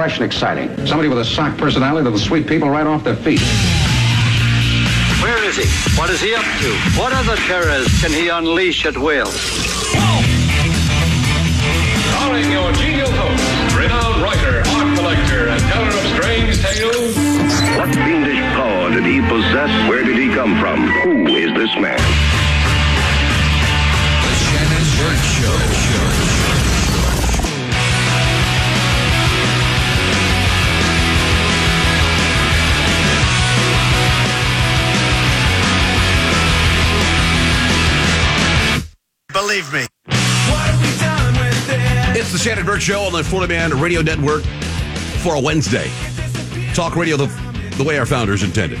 fresh and exciting. Somebody with a sock personality that'll sweep people right off their feet. Where is he? What is he up to? What other terrors can he unleash at will? Starring your genial host, renowned writer, art collector, and teller of strange tales. What fiendish power did he possess? Where did he come from? Who is this man? Believe me. It's the Shannon Burke Show on the Florida Man Radio Network for a Wednesday. Talk radio the, the way our founders intended.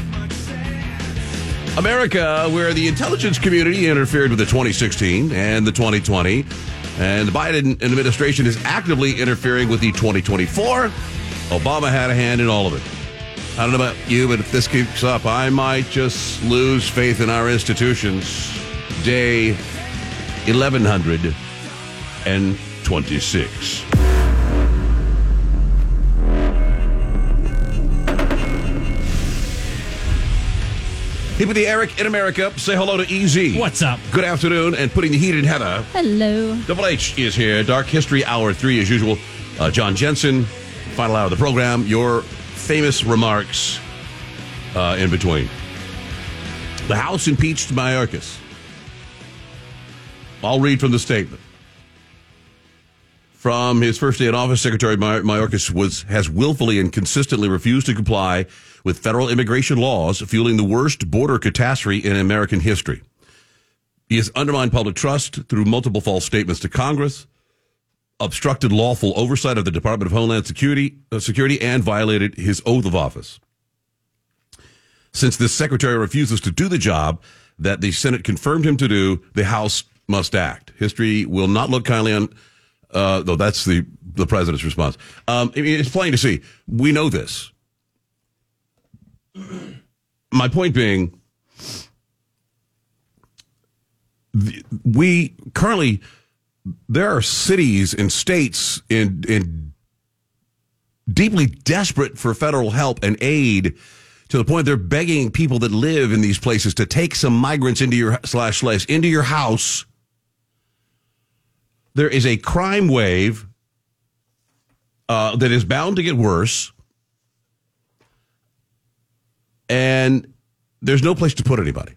America, where the intelligence community interfered with the 2016 and the 2020, and the Biden administration is actively interfering with the 2024. Obama had a hand in all of it. I don't know about you, but if this keeps up, I might just lose faith in our institutions. Day 1126. Hey, with the Eric in America, say hello to EZ. What's up? Good afternoon, and putting the heat in Heather. Hello. Double H is here. Dark History Hour 3, as usual. Uh, John Jensen, final hour of the program. Your famous remarks uh, in between. The House impeached Mayorkas. I'll read from the statement. From his first day in office, Secretary Mayorkas was has willfully and consistently refused to comply with federal immigration laws, fueling the worst border catastrophe in American history. He has undermined public trust through multiple false statements to Congress, obstructed lawful oversight of the Department of Homeland Security, uh, Security and violated his oath of office. Since this secretary refuses to do the job that the Senate confirmed him to do, the House must act. History will not look kindly on, uh, though that's the, the president's response. Um, I mean, it's plain to see. We know this. My point being, the, we currently, there are cities and states in, in deeply desperate for federal help and aid to the point they're begging people that live in these places to take some migrants into your slash slaves into your house. There is a crime wave uh, that is bound to get worse, and there's no place to put anybody.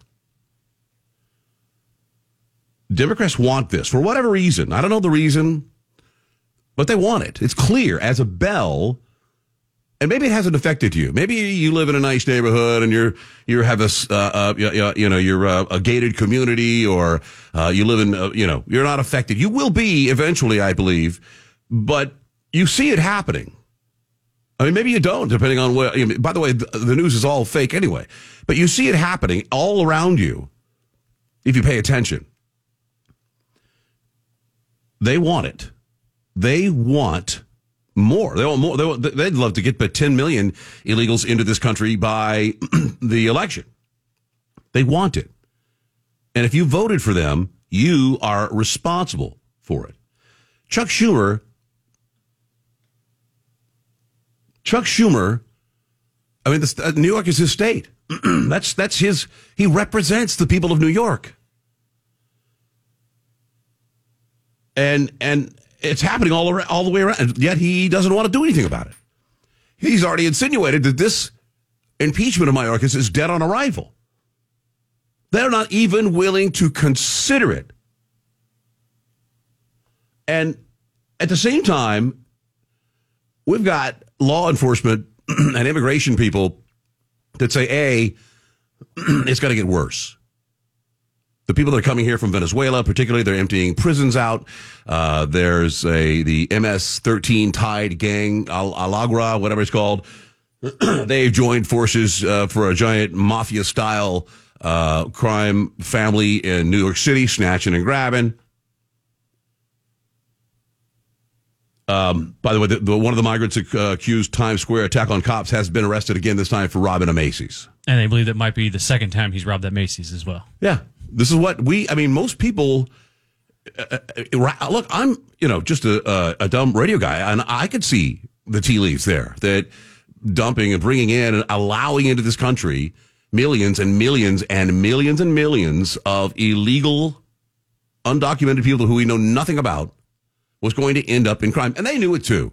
Democrats want this for whatever reason. I don't know the reason, but they want it. It's clear as a bell and maybe it hasn't affected you. Maybe you live in a nice neighborhood and you're you have a uh, uh, you, you know you're a, a gated community, or uh, you live in uh, you know you're not affected. You will be eventually, I believe, but you see it happening. I mean, maybe you don't, depending on what. You know, by the way, the, the news is all fake anyway, but you see it happening all around you if you pay attention. They want it. They want more. They want more. They want, they'd love to get but 10 million illegals into this country by the election. They want it. And if you voted for them, you are responsible for it. Chuck Schumer, Chuck Schumer, I mean, this, uh, New York is his state. that's, that's his, he represents the people of New York. And, and it's happening all around, all the way around. And yet he doesn't want to do anything about it. He's already insinuated that this impeachment of Mayorkas is dead on arrival. They're not even willing to consider it. And at the same time, we've got law enforcement and immigration people that say, A, it's going to get worse. The people that are coming here from Venezuela, particularly, they're emptying prisons out. Uh, there's a the MS-13 tied gang, Al- Alagra, whatever it's called. They've joined forces uh, for a giant mafia-style uh, crime family in New York City, snatching and grabbing. Um, by the way, the, the, one of the migrants uh, accused Times Square attack on cops has been arrested again this time for robbing a Macy's. And they believe that might be the second time he's robbed that Macy's as well. Yeah, this is what we. I mean, most people. Uh, uh, look, I'm you know just a, a, a dumb radio guy, and I could see the tea leaves there that dumping and bringing in and allowing into this country millions and millions and millions and millions of illegal, undocumented people who we know nothing about was going to end up in crime. And they knew it too.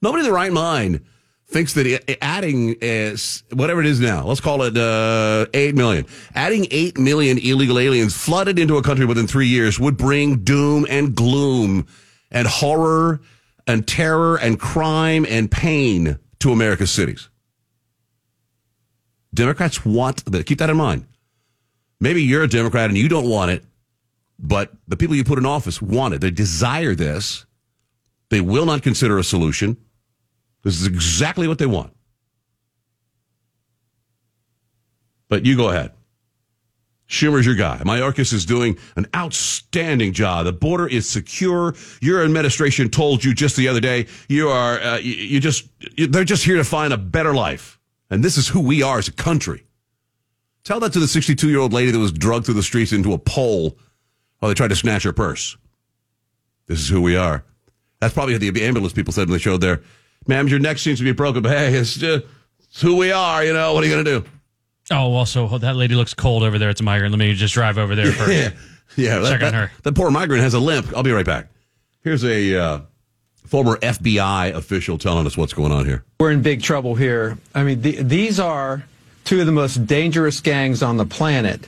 Nobody in their right mind thinks that adding uh, whatever it is now, let's call it uh, 8 million, adding 8 million illegal aliens flooded into a country within three years would bring doom and gloom and horror and terror and crime and pain to America's cities. Democrats want that. Keep that in mind. Maybe you're a Democrat and you don't want it, but the people you put in office want it. They desire this. They will not consider a solution. This is exactly what they want. But you go ahead. Schumer's your guy. Mayorkas is doing an outstanding job. The border is secure. Your administration told you just the other day you are uh, you, you just you, they're just here to find a better life, and this is who we are as a country. Tell that to the 62 year old lady that was drugged through the streets into a pole while they tried to snatch her purse. This is who we are. That's probably what the ambulance people said when they showed there. Ma'am, your neck seems to be broken, but hey, it's, uh, it's who we are. You know what are you going to do? Oh, also that lady looks cold over there. It's a migrant. Let me just drive over there first. Yeah, yeah. Check that, on her. That, that poor migrant has a limp. I'll be right back. Here's a uh, former FBI official telling us what's going on here. We're in big trouble here. I mean, the, these are two of the most dangerous gangs on the planet.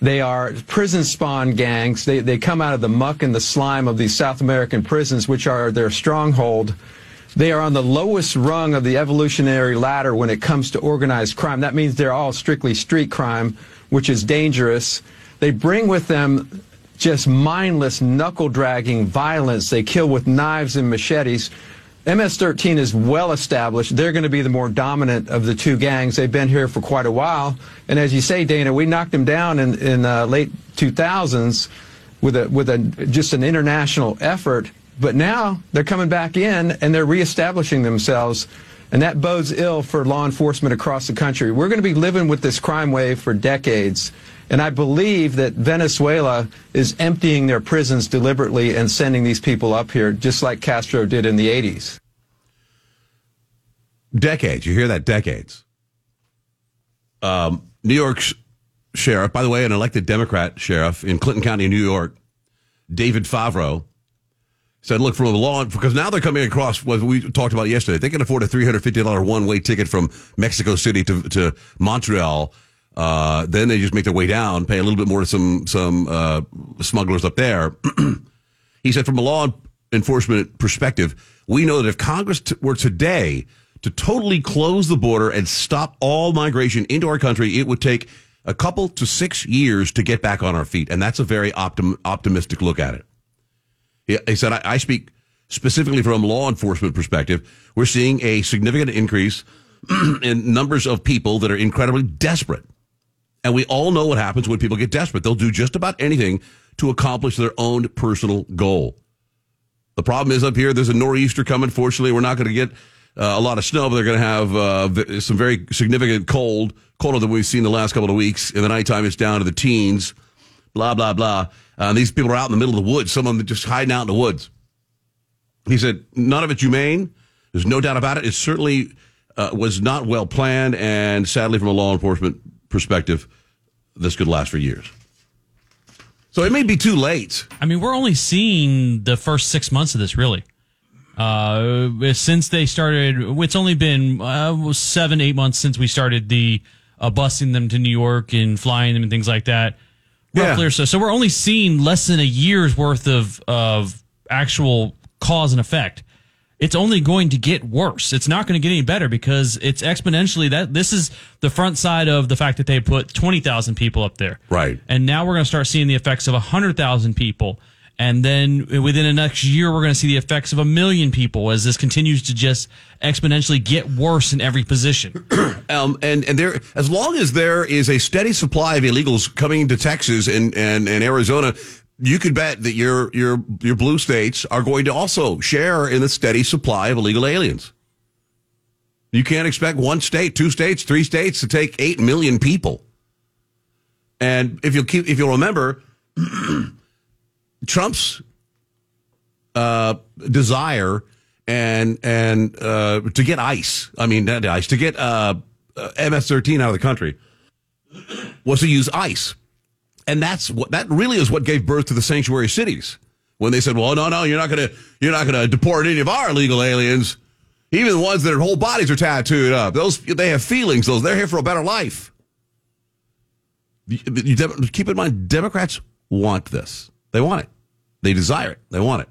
They are prison spawn gangs. They, they come out of the muck and the slime of these South American prisons, which are their stronghold. They are on the lowest rung of the evolutionary ladder when it comes to organized crime. That means they're all strictly street crime, which is dangerous. They bring with them just mindless knuckle dragging violence. They kill with knives and machetes. MS-13 is well established. They're going to be the more dominant of the two gangs. They've been here for quite a while. And as you say, Dana, we knocked them down in, in uh, late 2000s with a with a just an international effort. But now they're coming back in and they're reestablishing themselves. And that bodes ill for law enforcement across the country. We're going to be living with this crime wave for decades. And I believe that Venezuela is emptying their prisons deliberately and sending these people up here, just like Castro did in the 80s. Decades. You hear that? Decades. Um, New York's sheriff, by the way, an elected Democrat sheriff in Clinton County, New York, David Favreau, said, look, from the law, because now they're coming across what we talked about yesterday. They can afford a $350 one way ticket from Mexico City to, to Montreal. Uh, then they just make their way down, pay a little bit more to some, some, uh, smugglers up there. he said, from a law enforcement perspective, we know that if Congress t- were today to totally close the border and stop all migration into our country, it would take a couple to six years to get back on our feet. And that's a very optim- optimistic look at it. He, said, I, I speak specifically from a law enforcement perspective. We're seeing a significant increase in numbers of people that are incredibly desperate. And we all know what happens when people get desperate. They'll do just about anything to accomplish their own personal goal. The problem is up here, there's a nor'easter coming. Fortunately, we're not going to get uh, a lot of snow, but they're going to have uh, some very significant cold, colder than we've seen the last couple of weeks. In the nighttime, it's down to the teens, blah, blah, blah. Uh, these people are out in the middle of the woods, some of them just hiding out in the woods. He said, none of it's humane. There's no doubt about it. It certainly uh, was not well planned, and sadly, from a law enforcement perspective, this could last for years. So it may be too late. I mean, we're only seeing the first six months of this, really. Uh, since they started, it's only been uh, seven, eight months since we started the uh, busing them to New York and flying them and things like that. Roughly Yeah. or so. So we're only seeing less than a year's worth of of actual cause and effect. It's only going to get worse. It's not going to get any better because it's exponentially that this is the front side of the fact that they put 20,000 people up there. Right. And now we're going to start seeing the effects of 100,000 people. And then within the next year, we're going to see the effects of a million people as this continues to just exponentially get worse in every position. Um, and and there, as long as there is a steady supply of illegals coming to Texas and, and, and Arizona, you could bet that your your your blue states are going to also share in the steady supply of illegal aliens. You can't expect one state, two states, three states to take eight million people. And if you'll keep, if you'll remember, Trump's uh, desire and and uh, to get ICE. I mean, not ICE to get uh, uh, MS-13 out of the country was to use ICE, and that's what that really is what gave birth to the sanctuary cities. When they said, "Well, no, no, you're not gonna you're not gonna deport any of our illegal aliens, even the ones that their whole bodies are tattooed up. Those they have feelings. Those they're here for a better life." Keep in mind, Democrats want this. They want it. They desire it. They want it.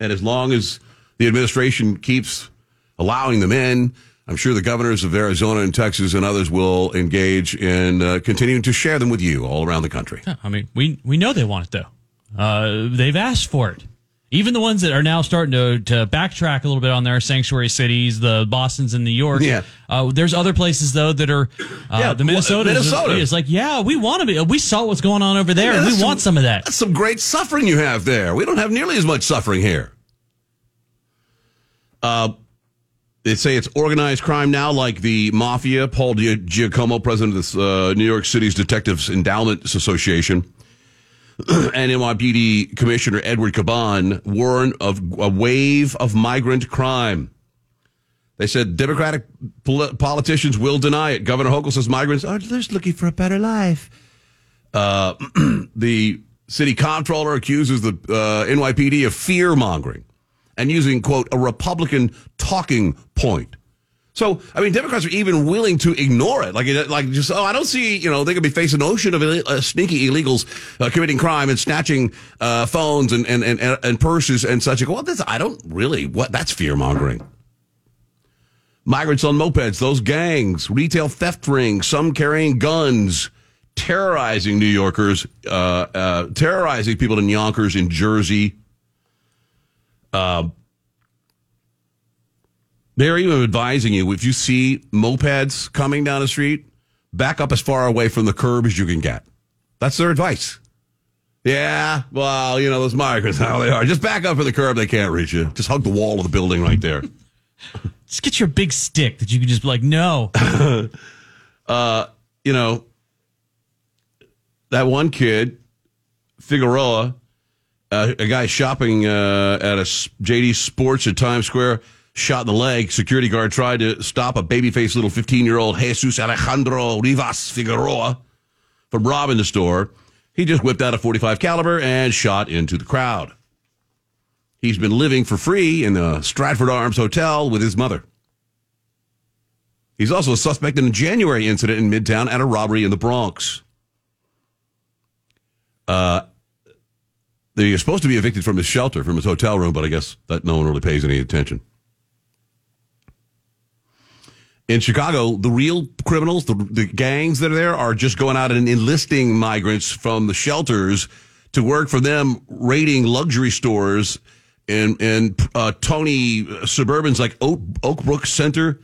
And as long as the administration keeps allowing them in, I'm sure the governors of Arizona and Texas and others will engage in uh, continuing to share them with you all around the country. I mean, we we know they want it though. Uh, they've asked for it. Even the ones that are now starting to, to backtrack a little bit on their sanctuary cities, the Boston's and New York. Yeah. Uh, there's other places though that are uh, Yeah, the Minnesota. Minnesota. It's like, yeah, we want to be. We saw what's going on over there. Yeah, and we that's want some of that. That's some great suffering you have there. We don't have nearly as much suffering here. Uh, they say it's organized crime now, like the mafia. Paul Giacomo, president of the uh, New York City's Detectives Endowment Association, and NYPD Commissioner Edward Caban warn of a wave of migrant crime. They said Democratic pol- politicians will deny it. Governor Hochul says migrants are just looking for a better life. Uh, the city comptroller accuses the uh, NYPD of fear mongering and using, quote, a Republican talking point. So, I mean, Democrats are even willing to ignore it. Like, like just, oh, I don't see, you know, they could be facing an ocean of uh, sneaky illegals uh, committing crime and snatching uh, phones and, and, and, and purses and such. Go, well, this, I don't really, what, that's fear mongering. Migrants on mopeds, those gangs, retail theft rings, some carrying guns, terrorizing New Yorkers, uh, uh, terrorizing people in Yonkers, in Jersey. Uh, they're even advising you if you see mopeds coming down the street, back up as far away from the curb as you can get. That's their advice. Yeah, well, you know, those migrants, how they are. Just back up from the curb, they can't reach you. Just hug the wall of the building right there. Just get your big stick that you can just be like, no. uh, you know, that one kid, Figueroa, uh, a guy shopping uh, at a JD Sports at Times Square, shot in the leg. Security guard tried to stop a baby-faced little 15-year-old Jesus Alejandro Rivas Figueroa from robbing the store. He just whipped out a 45 caliber and shot into the crowd. He's been living for free in the Stratford Arms Hotel with his mother. He's also a suspect in a January incident in Midtown and a robbery in the Bronx. Uh, they're supposed to be evicted from his shelter, from his hotel room, but I guess that no one really pays any attention. In Chicago, the real criminals, the, the gangs that are there, are just going out and enlisting migrants from the shelters to work for them, raiding luxury stores and in uh, Tony suburbans like Oak, Oak Brook Center.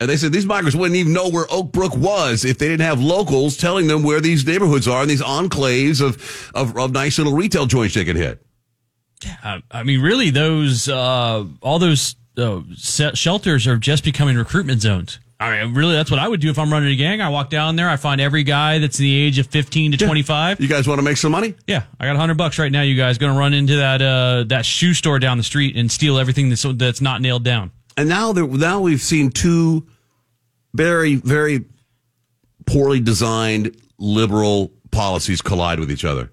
And they said these migrants wouldn't even know where Oak Brook was if they didn't have locals telling them where these neighborhoods are and these enclaves of, of, of nice little retail joints they could hit. I mean, really, those uh, all those uh, shelters are just becoming recruitment zones. I mean, really, that's what I would do if I'm running a gang. I walk down there, I find every guy that's the age of 15 to 25. You guys want to make some money? Yeah, I got 100 bucks right now. You guys going to run into that uh, that shoe store down the street and steal everything that's that's not nailed down. And now there, now we've seen two very very poorly designed liberal policies collide with each other: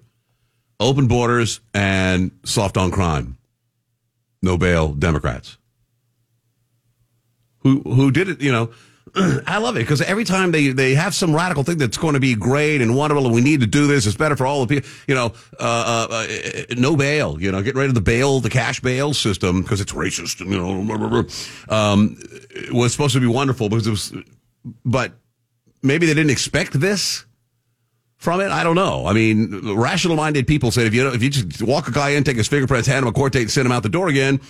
open borders and soft on crime. No bail Democrats. Who who did it? You know, I love it because every time they, they have some radical thing that's going to be great and wonderful, and we need to do this. It's better for all the people. You know, uh, uh, uh, no bail. You know, get rid of the bail, the cash bail system because it's racist. You know, blah, blah, blah. Um, it was supposed to be wonderful because it was, but maybe they didn't expect this from it. I don't know. I mean, rational minded people said if you if you just walk a guy in, take his fingerprints, hand him a court date, and send him out the door again.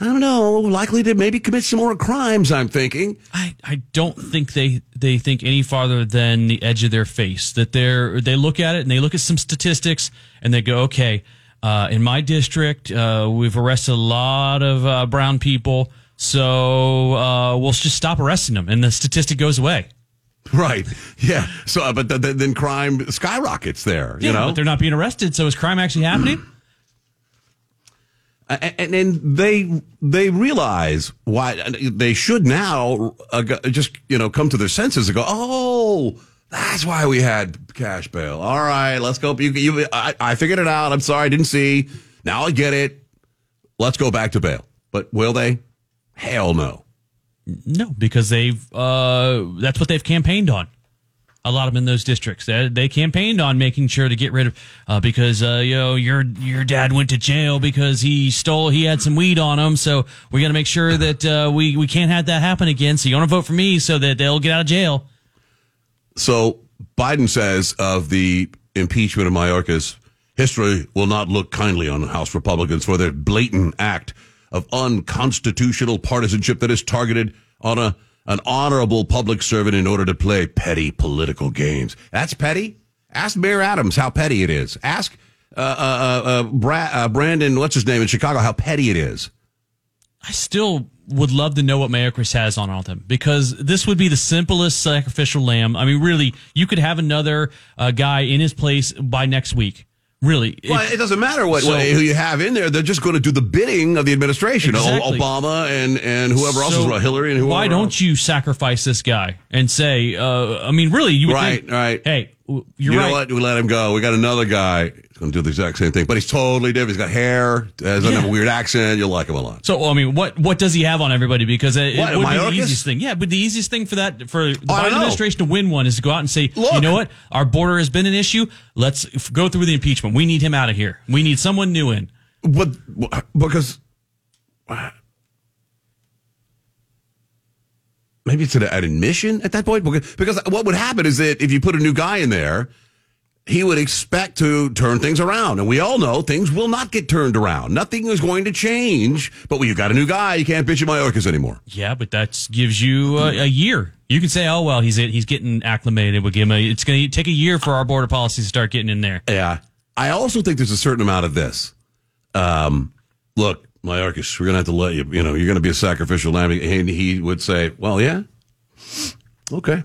I don't know. Likely to maybe commit some more crimes. I'm thinking. I, I don't think they they think any farther than the edge of their face. That they're they look at it and they look at some statistics and they go, okay, uh, in my district, uh, we've arrested a lot of uh, brown people, so uh, we'll just stop arresting them, and the statistic goes away. Right. Yeah. So, uh, but th- th- then crime skyrockets there. You Yeah, know. but they're not being arrested. So is crime actually happening? And then they they realize why they should now uh, just you know come to their senses and go, oh, that's why we had cash bail. All right, let's go. You, you, I, I figured it out. I'm sorry, I didn't see. Now I get it. Let's go back to bail. But will they? Hell no. No, because they've uh, that's what they've campaigned on. A lot of them in those districts, they, they campaigned on making sure to get rid of uh, because uh, you know your your dad went to jail because he stole he had some weed on him, so we got to make sure that uh, we we can't have that happen again. So you want to vote for me so that they'll get out of jail. So Biden says of the impeachment of Mayorkas, history will not look kindly on House Republicans for their blatant act of unconstitutional partisanship that is targeted on a an honorable public servant in order to play petty political games. That's petty. Ask Mayor Adams how petty it is. Ask uh, uh, uh, uh, Bra- uh, Brandon, what's his name in Chicago, how petty it is. I still would love to know what Mayorkas has on all of them because this would be the simplest sacrificial lamb. I mean, really, you could have another uh, guy in his place by next week. Really, Well, it doesn't matter what, So- what who you have in there. They're just going to do the bidding of the administration. Exactly. Obama and, and whoever else So is Hillary and whoever Why don't you sacrifice this guy and say? Uh, I mean, really, you would Right, think, right. Hey, you're you right. know what? We let him go. We got another guy who's going to do the exact same thing, but he's totally different. He's got hair, doesn't Yeah. have a weird accent. You'll like him a lot. So, I mean, what what does he have on everybody? Because it, it What, would be the easiest thing. Yeah, but the easiest thing for that for the Biden administration to win one is to go out and say, Look. you know what, our border has been an issue. Let's go through the impeachment. We need him out of here. We need someone new in. But because maybe it's an, an admission at that point. Because, what would happen is that if you put a new guy in there, he would expect to turn things around. And we all know things will not get turned around. Nothing is going to change. But when you've got a new guy, you can't bitch at Mayorkas anymore. Yeah, but that gives you a, a year. You can say, oh well, he's he's getting acclimated. We'll give him. A, it's going to take a year for our border policies to start getting in there. Yeah. I also think there's a certain amount of this. Um, look, Mayorkas, we're going to have to let you, you know, you're going to be a sacrificial lamb. And he would say, well, yeah. Okay.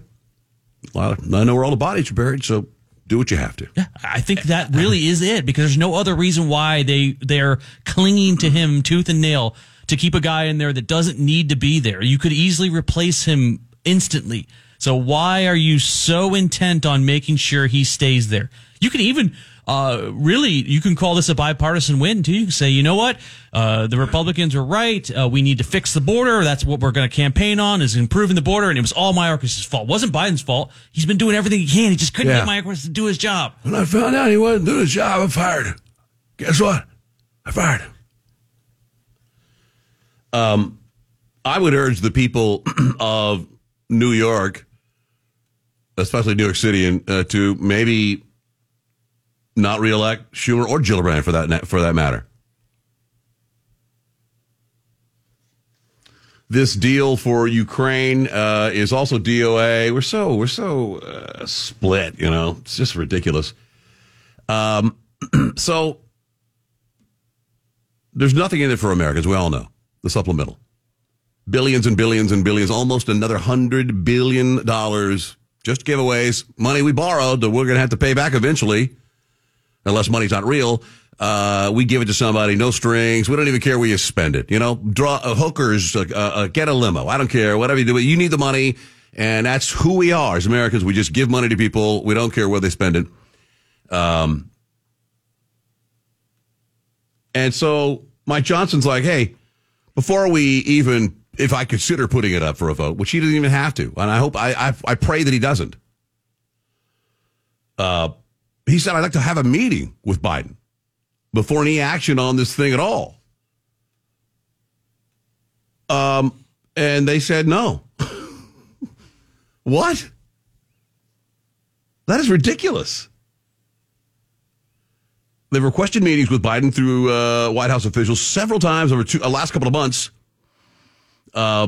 Well, I know where all the bodies are buried, so do what you have to. Yeah, I think that really is it because there's no other reason why they they're clinging to him tooth and nail to keep a guy in there that doesn't need to be there. You could easily replace him instantly. So why are you so intent on making sure he stays there? You can even uh, really you can call this a bipartisan win too. You can say, you know what, uh, the Republicans are right. Uh, we need to fix the border. That's what we're going to campaign on is improving the border. And it was all Mayorkas' fault. It wasn't Biden's fault. He's been doing everything he can. He just couldn't Yeah. get Mayorkas to do his job. When I found out he wasn't doing his job, I fired him. Guess what? I fired him. Um, I would urge the people of New York, especially New York City, and uh, to maybe not reelect Schumer or Gillibrand for that for that matter. This deal for Ukraine uh, is also DOA. We're so we're so uh, split, you know. It's just ridiculous. Um, so there's nothing in it for Americans. We all know the supplemental, billions and billions and billions, almost another hundred billion dollars, just giveaways, money we borrowed that we're going to have to pay back eventually, unless money's not real. Uh, we give it to somebody, no strings. We don't even care where you spend it. You know, draw uh, hookers, uh, uh, get a limo. I don't care, whatever you do. You need the money, and that's who we are as Americans. We just give money to people. We don't care where they spend it. Um, and so Mike Johnson's like, hey, before we even, if I consider putting it up for a vote, which he doesn't even have to, and I hope, I, I, I pray that he doesn't. Uh, he said, I'd like to have a meeting with Biden before any action on this thing at all. Um, and they said no. what? That is ridiculous. They've requested meetings with Biden through uh, White House officials several times over two, uh, last couple of months. Uh,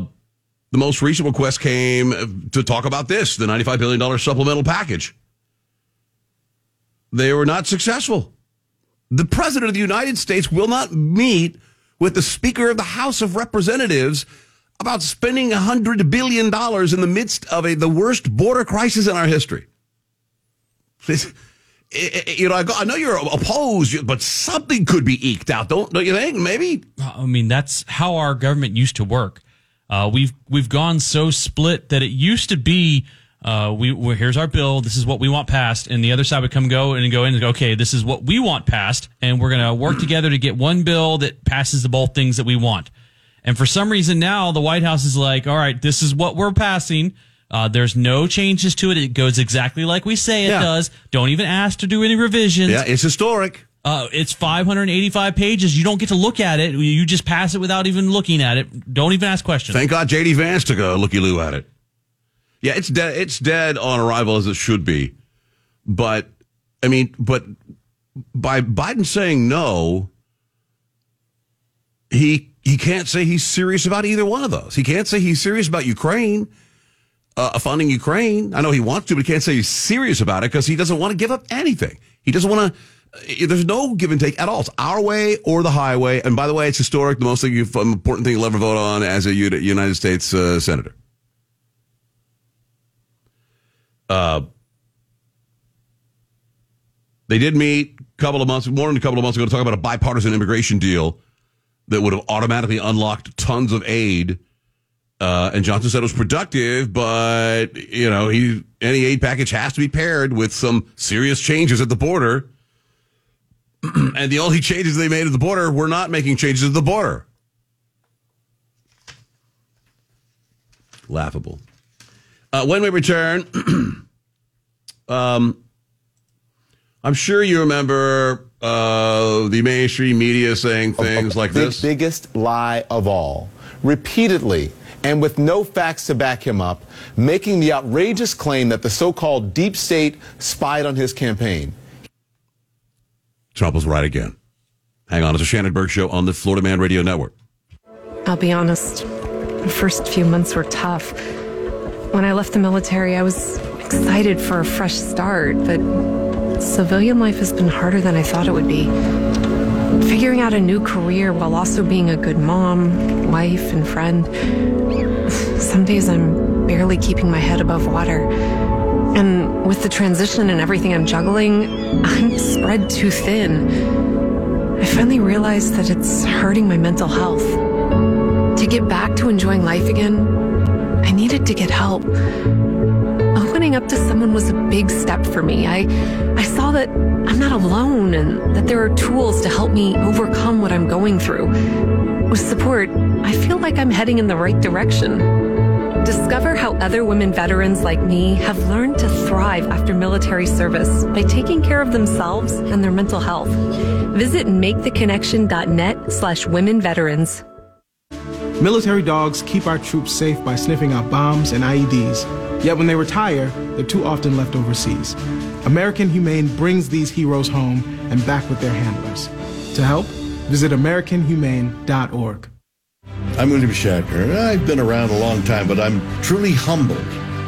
the most recent request came to talk about this, the $95 billion supplemental package. They were not successful. The President of the United States will not meet with the Speaker of the House of Representatives about spending $100 billion in the midst of a, the worst border crisis in our history. It's, I- I- you know, I, go- I know you're opposed, but something could be eked out. Don't don't you think? Maybe. I mean, that's how our government used to work. Uh, we've we've gone so split that it used to be uh, we well, here's our bill. This is what we want passed, and the other side would come go and go in and go, okay, this is what we want passed, and we're gonna work together to get one bill that passes the both things that we want. And for some reason now the White House is like, all right, this is what we're passing. Uh, there's no changes to it. It goes exactly like we say it Yeah. does. Don't even ask to do any revisions. Yeah, it's historic. Uh, it's 585 pages. You don't get to look at it. You just pass it without even looking at it. Don't even ask questions. Thank God JD Vance took a looky loo at it. Yeah, it's dead. It's dead on arrival as it should be. But I mean, but by Biden saying no, he he can't say he's serious about either one of those. He can't say he's serious about Ukraine, uh, funding Ukraine. I know he wants to, but he can't say he's serious about it because he doesn't want to give up anything. He doesn't want to. There's no give and take at all. It's our way or the highway. And by the way, it's historic. The most important thing you'll ever vote on as a United States uh, senator. Uh, they did meet a couple of months, more than a couple of months ago, to talk about a bipartisan immigration deal that would have automatically unlocked tons of aid. Uh, and Johnson said it was productive, but you know, he any aid package has to be paired with some serious changes at the border. and the only changes they made at the border were not making changes at the border. Laughable. Uh, when we return, um, I'm sure you remember uh, the mainstream media saying things like the this. biggest lie of all. Repeatedly, and with no facts to back him up, making the outrageous claim that the so called deep state spied on his campaign. Trump was right again. Hang on, it's a Shannon Burke show on the Florida Man Radio Network. I'll be honest, the first few months were tough. When I left the military, I was excited for a fresh start, but civilian life has been harder than I thought it would be. Figuring out a new career while also being a good mom, wife, and friend. Some days I'm barely keeping my head above water. And with the transition and everything I'm juggling, I'm spread too thin. I finally realized that it's hurting my mental health. To get back to enjoying life again, I needed to get help. Opening up to someone was a big step for me. I, I saw that I'm not alone and that there are tools to help me overcome what I'm going through. With support, I feel like I'm heading in the right direction. Discover how other women veterans like me have learned to thrive after military service by taking care of themselves and their mental health. Visit maketheconnection.net slash women veterans. Military dogs keep our troops safe by sniffing out bombs and IEDs. Yet when they retire, they're too often left overseas. American Humane brings these heroes home and back with their handlers. To help, visit AmericanHumane.org. I'm William Shatner. I've been around a long time, but I'm truly humbled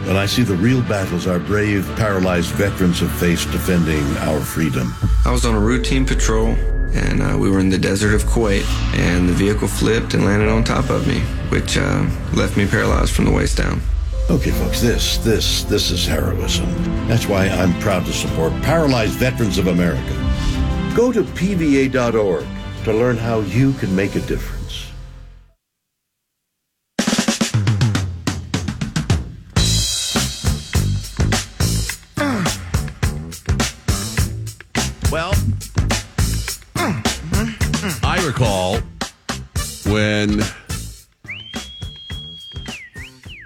when I see the real battles our brave, paralyzed veterans have faced defending our freedom. I was on a routine patrol, and uh, we were in the desert of Kuwait, and the vehicle flipped and landed on top of me, which uh, left me paralyzed from the waist down. Okay, folks, this, this, this is heroism. That's why I'm proud to support Paralyzed Veterans of America. Go to PVA.org to learn how you can make a difference.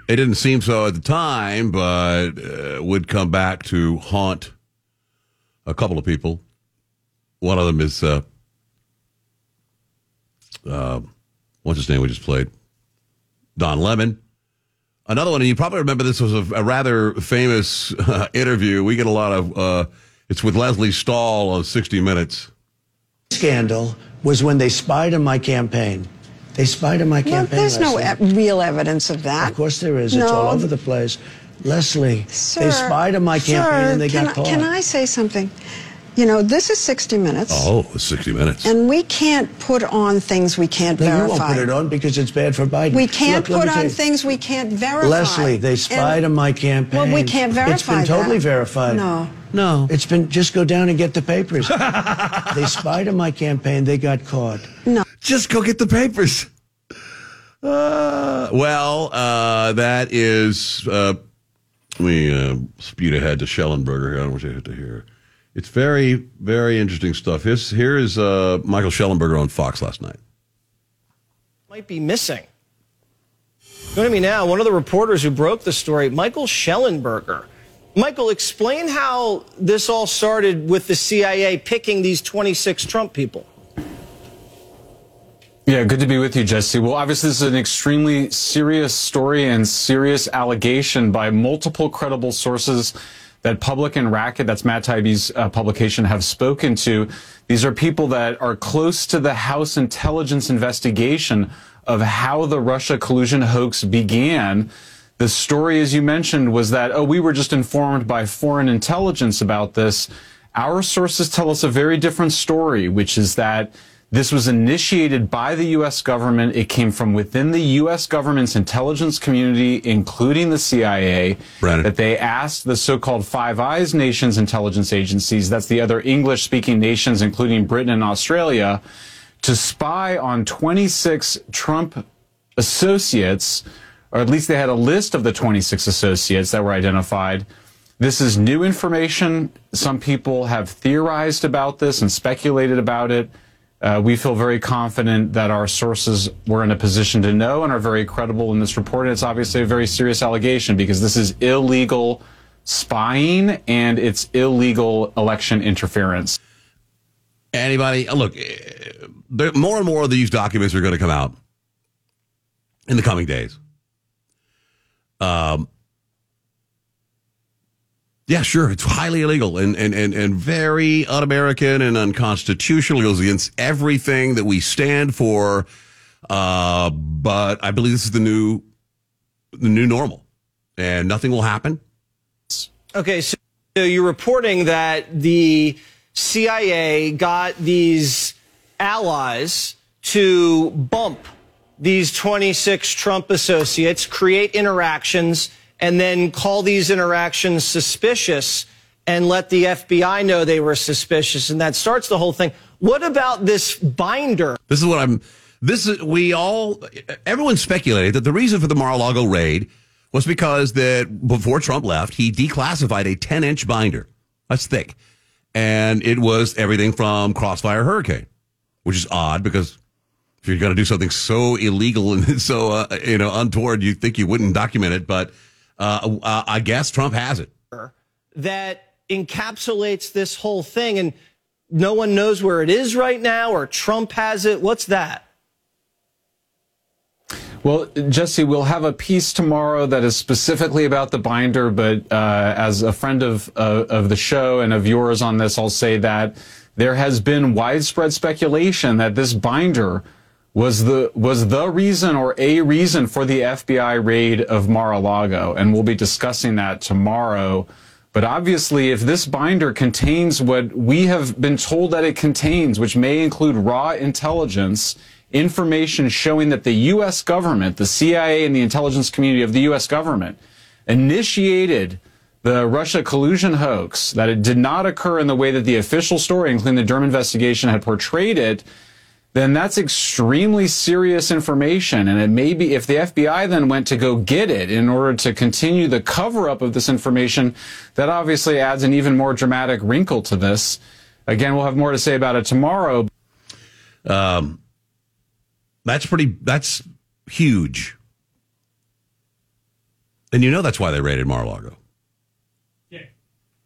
It didn't seem so at the time, but uh, would come back to haunt a couple of people. One of them is uh, uh, what's his name? We just played Don Lemon. Another one, and you probably remember this was a, a rather famous uh, interview. We get a lot of. Uh, it's with Lesley Stahl of 60 Minutes. Scandal was when they spied on my campaign. They spied on my Well, campaign. there's no e- real evidence of that. Of course there is. It's all over the place. Lesley, Sir, they spied on my campaign sir, and they can got I, caught. Can I say something? You know, this is 60 Minutes. Oh, 60 minutes. And we can't put on things we can't No, you verify. won't put it on because it's bad for Biden. We can't Look, put on things we can't verify. Lesley, they spied And- on my campaign. Well, we can't verify It's been totally that. verified. No. No. It's been, just go down and get the papers. they spied on my campaign. They got caught. No. Just go get the papers. Uh, well, uh, that is, uh, we uh, speed ahead to Shellenberger. I don't want you to hear. It's very, very interesting stuff. Here's, here is uh, Michael Shellenberger on Fox last night. might be missing. Joining me now, one of the reporters who broke the story, Michael Shellenberger. Michael, explain how this all started with the CIA picking these 26 Trump people. Yeah, good to be with you, Jesse. Well, obviously, this is an extremely serious story and serious allegation by multiple credible sources that Public and Racket, that's Matt Taibbi's uh, publication, have spoken to. These are people that are close to the House intelligence investigation of how the Russia collusion hoax began. The story, as you mentioned, was that, oh, we were just informed by foreign intelligence about this. Our sources tell us a very different story, which is that this was initiated by the U.S. government. It came from within the U.S. government's intelligence community, including the CIA, that they asked the so-called Five Eyes nations intelligence agencies, that's the other English-speaking nations, including Britain and Australia, to spy on 26 Trump associates, or at least they had a list of the 26 associates that were identified. This is new information. Some people have theorized about this and speculated about it. Uh, we feel very confident that our sources were in a position to know and are very credible in this report. And it's obviously a very serious allegation because this is illegal spying and it's illegal election interference. Anybody, look, eh, more and more of these documents are going to come out in the coming days. Um, yeah, sure, it's highly illegal and, and, and, and very un American and unconstitutional. It goes against everything that we stand for. Uh, but I believe this is the new the new normal, and nothing will happen. Okay, so you're reporting that the CIA got these allies to bump these 26 Trump associates, create interactions, and then call these interactions suspicious and let the FBI know they were suspicious. And that starts the whole thing. What about this binder? This is what I'm. This is we all. Everyone speculated that the reason for the Mar-a-Lago raid was because that before Trump left, he declassified a 10-inch binder. That's thick, and it was everything from Crossfire Hurricane, which is odd because if you're going to do something so illegal and so uh, you know untoward, you think you wouldn't document it, but uh, uh, I guess Trump has it. that encapsulates this whole thing and no one knows where it is right now or Trump has it. What's that? Well, Jesse, we'll have a piece tomorrow that is specifically about the binder, but uh, as a friend of uh, of the show and of yours on this, I'll say that there has been widespread speculation that this binder was the was the reason or a reason for the FBI raid of Mar-a-Lago, and we'll be discussing that tomorrow. But obviously, if this binder contains what we have been told that it contains, which may include raw intelligence, information showing that the U.S. government, the CIA and the intelligence community of the U.S. government, initiated the Russia collusion hoax, that it did not occur in the way that the official story, including the Durham investigation, had portrayed it, then that's extremely serious information. And it may be if the FBI then went to go get it in order to continue the cover up of this information, that obviously adds an even more dramatic wrinkle to this. Again, we'll have more to say about it tomorrow. Um, that's pretty. That's huge, and you know that's why they raided Mar-a-Lago. Yeah.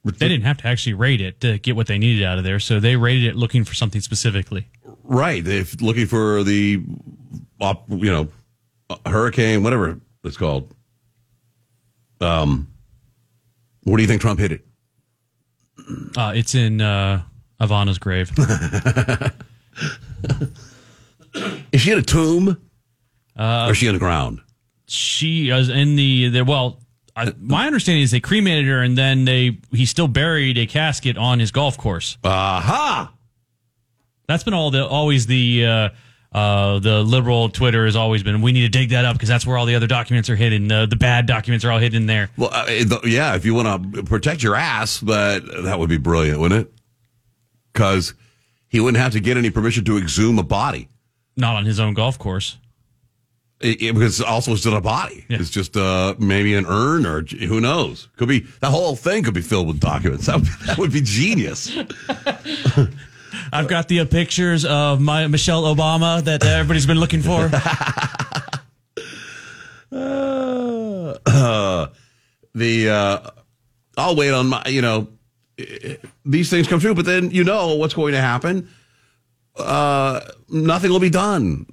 They didn't have to actually raid it to get what they needed out of there, so they raided it looking for something specifically. Right. They're looking for the, you know, hurricane, whatever it's called. Um, where do you think Trump hit it? Uh, it's in uh, Ivana's grave. Is she in a tomb? Uh, or is she in the ground? She is in the, the well. I, my understanding is they cremated her and then they he still buried a casket on his golf course. Aha! That's been all the always the uh, uh, the liberal Twitter has always been. We need to dig that up because that's where all the other documents are hidden. Uh, the bad documents are all hidden there. Well, uh, the- yeah, if you want to protect your ass, but that would be brilliant, wouldn't it? Because he wouldn't have to get any permission to exhume a body. Not on his own golf course. It, it- because also it's not a body. It's just uh, maybe an urn or who knows. Could be the whole thing could be filled with documents. That would, that would be genius. I've got the uh, pictures of my Michelle Obama that everybody's been looking for. Uh, the uh, I'll wait on my you know these things come true, but then you know what's going to happen. Uh, nothing will be done.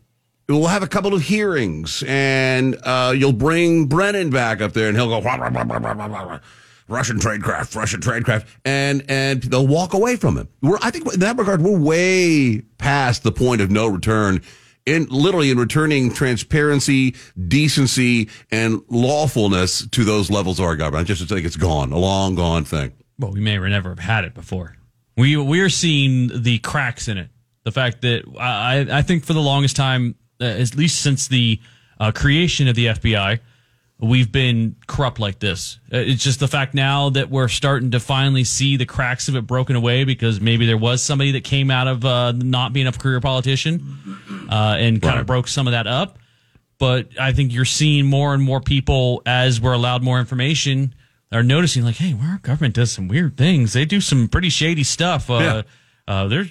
We'll have a couple of hearings, and uh, you'll bring Brennan back up there, and he'll go "Rah, rah, rah, Russian tradecraft, Russian tradecraft, and and they'll walk away from him. We're I think in that regard we're way past the point of no return. In literally in returning transparency, decency, and lawfulness to those levels of our government. I just think it's gone, a long gone thing. well, we may or never have had it before. We we are seeing the cracks in it. The fact that I I think for the longest time, uh, at least since the uh, creation of the FBI, we've been corrupt like this. Uh, It's just the fact now that we're starting to finally see the cracks of it broken away because maybe there was somebody that came out of uh, not being a career politician uh, and kind of broke some of that up. But I think you're seeing more and more people as we're allowed more information are noticing like, hey, our government does some weird things. They do some pretty shady stuff. Uh, Yeah. uh,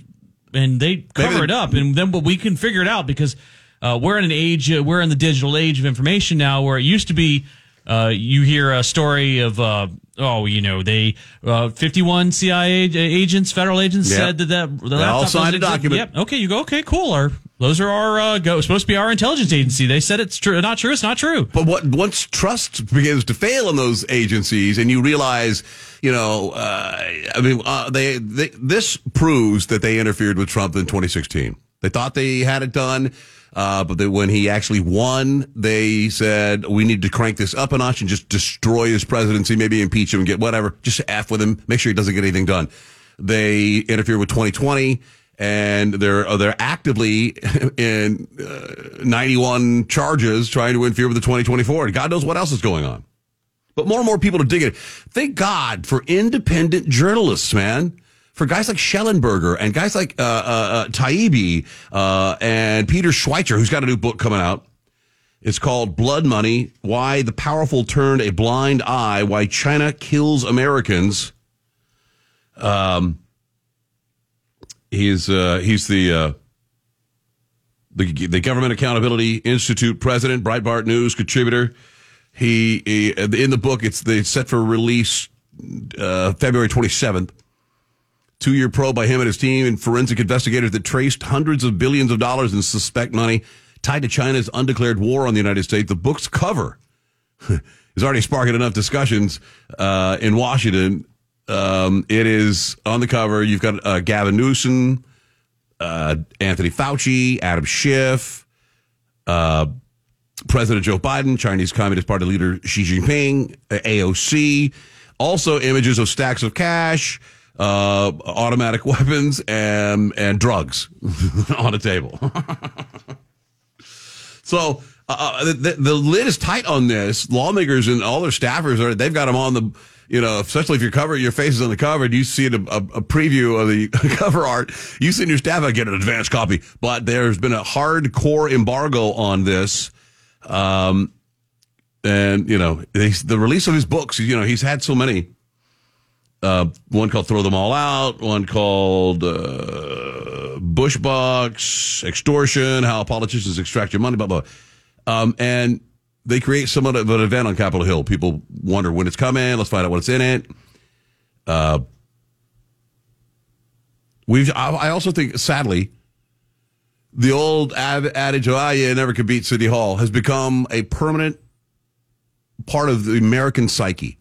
and they cover they- it up, and then but we can figure it out because uh, we're in an age, uh, we're in the digital age of information now, where it used to be. Uh, you hear a story of, uh, oh, you know, they, uh, 51 CIA agents, federal agents Yep. said that that the They all signed a document. Yep. Okay, you go. Okay, cool. Our those are our uh, go supposed to be our intelligence agency. They said it's true, not true. It's not true. But what once trust begins to fail in those agencies, and you realize, you know, uh, I mean, uh, they, they this proves that they interfered with Trump in 2016. They thought they had it done, uh, but when he actually won, they said we need to crank this up a notch and just destroy his presidency, maybe impeach him and get whatever, just f with him, make sure he doesn't get anything done. They interfered with 2020 and they're uh, they're actively in uh, 91 charges trying to interfere with the 2024. And God knows what else is going on. But more and more people are digging it. Thank God for independent journalists, man. For guys like Shellenberger and guys like uh, uh, uh, Taibbi uh, and Peter Schweizer, who's got a new book coming out. It's called Blood Money Why the Powerful Turned a Blind Eye, Why China Kills Americans. Um, He's uh, he's the uh, the the Government Accountability Institute president, Breitbart News contributor. He, he in the book it's they set for release uh, February twenty seventh. Two year probe by him and his team and forensic investigators that traced hundreds of billions of dollars in suspect money tied to China's undeclared war on the United States. The book's cover is already sparking enough discussions uh, in Washington. Um, it is on the cover. You've got uh, Gavin Newsom, uh, Anthony Fauci, Adam Schiff, uh, President Joe Biden, Chinese Communist Party leader Xi Jinping, AOC. Also, images of stacks of cash, uh, automatic weapons, and and drugs on a table. So uh, the, the, the lid is tight on this. Lawmakers and all their staffers are they've got them on the you know especially if you're covering your face is on the cover and you see a, a, a preview of the cover art you send your staff get an advanced copy but there's been a hardcore embargo on this um and you know they, the release of his books you know he's had so many uh, one called Throw Them All Out, one called uh, Bush Bucks, Extortion, How Politicians Extract Your Money, blah, blah. Um, and they create somewhat of an event on Capitol Hill. People wonder when it's coming. Let's find out what's in it. Uh, we've, I I also think, sadly, the old ad- adage, oh, ah, you never could beat City Hall, has become a permanent part of the American psyche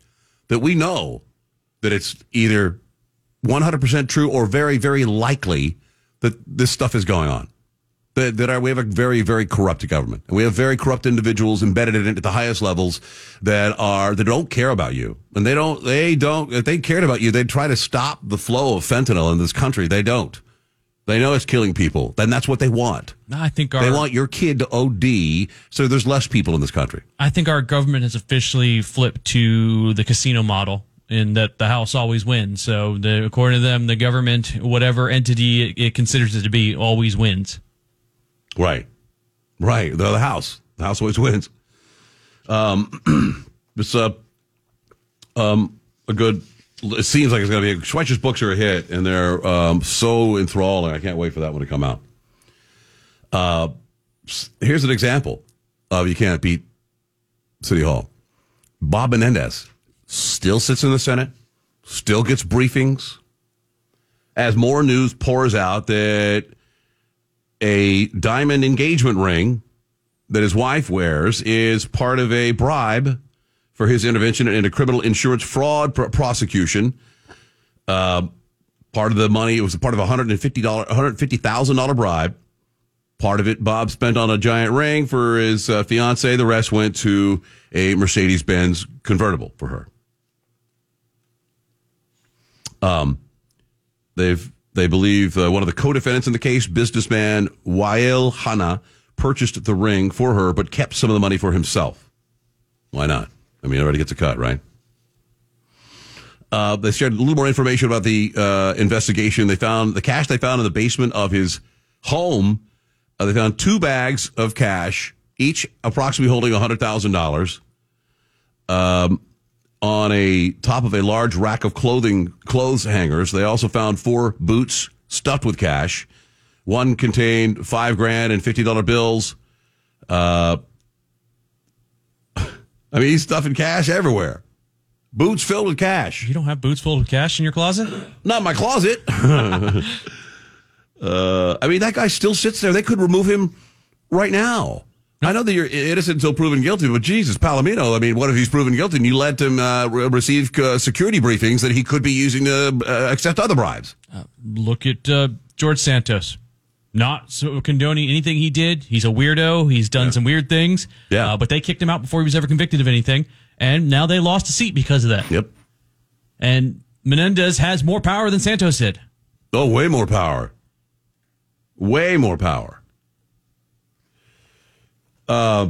that we know that it's either 100% true or very, very likely that this stuff is going on. That, that are, we have a very, very corrupt government. And we have very corrupt individuals embedded in it at the highest levels that are, that don't care about you. And they don't, they don't, if they cared about you, they'd try to stop the flow of fentanyl in this country. They don't. They know it's killing people. Then that's what they want. I think our They want your kid to OD so there's less people in this country. I think our government has officially flipped to the casino model in that the house always wins. So the, according to them, the government, whatever entity it, it considers it to be, always wins. Right. Right. The, the house. The house always wins. Um, it's a, um, a good, it seems like it's going to be, Schweizer's books are a hit and they're um, so enthralling. I can't wait for that one to come out. Uh, here's an example of you can't beat City Hall. Bob Menendez still sits in the Senate, still gets briefings. As more news pours out that a diamond engagement ring that his wife wears is part of a bribe for his intervention in a criminal insurance fraud pr- prosecution. Uh, part of the money it was part of a hundred and fifty dollar, hundred fifty thousand dollar bribe. Part of it Bob spent on a giant ring for his uh, fiance. The rest went to a Mercedes Benz convertible for her. Um, they've they believe uh, one of the co-defendants in the case, businessman Wael Hana, purchased the ring for her, but kept some of the money for himself. Why not? I mean, everybody gets a cut, right? Uh, they shared a little more information about the uh, investigation. They found the cash they found in the basement of his home. Uh, they found two bags of cash, each approximately holding hundred thousand dollars. Um, on a top of a large rack of clothing clothes hangers. They also found four boots stuffed with cash. One contained five grand and fifty dollar bills. Uh, I mean, he's stuffing cash everywhere. Boots filled with cash. You don't have boots filled with cash in your closet? Not my closet. uh, I mean, that guy still sits there. They could remove him right now. I know that you're innocent until proven guilty, but Jesus, Palomino, I mean, what if he's proven guilty and you let him uh, re- receive uh, security briefings that he could be using to uh, accept other bribes? Look at uh, George Santos. Not so condoning anything he did. He's a weirdo. He's done some weird things. Yeah. Uh, but they kicked him out before he was ever convicted of anything. And now they lost a seat because of that. Yep. And Menendez has more power than Santos did. Oh, way more power. Way more power. Uh,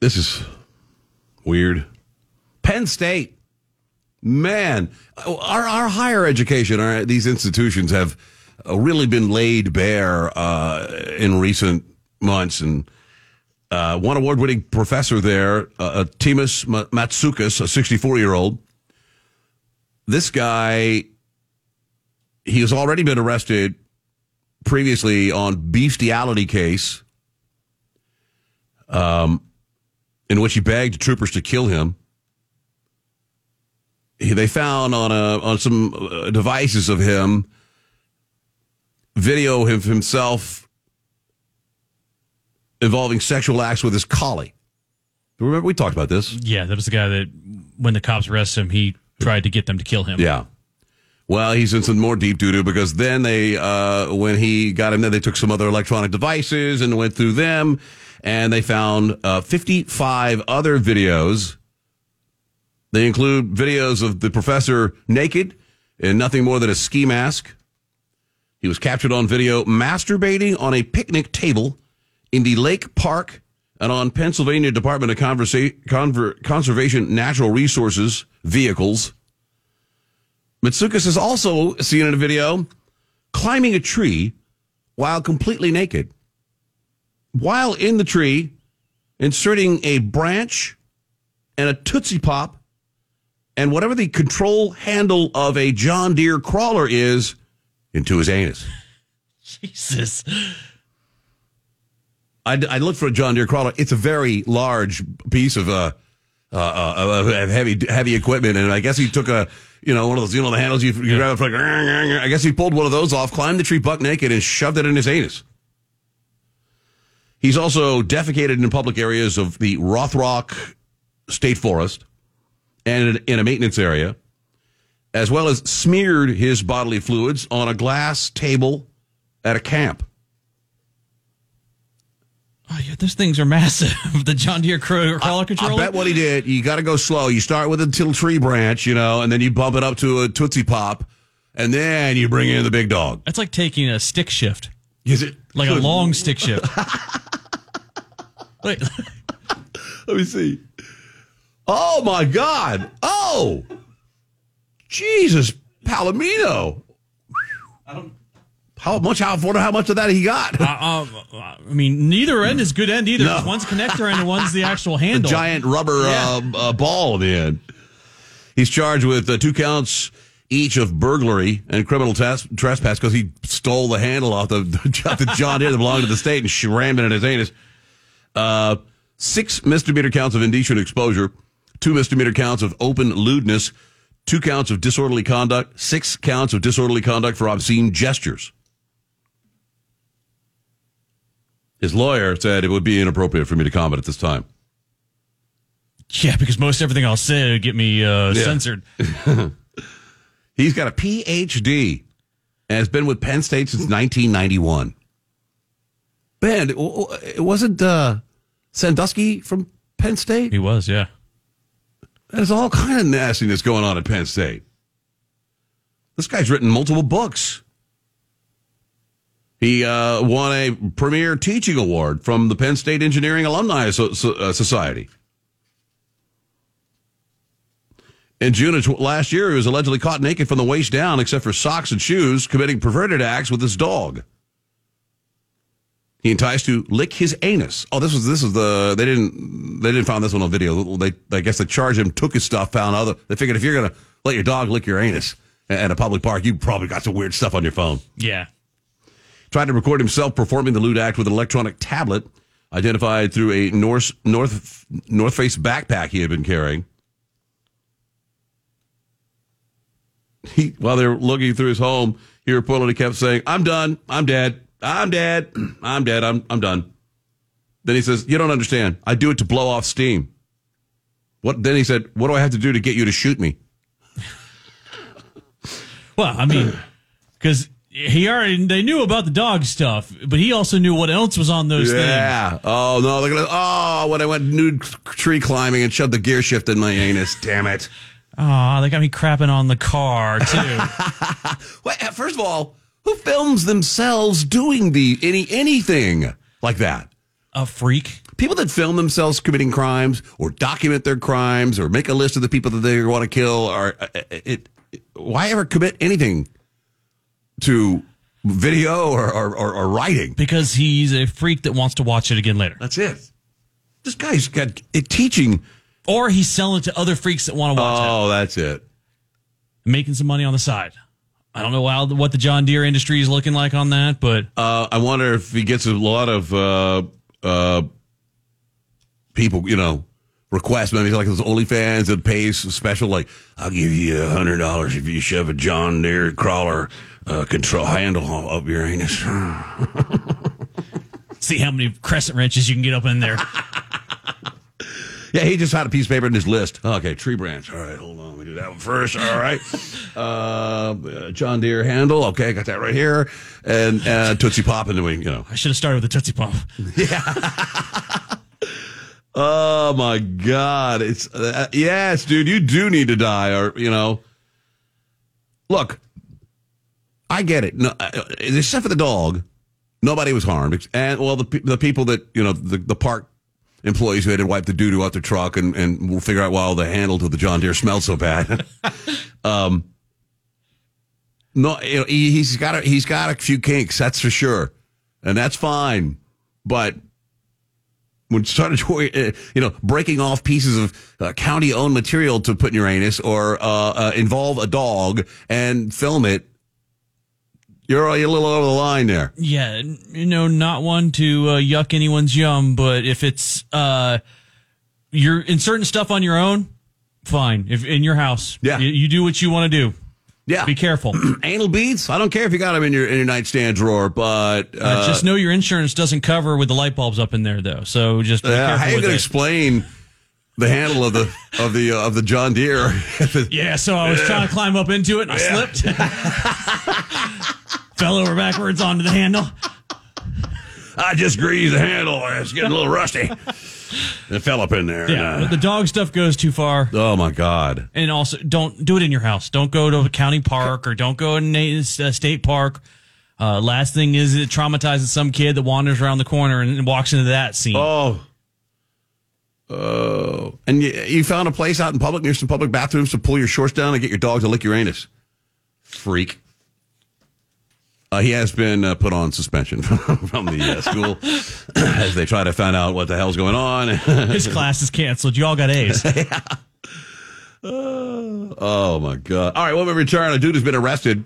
this is weird. Penn State, man, our our higher education, our, these institutions have uh, really been laid bare uh, in recent months, and uh, one award-winning professor there, uh, Themis Matsoukas, a 64-year-old. This guy, he has already been arrested previously on bestiality case um, in which he begged troopers to kill him. He, they found on a on some uh, devices of him video of himself involving sexual acts with his collie. Remember we talked about this? Yeah, that was the guy that when the cops arrested him, he tried to get them to kill him. Yeah. Well, he's in some more deep doo doo because then they, uh, when he got him there, they took some other electronic devices and went through them, and they found uh, 55 other videos. They include videos of the professor naked in nothing more than a ski mask. He was captured on video masturbating on a picnic table in the lake park and on Pennsylvania Department of Conversa- Conver- Conservation Natural Resources vehicles. Matsoukas is also seen in a video climbing a tree while completely naked. While in the tree, inserting a branch and a Tootsie Pop and whatever the control handle of a John Deere crawler is into his anus. Jesus. I, I looked for a John Deere crawler. It's a very large piece of uh, uh, uh, heavy heavy equipment, and I guess he took a you know one of those you know the handles you, you grab it for like, I guess he pulled one of those off, climbed the tree buck naked, and shoved it in his anus. He's also defecated in public areas of the Rothrock State Forest and in a maintenance area, as well as smeared his bodily fluids on a glass table at a camp. Oh, yeah, those things are massive. the John Deere crawler I controller. bet what he did, you got to go slow. You start with a little tree branch, you know, and then you bump it up to a Tootsie Pop, and then you bring in the big dog. That's like taking a stick shift. Is it? Like a long stick shift. Wait, Let me see. Oh my God! Oh, Jesus, Palomino. I don't. How much? I wonder how much of that he got. Uh, um, I mean, neither end is good end either. No. One's connector end and one's the actual the handle. giant rubber Yeah. uh, uh, ball in the end. He's charged with uh, two counts each of burglary and criminal trespass because he stole the handle off the, the John Deere that belonged to the state and she rammed it in his anus. Uh, six misdemeanor counts of indecent exposure, two misdemeanor counts of open lewdness, two counts of disorderly conduct, six counts of disorderly conduct for obscene gestures. His lawyer said it would be inappropriate for me to comment at this time. Yeah, because most everything I'll say would get me uh, Yeah. censored. He's got a PhD and has been with Penn State since 1991. Ben, it w- w- it wasn't uh, Sandusky from Penn State? He was, yeah. There's all kind of nastiness going on at Penn State. This guy's written multiple books. He uh, won a premier teaching award from the Penn State Engineering Alumni so- so- uh, Society. In June of tw- last year, he was allegedly caught naked from the waist down, except for socks and shoes, committing perverted acts with his dog. He enticed to lick his anus. Oh, this was this is the they didn't they didn't find this one on video. They I guess they charged him, took his stuff, found other. They figured if you're gonna let your dog lick your anus at a public park, you probably got some weird stuff on your phone. Yeah. Tried to record himself performing the lewd act with an electronic tablet, identified through a North North North Face backpack he had been carrying. He, while they were looking through his home, he reportedly kept saying, "I'm done. I'm dead. I'm dead. I'm dead. I'm I'm done." Then he says, "You don't understand. I do it to blow off steam." What? Then he said, "What do I have to do to get you to shoot me?" Well, I mean, because he already they knew about the dog stuff, but he also knew what else was on those things. yeah. Oh no, they're gonna. Oh, when I went nude tree climbing and shoved the gear shift in my anus. Damn it. Oh, they got me crapping on the car too. Well, first of all, who films themselves doing the any anything like that? A freak. People that film themselves committing crimes or document their crimes or make a list of the people that they want to kill are uh, it, it why ever commit anything to video or, or, or, or writing? because he's a freak that wants to watch it again later. That's it. This guy's got it teaching. Or he's selling it to other freaks that want to watch it. Oh, that's it. it, making some money on the side. I don't know how, what the John Deere industry is looking like on that, but Uh, I wonder if he gets a lot of uh, uh, people, you know, requests. Maybe like those OnlyFans that pays special, like I'll give you a hundred dollars if you shove a John Deere crawler uh, control handle up your anus. see how many crescent wrenches you can get up in there. Yeah, he just had a piece of paper in his list. Okay, tree branch. All right, hold on. We do that one first. All right. Uh, uh, John Deere handle. Okay, I got that right here. And uh, Tootsie Pop, and then we, you know. I should have started with the Tootsie Pop. Yeah. oh my God! It's uh, yes, dude. You do need to die, or you know. Look, I get it. No, uh, except for the dog, nobody was harmed, and well, the the people that you know, the, the park employees who had to wipe the doo doo out their truck, and and we'll figure out why all the handle to the John Deere smelled so bad. um, no, he, he's got a, he's got a few kinks, that's for sure, and that's fine, but when started you know breaking off pieces of uh, county owned material to put in your anus or uh, uh, involve a dog and film it you're, you're a little over the line there Yeah, you know, not one to uh, yuck anyone's yum, but if it's uh, you're inserting stuff on your own, fine. If in your house, Yeah. you, you do what you want to do. yeah Be careful. anal beads i don't care if you got them in your in your nightstand drawer but uh, Uh, just know your insurance doesn't cover with the light bulbs up in there, though. So just be uh, careful how you gonna it. explain the handle of the of the uh, of the john deere yeah, so I was trying to climb up into it and I slipped. fell over backwards onto the handle. I just greased the handle. It's getting a little rusty. It fell up in there. Yeah, and, but the dog stuff goes too far. uh, oh my god. And also, don't do it in your house. Don't go to a county park or don't go in a uh, state park. Uh, last thing is it traumatizes some kid that wanders around the corner and walks into that scene. Oh. Oh. And you, you found a place out in public near some public bathrooms to pull your shorts down and get your dog to lick your anus. Freak. Uh, he has been uh, put on suspension from the uh, school as they try to find out what the hell's going on. His class is canceled. You all got A's. Oh my god! All right, when we return, a dude has been arrested.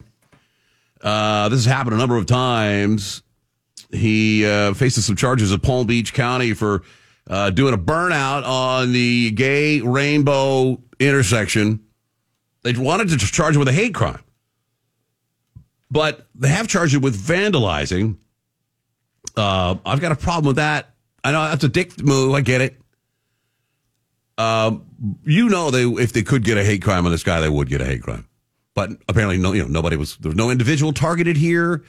Uh, this has happened a number of times. He uh, faces some charges of Palm Beach County for uh, doing a burnout on the gay rainbow intersection. They wanted to charge him with a hate crime, but they have charged him with vandalizing. Uh, I've got a problem with that. I know that's a dick move. I get it. Um, you know, they if they could get a hate crime on this guy, they would get a hate crime. But apparently, no, you know, nobody was there was no individual targeted here.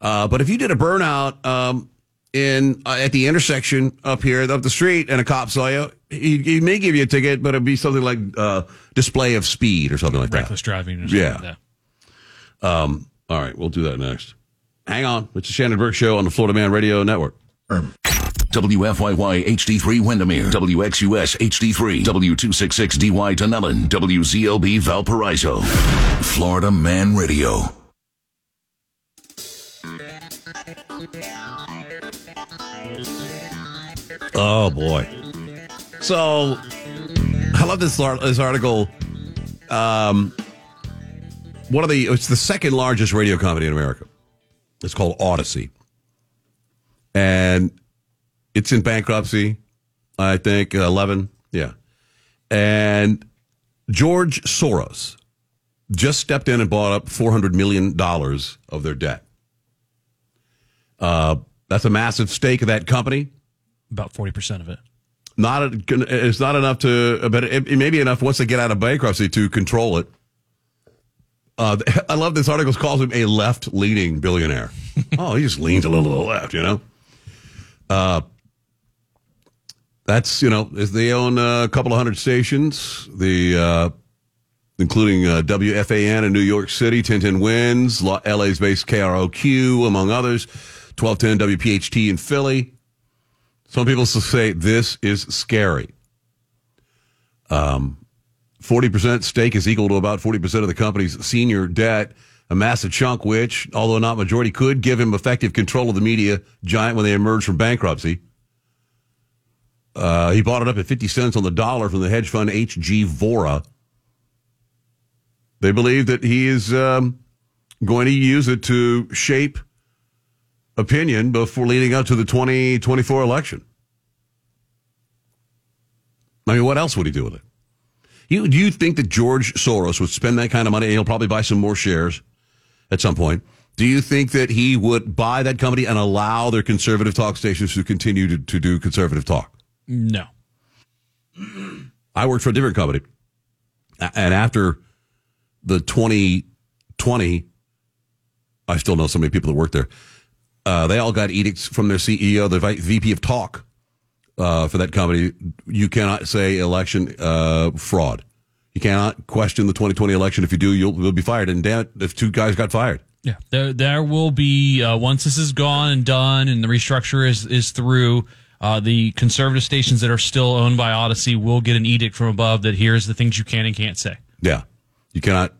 Uh, but if you did a burnout um, in uh, at the intersection up here up the street, and a cop saw you, he, he may give you a ticket, but it'd be something like uh, display of speed or something like Reckless that. Reckless driving or something Yeah. like that. Um, all right, we'll do that next. Hang on, it's the Shannon Burke Show on the Florida Man Radio Network. WFYY HD3 Windermere, WXUS HD3, W266DY Dunellen, WZLB Valparaiso. Florida Man Radio. Oh boy. So I love this this article. Um, one of the it's the second largest radio company in America. It's called Audacy, and it's in bankruptcy. I think eleven, yeah. And George Soros just stepped in and bought up four hundred million dollars of their debt. Uh, that's a massive stake of that company About 40% of it. not it's not enough to but it, it may be enough once they get out of bankruptcy to control it uh, i love this article. Calls him a left-leaning billionaire. Oh he just leans a little to the left you know? Uh, that's you know they own a couple of hundred stations the uh, including uh, wfan in new york city 1010 wins la's based kroq among others 1210 wpht in philly. Some people say this is scary. Um, 40% stake is equal to about 40% of the company's senior debt, a massive chunk which, although not majority, could give him effective control of the media giant when they emerge from bankruptcy. Uh, he bought it up at 50 cents on the dollar from the hedge fund HG Vora. They believe that he is um, going to use it to shape opinion before leading up to the 2024 election. I mean, what else would he do with it? You, do you think that George Soros would spend that kind of money? And he'll probably buy some more shares at some point. Do you think that he would buy that company and allow their conservative talk stations to continue to, to do conservative talk? No. I worked for a different company. And after the 2020, I still know so many people that work there. Uh, they all got edicts from their CEO, the VP of talk uh, for that company. You cannot say election uh, fraud. You cannot question the 2020 election. If you do, you'll, you'll be fired. And damn it, if two guys got fired. Yeah, there there will be uh, once this is gone and done and the restructure is is through. Uh, the conservative stations that are still owned by Audacy will get an edict from above that here's the things you can and can't say. Yeah. You cannot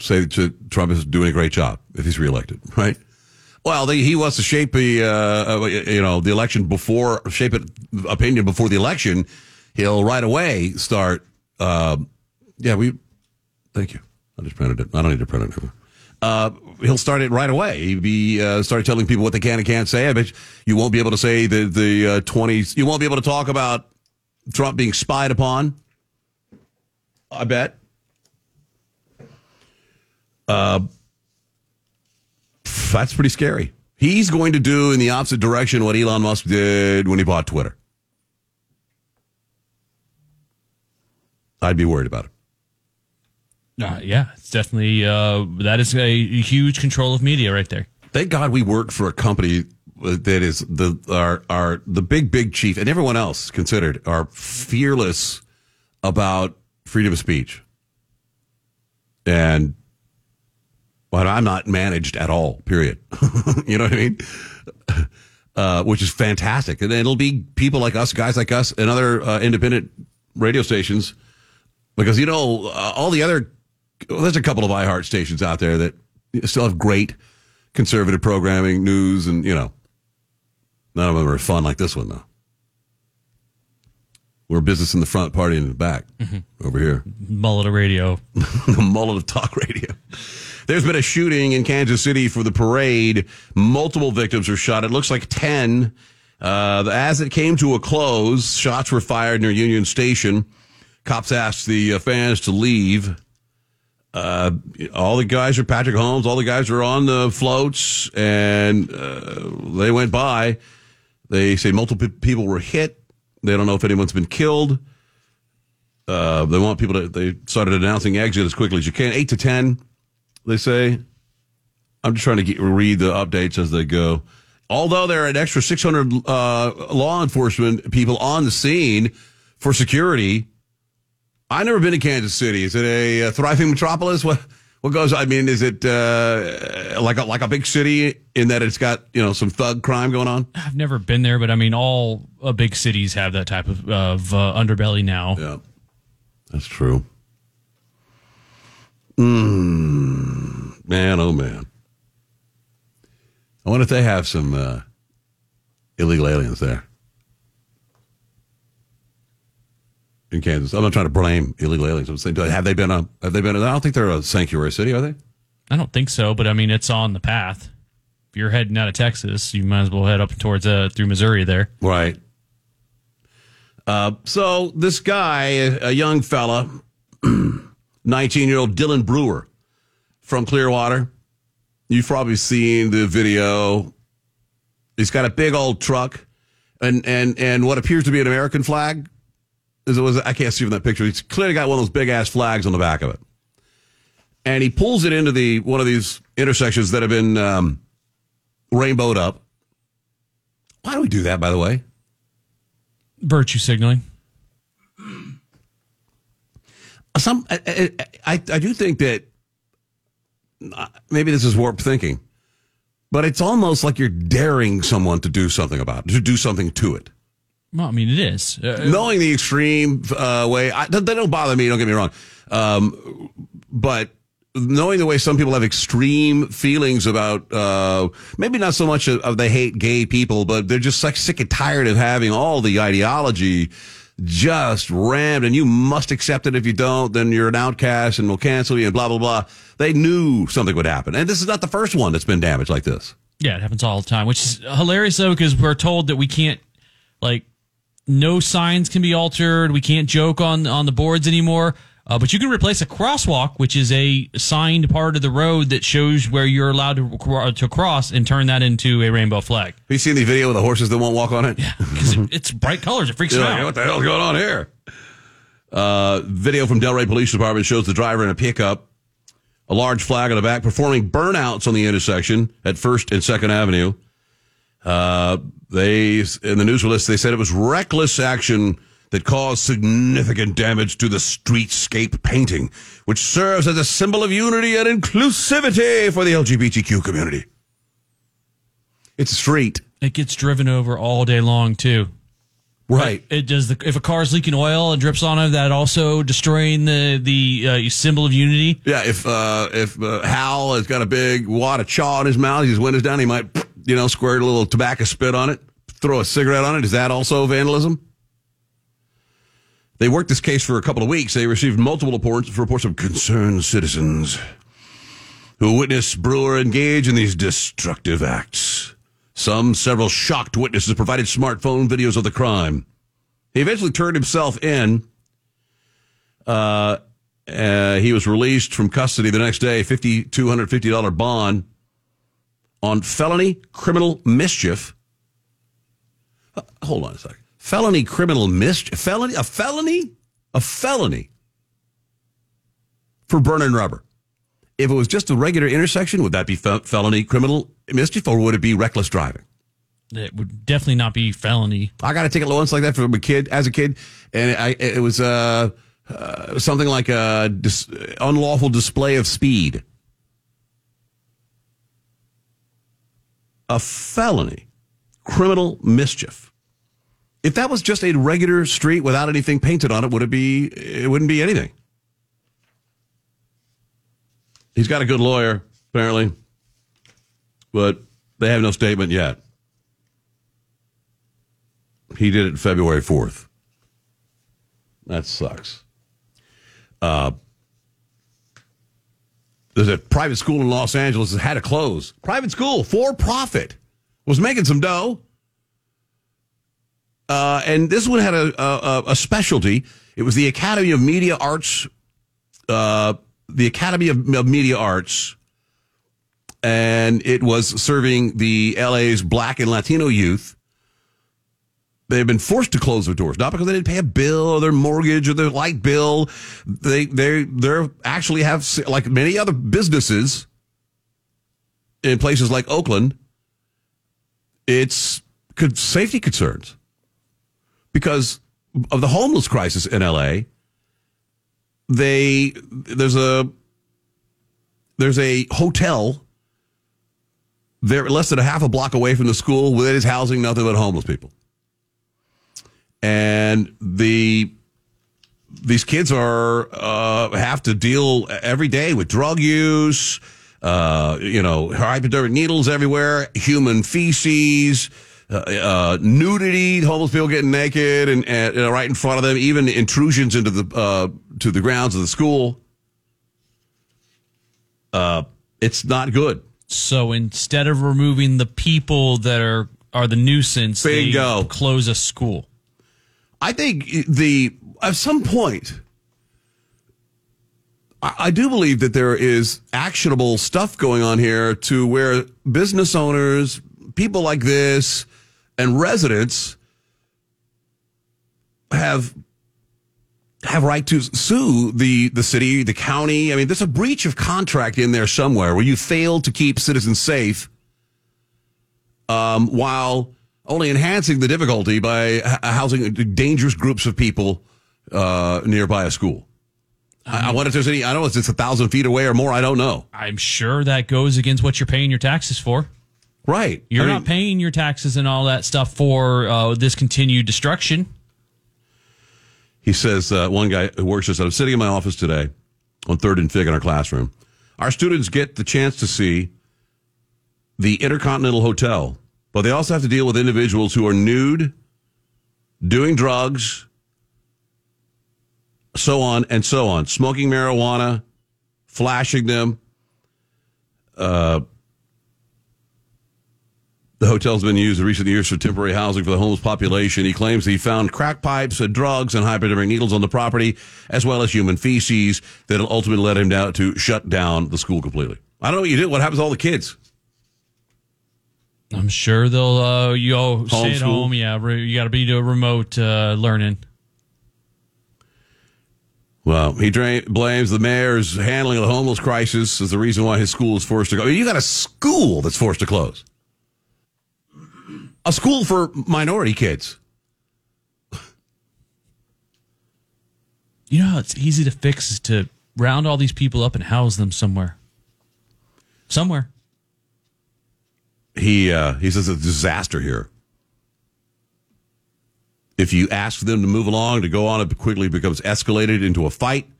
say that Trump is doing a great job if he's reelected, right? Well, he wants to shape the, uh, uh, you know, the election before, shape it, opinion before the election. He'll right away start, uh, yeah, we, thank you. I just printed it. I don't need to print it. Uh, he'll start it right away. He'll be, uh, start telling people what they can and can't say. I bet you won't be able to say the, the, uh, 20s, you won't be able to talk about Trump being spied upon. I bet. Uh, that's pretty scary. He's going to do in the opposite direction what Elon Musk did when he bought Twitter. I'd be worried about it. Uh, yeah, it's definitely uh, that is a huge control of media right there. Thank God we work for a company that is the our our the big big chief and everyone else considered are fearless about freedom of speech. And but I'm not managed at all. Period. you know what I mean? Uh, which is fantastic, and it'll be people like us, guys like us, and other uh, independent radio stations, because you know uh, all the other. Well, there's a couple of iHeart stations out there that still have great conservative programming, news, and you know, none of them are fun like this one though. We're business in the front, party in the back over here. Mullet of radio. the mullet of talk radio. There's been a shooting in Kansas City for the parade. Multiple victims were shot. It looks like 10. Uh, as it came to a close, shots were fired near Union Station. Cops asked the uh, fans to leave. Uh, all the guys are Patrick Mahomes. All the guys are on the floats, and uh, they went by. They say multiple people were hit. They don't know if anyone's been killed. Uh, they want people to. They started announcing exit as quickly as you can. Eight to ten, they say. I'm just trying to get, read the updates as they go. Although there are an extra 600 uh, law enforcement people on the scene for security, I've never been to Kansas City. Is it a, uh thriving metropolis? What what goes? I mean, is it uh, like a, like a big city in that it's got you know some thug crime going on? I've never been there, but I mean, all uh, big cities have that type of, of uh, underbelly now. Yeah, that's true. Mm, man, oh man. I wonder if they have some uh, illegal aliens there in Kansas. I'm not trying to blame illegal aliens. I'm saying, have they been a? Have they been? A, I don't think they're a sanctuary city, are they? I don't think so, but I mean, it's on the path. If you're heading out of Texas, you might as well head up towards uh, through Missouri there. Right. Uh, so this guy, a young fella, 19 year old Dylan Brewer from Clearwater. You've probably seen the video. He's got a big old truck and, and, and what appears to be an American flag. Is it was I can't see from that picture. He's clearly got one of those big ass flags on the back of it. And he pulls it into the one of these intersections that have been um, rainbowed up. Why do we do that, by the way? Virtue signaling. Some, I, I, I do think that uh, maybe this is warped thinking, but it's almost like you're daring someone to do something about it, to do something to it. Well, I mean, it is. Uh, Knowing the extreme uh, way, I, they don't bother me. Don't get me wrong, um, but knowing the way some people have extreme feelings about uh, maybe not so much of, of they hate gay people, but they're just like sick and tired of having all the ideology just rammed, and you must accept it. If you don't, then you're an outcast, and we'll cancel you, and blah blah blah. They knew something would happen, and this is not the first one that's been damaged like this. Yeah, it happens all the time, which is hilarious though, because we're told that we can't, like, no signs can be altered. We can't joke on on the boards anymore. Uh, but you can replace a crosswalk, which is a signed part of the road that shows where you're allowed to, to cross, and turn that into a rainbow flag. Have you seen the video of the horses that won't walk on it? Yeah, because it, it's bright colors. It freaks You're them like, out. what the hell's going on here? Uh, video from Delray Police Department shows the driver in a pickup, a large flag on the back, performing burnouts on the intersection at First and Second Avenue. Uh, they in the news release they said it was reckless action that caused significant damage to the streetscape painting, which serves as a symbol of unity and inclusivity for the LGBTQ community. It's a street. It gets driven over all day long too. Right. It does the if a car's leaking oil and drips on it, that also destroying the the uh, symbol of unity. Yeah, if uh, if uh, Hal has got a big wad of chaw in his mouth, his windows down, he might you know squirt a little tobacco spit on it, throw a cigarette on it. Is that also vandalism? They worked this case for a couple of weeks. They received multiple reports, reports of concerned citizens who witnessed Brewer engage in these destructive acts. Some, several shocked witnesses provided smartphone videos of the crime. He eventually turned himself in. Uh, uh, he was released from custody the next day, $5,250 bond on felony criminal mischief. Uh, hold on a second. Felony criminal mischief? Felony? A felony? A felony for burning rubber. If it was just a regular intersection, would that be fel- felony criminal mischief or would it be reckless driving? It would definitely not be felony. I got a ticket once like that from a kid as a kid, and I, it was uh, uh, something like a dis- unlawful display of speed. A felony, criminal mischief. If that was just a regular street without anything painted on it, would it be? It wouldn't be anything. He's got a good lawyer, apparently, but they have no statement yet. He did it February 4th. That sucks. Uh, there's a private school in Los Angeles that had to close. Private school, for profit, was making some dough. Uh, and this one had a, a, a specialty. It was the Academy of Media Arts, uh, the Academy of, of Media Arts, and it was serving the LA's black and Latino youth. They've been forced to close their doors, not because they didn't pay a bill or their mortgage or their light bill. They they they actually have like many other businesses in places like Oakland. It's safety concerns because of the homeless crisis in LA. They there's a there's a hotel there less than a half a block away from the school that is housing nothing but homeless people and the these kids are uh, have to deal every day with drug use, uh, you know, hypodermic needles everywhere, human feces, uh, uh, nudity, homeless people getting naked and, and you know, right in front of them, even intrusions into the uh, to the grounds of the school. Uh, it's not good. So instead of removing the people that are are the nuisance, Bingo. they close a school. I think the at some point, I, I do believe that there is actionable stuff going on here to where business owners, people like this, and residents have have right to sue the the city, the county. I mean, there's a breach of contract in there somewhere where you failed to keep citizens safe, um, while only enhancing the difficulty by housing dangerous groups of people uh, nearby a school. I, I wonder if there's any. I don't know if it's a thousand feet away or more. I don't know. I'm sure that goes against what you're paying your taxes for. Right. You're I not mean- paying your taxes and all that stuff for uh, this continued destruction. He says, uh, one guy who works says, I'm sitting in my office today on third and fig in our classroom. Our students get the chance to see the Intercontinental Hotel, but they also have to deal with individuals who are nude, doing drugs, so on and so on, smoking marijuana, flashing them. Uh, the hotel's been used in recent years for temporary housing for the homeless population. He claims he found crack pipes, and drugs, and hypodermic needles on the property, as well as human feces that ultimately led him down to shut down the school completely. I don't know what you do. What happens to all the kids? I'm sure they'll uh, you all stay at home. Yeah, you got to be to remote uh, learning. Well, he dra- blames the mayor's handling of the homeless crisis as the reason why his school is forced to go. I mean, you got a school that's forced to close. A school for minority kids. You know how it's easy to fix is to round all these people up and house them somewhere. Somewhere. he uh, he says it's a disaster here. If you ask them to move along to go on, it quickly becomes escalated into a fight.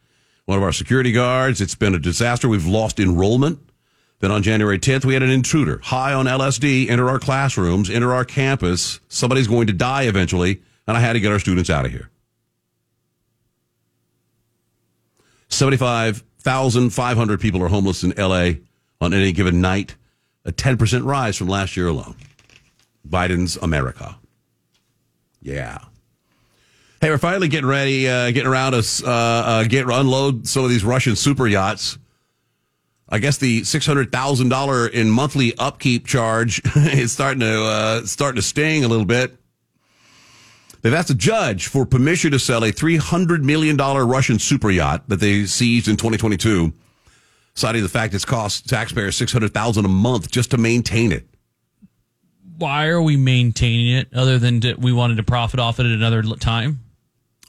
One of our security guards, it's been a disaster. We've lost enrollment. Then on January 10th, we had an intruder high on LSD enter our classrooms, enter our campus. Somebody's going to die eventually, and I had to get our students out of here. 75,500 people are homeless in LA on any given night, a 10% rise from last year alone. Biden's America. Yeah. Hey, we're finally getting ready, uh, getting around us, uh, uh, get unload some of these Russian super yachts. I guess the six hundred thousand dollar in monthly upkeep charge is starting to uh, starting to sting a little bit. They've asked a judge for permission to sell a $300 million Russian super yacht that they seized in 2022, citing the fact it's cost taxpayers 600000 a month just to maintain it. Why are we maintaining it other than we wanted to profit off it at another time?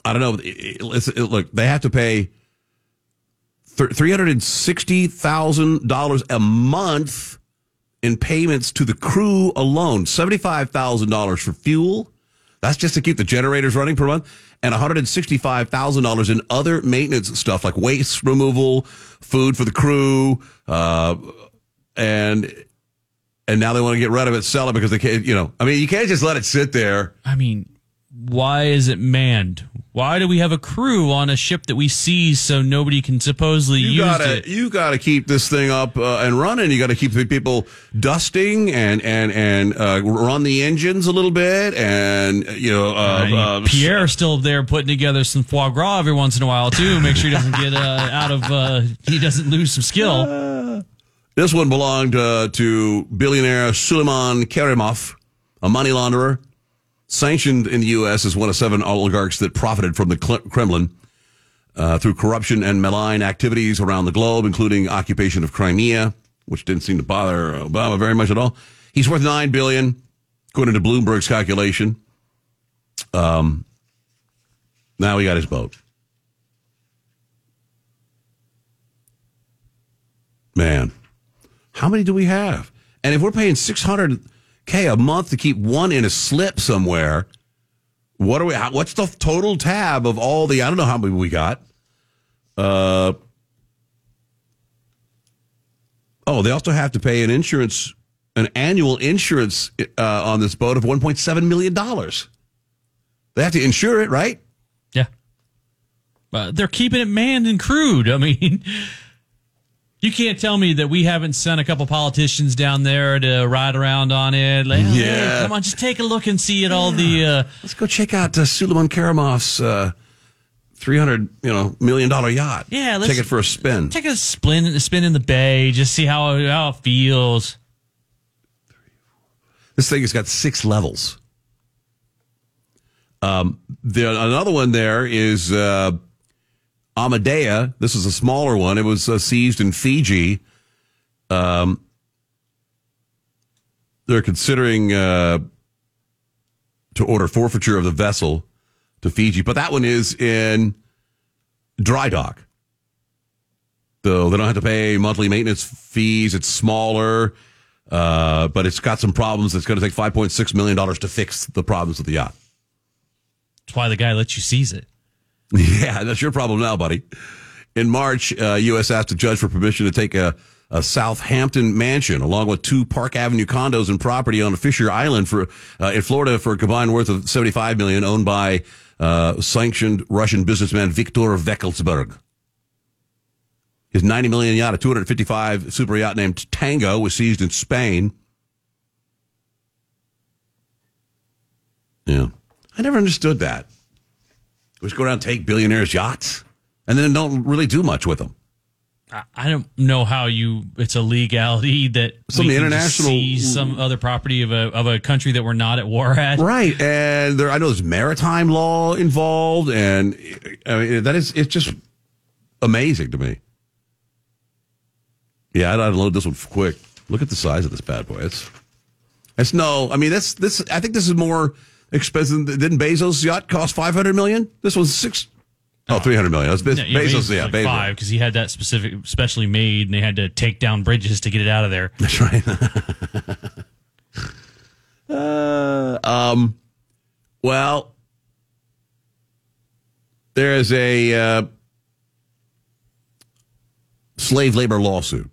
I don't know. It- it- look, they have to pay three hundred and sixty thousand dollars a month in payments to the crew alone. Seventy five thousand dollars for fuel. That's just to keep the generators running per month, and one hundred and sixty five thousand dollars in other maintenance stuff like waste removal, food for the crew, uh, and and now they want to get rid of it, sell it because they can't. You know, I mean, you can't just let it sit there. I mean, why is it manned? Why do we have a crew on a ship that we seize so nobody can supposedly You use gotta, it? you gotta keep this thing up uh, and running. You gotta keep the people dusting and and and uh, run the engines a little bit, and you know, uh, uh, Pierre's still there putting together some foie gras every once in a while too. Make sure he doesn't get uh, out of uh, he doesn't lose some skill. This one belonged uh, to billionaire Suleiman Kerimov, a money launderer, sanctioned in the U.S. as one of seven oligarchs that profited from the Kremlin uh, through corruption and malign activities around the globe, including occupation of Crimea, which didn't seem to bother Obama very much at all. He's worth nine billion, according to Bloomberg's calculation. Um, now he got his boat. Man, how many do we have? And if we're paying 600K a month to keep one in a slip somewhere, what are we, how, what's the total tab of all the, I don't know how many we got. Uh, oh, they also have to pay an insurance, an annual insurance uh, on this boat of $1.7 million. They have to insure it, right? Yeah. Uh, they're keeping it manned and crewed. I mean, you can't tell me that we haven't sent a couple politicians down there to ride around on it. Like, hey, Yeah. come on, just take a look and see at all the. Uh, Let's go check out uh, Suleiman Kerimov's uh, 300 you know, million dollar yacht. Yeah, let's- Take it for a spin. take a spin, a spin in the bay, just see how how it feels. This thing has got six levels. Um, the, another one there is uh, Amadea. This is a smaller one. It was uh, seized in Fiji. Um, they're considering uh, to order forfeiture of the vessel to Fiji, but that one is in dry dock. So they don't have to pay monthly maintenance fees. It's smaller, uh, but it's got some problems. It's going to take $5.6 million to fix the problems with the yacht. That's why the guy lets you seize it. Yeah, that's your problem now, buddy. In March, uh, U.S. asked a judge for permission to take a, a Southampton mansion along with two Park Avenue condos and property on Fisher Island for uh, in Florida for a combined worth of 75 million, owned by uh, sanctioned Russian businessman Viktor Vekselberg. His 90 million yacht, a 255 super yacht named Tango, was seized in Spain. Yeah. I never understood that. We just go around and take billionaires' yachts and then don't really do much with them. I- I don't know how you. It's a legality that Some international- some other property of a of a country that we're not at war at. Right. And there, I know there's maritime law involved. And I mean, that is, it's just amazing to me. Yeah, I'd unload this one quick. Look at the size of this bad boy. It's, it's no, I mean, that's, this, I think this is more expensive. Didn't Bezos' yacht cost 500 million? This was six, oh, 300 million. That's Bez- Yeah, yeah, Bezos, yeah, like Bezos. five because he had that specific, specially made, and they had to take down bridges to get it out of there. That's right. Uh, um, well, there's a uh, slave labor lawsuit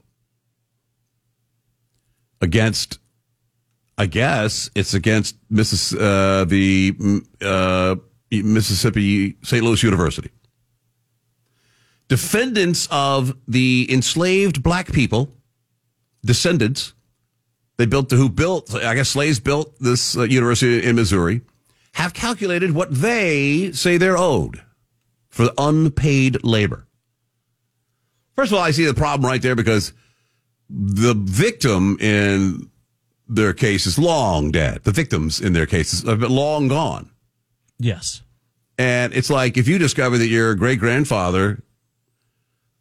against. I guess it's against Missis, uh, the mm, uh, Mississippi St. Louis University. Defendants of the enslaved black people, descendants, they built the who built I guess slaves built this uh, university in Missouri have calculated what they say they're owed for unpaid labor. First of all, I see the problem right there because the victim in their case is long dead. The victims in their cases have been long gone. Yes. And it's like if you discover that your great grandfather,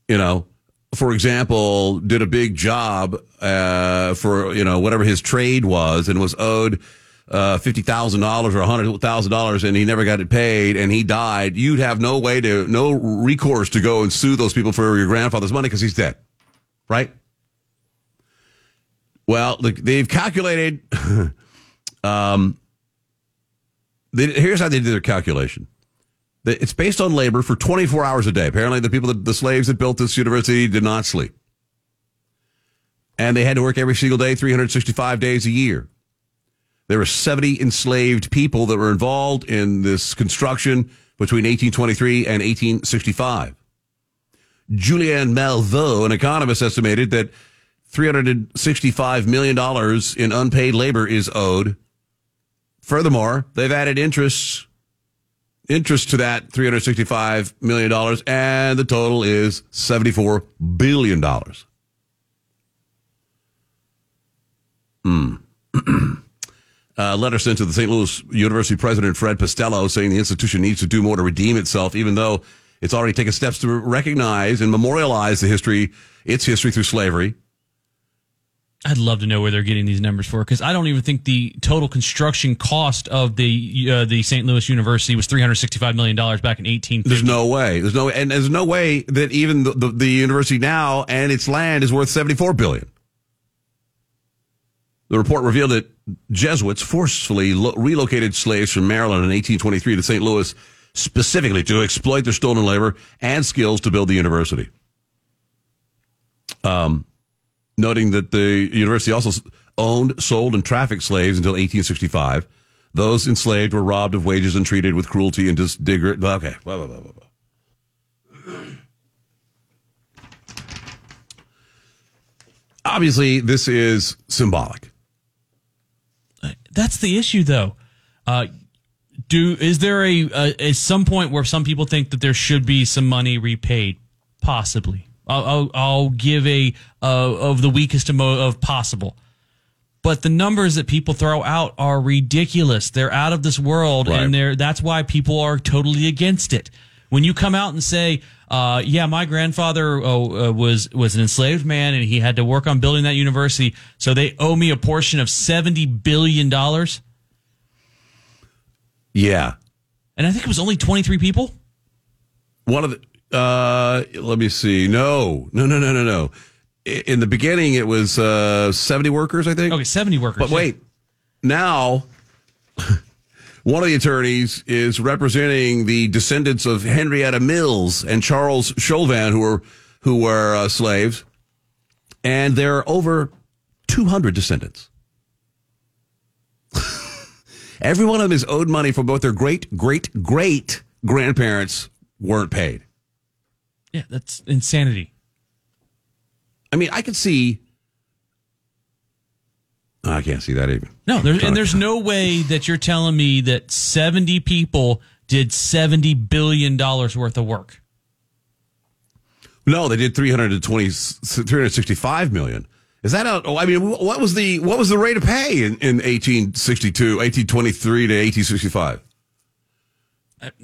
you know, for example, did a big job uh, for you know whatever his trade was and was owed uh, fifty thousand dollars or hundred thousand dollars, and he never got it paid, and he died. You'd have no way to, no recourse to go and sue those people for your grandfather's money because he's dead, right? Well, they've calculated. um, they, here's how they did their calculation. It's based on labor for 24 hours a day. Apparently, the people, that, the slaves that built this university did not sleep. And they had to work every single day, 365 days a year. There were 70 enslaved people that were involved in this construction between 1823 and 1865. Julianne Malveaux, an economist, estimated that $365 million in unpaid labor is owed. Furthermore, they've added interest interest to that $365 million, and the total is $74 billion. Hmm. letter sent to the St. Louis University president, Fred Pestello, saying the institution needs to do more to redeem itself, even though it's already taken steps to recognize and memorialize the history, its history through slavery. I'd love to know where they're getting these numbers for because I don't even think the total construction cost of the uh, the St. Louis University was three hundred sixty five million dollars back in eighteen. There's no way. There's no, and there's no way that even the, the, the university now and its land is worth 74 billion. The report revealed that Jesuits forcefully lo- relocated slaves from Maryland in 1823 to St. Louis specifically to exploit their stolen labor and skills to build the university. Um, noting that the university also owned, sold, and trafficked slaves until 1865. Those enslaved were robbed of wages and treated with cruelty and disdigger. Okay, blah, blah, blah, blah, blah. Obviously, this is symbolic. That's the issue, though. Uh, do is there a, a at some point where some people think that there should be some money repaid? Possibly. I'll I'll, I'll give a uh, of the weakest emo- of possible. But the numbers that people throw out are ridiculous. They're out of this world, Right. and they're that's why people are totally against it. When you come out and say, uh, "Yeah, my grandfather uh, uh, was was an enslaved man, and he had to work on building that university, so they owe me a portion of seventy billion dollars," Yeah. and I think it was only twenty three people. One of the, uh, let me see. No, no, no, no, no, no. In the beginning, it was uh, 70 workers, I think. Okay, seventy workers. But wait, now one of the attorneys is representing the descendants of Henrietta Mills and Charles Chauvin, who were who were uh, slaves, and there are over 200 descendants. Every one of them is owed money for both their great great great grandparents weren't paid. Yeah, that's insanity. I mean, I could see. Oh, I can't see that even. No, there's, and there's no way that you're telling me that 70 people did 70 billion dollars worth of work. No, they did 320, 365 million. Is that a, oh, I mean, what was the, what was the rate of pay in, in 1862, 1823 to 1865?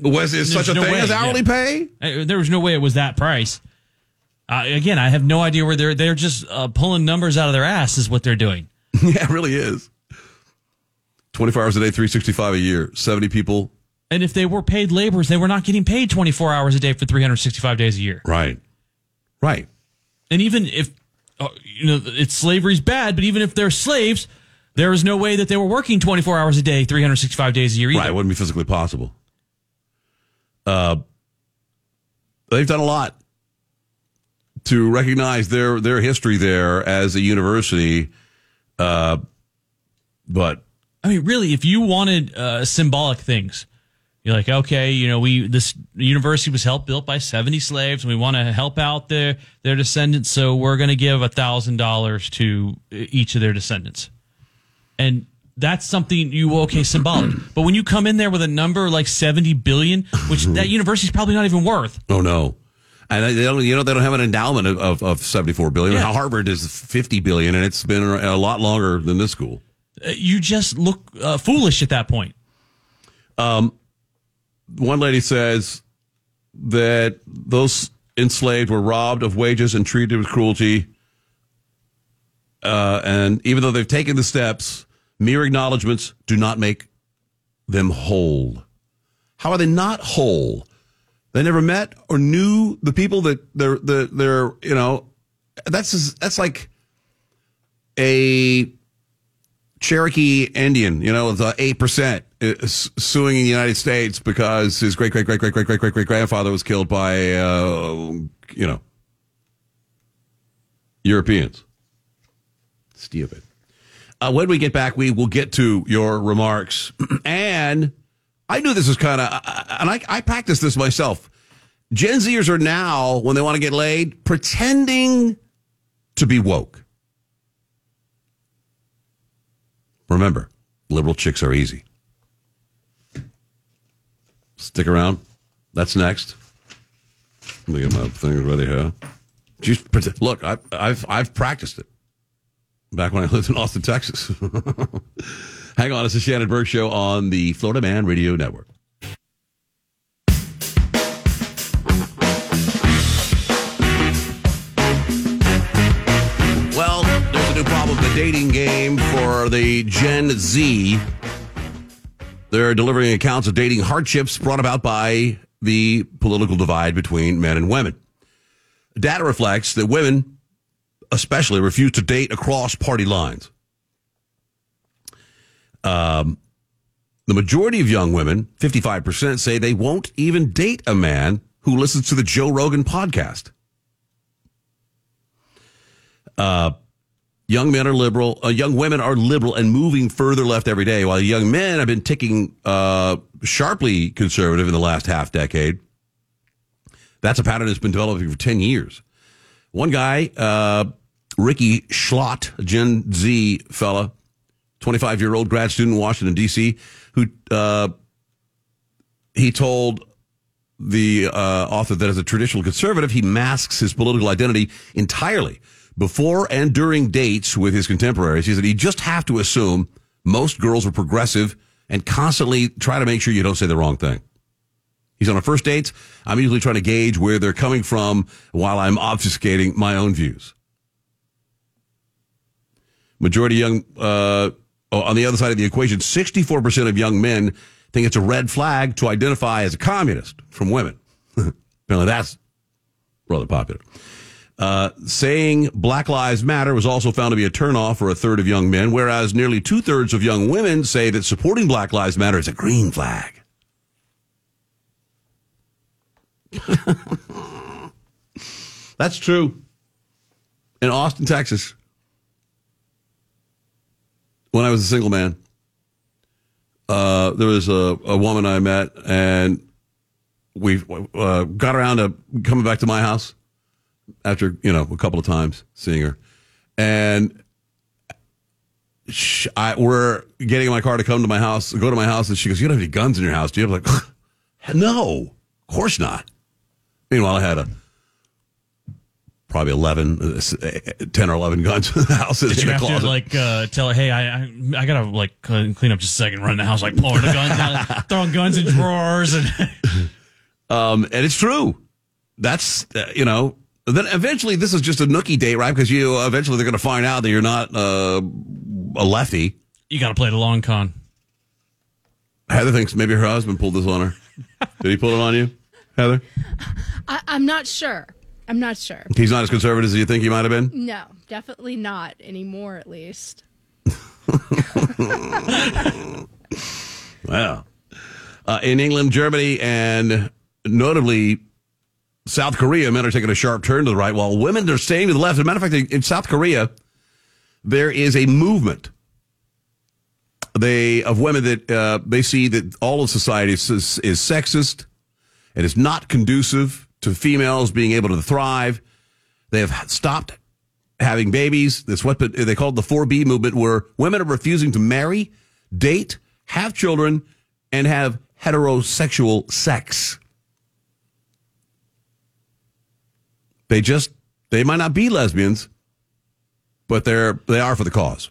Was it such a no thing way, as hourly yeah. pay? Uh, There was no way it was that price. Uh, again, I have no idea where they're they're just uh, pulling numbers out of their ass is what they're doing. yeah, it really is. 24 hours a day, 365 a year, 70 people. And if they were paid laborers, they were not getting paid 24 hours a day for 365 days a year. Right. Right. And even if uh, you know it's slavery's bad, but even if they're slaves, there is no way that they were working 24 hours a day, 365 days a year either. Right. It wouldn't be physically possible. Uh, they've done a lot to recognize their, their history there as a university. Uh, but I mean, really, if you wanted uh, symbolic things, you're like, okay, you know, we this university was helped built by 70 slaves, and we want to help out their their descendants, so we're going to give a thousand dollars to each of their descendants, and that's something you okay symbolic. but when you come in there with a number like 70 billion, which that university's probably not even worth, Oh no. And they don't, you know, they don't have an endowment of, of, of 74 billion. Yeah. Harvard is 50 billion and it's been a lot longer than this school. uh, you just look uh, foolish at that point. Um, one lady says that those enslaved were robbed of wages and treated with cruelty. Uh, and even though they've taken the steps, Mere acknowledgments do not make them whole. How are they not whole? They never met or knew the people that they're, they're, they're you know, that's, that's like a Cherokee Indian, you know, the 8% suing in the United States because his great, great, great, great, great, great, great, great grandfather was killed by, uh, you know, Europeans. Stupid. Uh, when we get back, we will get to your remarks. and I knew this was kind of, and I, I practice this myself. Gen Zers are now, when they want to get laid, pretending to be woke. Remember, liberal chicks are easy. Stick around. That's next. Let me get my things ready here. Just pretend, look, I, I've I've practiced it back when I lived in Austin, Texas. Hang on, it's the Shannon Burke Show on the Florida Man Radio Network. Well, there's a new problem the dating game for the Gen Z. They're delivering accounts of dating hardships brought about by the political divide between men and women. Data reflects that women, especially, refuse to date across party lines. Um, the majority of young women, 55%, say they won't even date a man who listens to the Joe Rogan podcast. Uh, young men are liberal. Uh, young women are liberal and moving further left every day, while young men have been ticking uh, sharply conservative in the last half decade. That's a pattern that's been developing for 10 years. One guy, uh, Ricky Schlott, Gen Z fella, 25 year old grad student in Washington, D.C., who uh, he told the uh, author that as a traditional conservative, he masks his political identity entirely before and during dates with his contemporaries. He said he just have to assume most girls are progressive and constantly try to make sure you don't say the wrong thing. He's on a first date. I'm usually trying to gauge where they're coming from while I'm obfuscating my own views. Majority young, uh, on the other side of the equation, 64% of young men think it's a red flag to identify as a communist from women. Apparently that's rather popular. Uh, saying Black Lives Matter was also found to be a turnoff for a third of young men, whereas nearly two thirds of young women say that supporting Black Lives Matter is a green flag. That's true. In Austin, Texas, when I was a single man, uh, there was a, a woman I met, and we uh, got around to coming back to my house after you know a couple of times seeing her, and she, I we're getting in my car to come to my house, go to my house, and she goes, "You don't have any guns in your house, do you?" I'm like, "No, of course not." Meanwhile, I had a probably 11, uh, 10 or 11 guns in the house. Did in you the have closet. to like uh, tell her, hey, I, I I gotta like clean clean up just a second, run the house, like pulling the guns out, throwing guns in drawers, and Um, and it's true. That's, uh, you know, then eventually this is just a nookie date, right? Because you eventually they're going to find out that you're not uh, a lefty. you got to play the long con. Heather thinks maybe her husband pulled this on her. Did he pull it on you, Heather? I, I'm not sure. I'm not sure. He's not as conservative as you think he might have been. No, definitely not anymore, at least. Wow. Uh, in England, Germany, and notably South Korea, men are taking a sharp turn to the right, while women are staying to the left. As a matter of fact, in South Korea, there is a movement they of women that uh, they see that all of society is, is, is sexist and is not conducive to females being able to thrive. They have stopped having babies. That's what they called the 4B movement, where women are refusing to marry, date, have children, and have heterosexual sex. They just they might not be lesbians, but they're they are for the cause.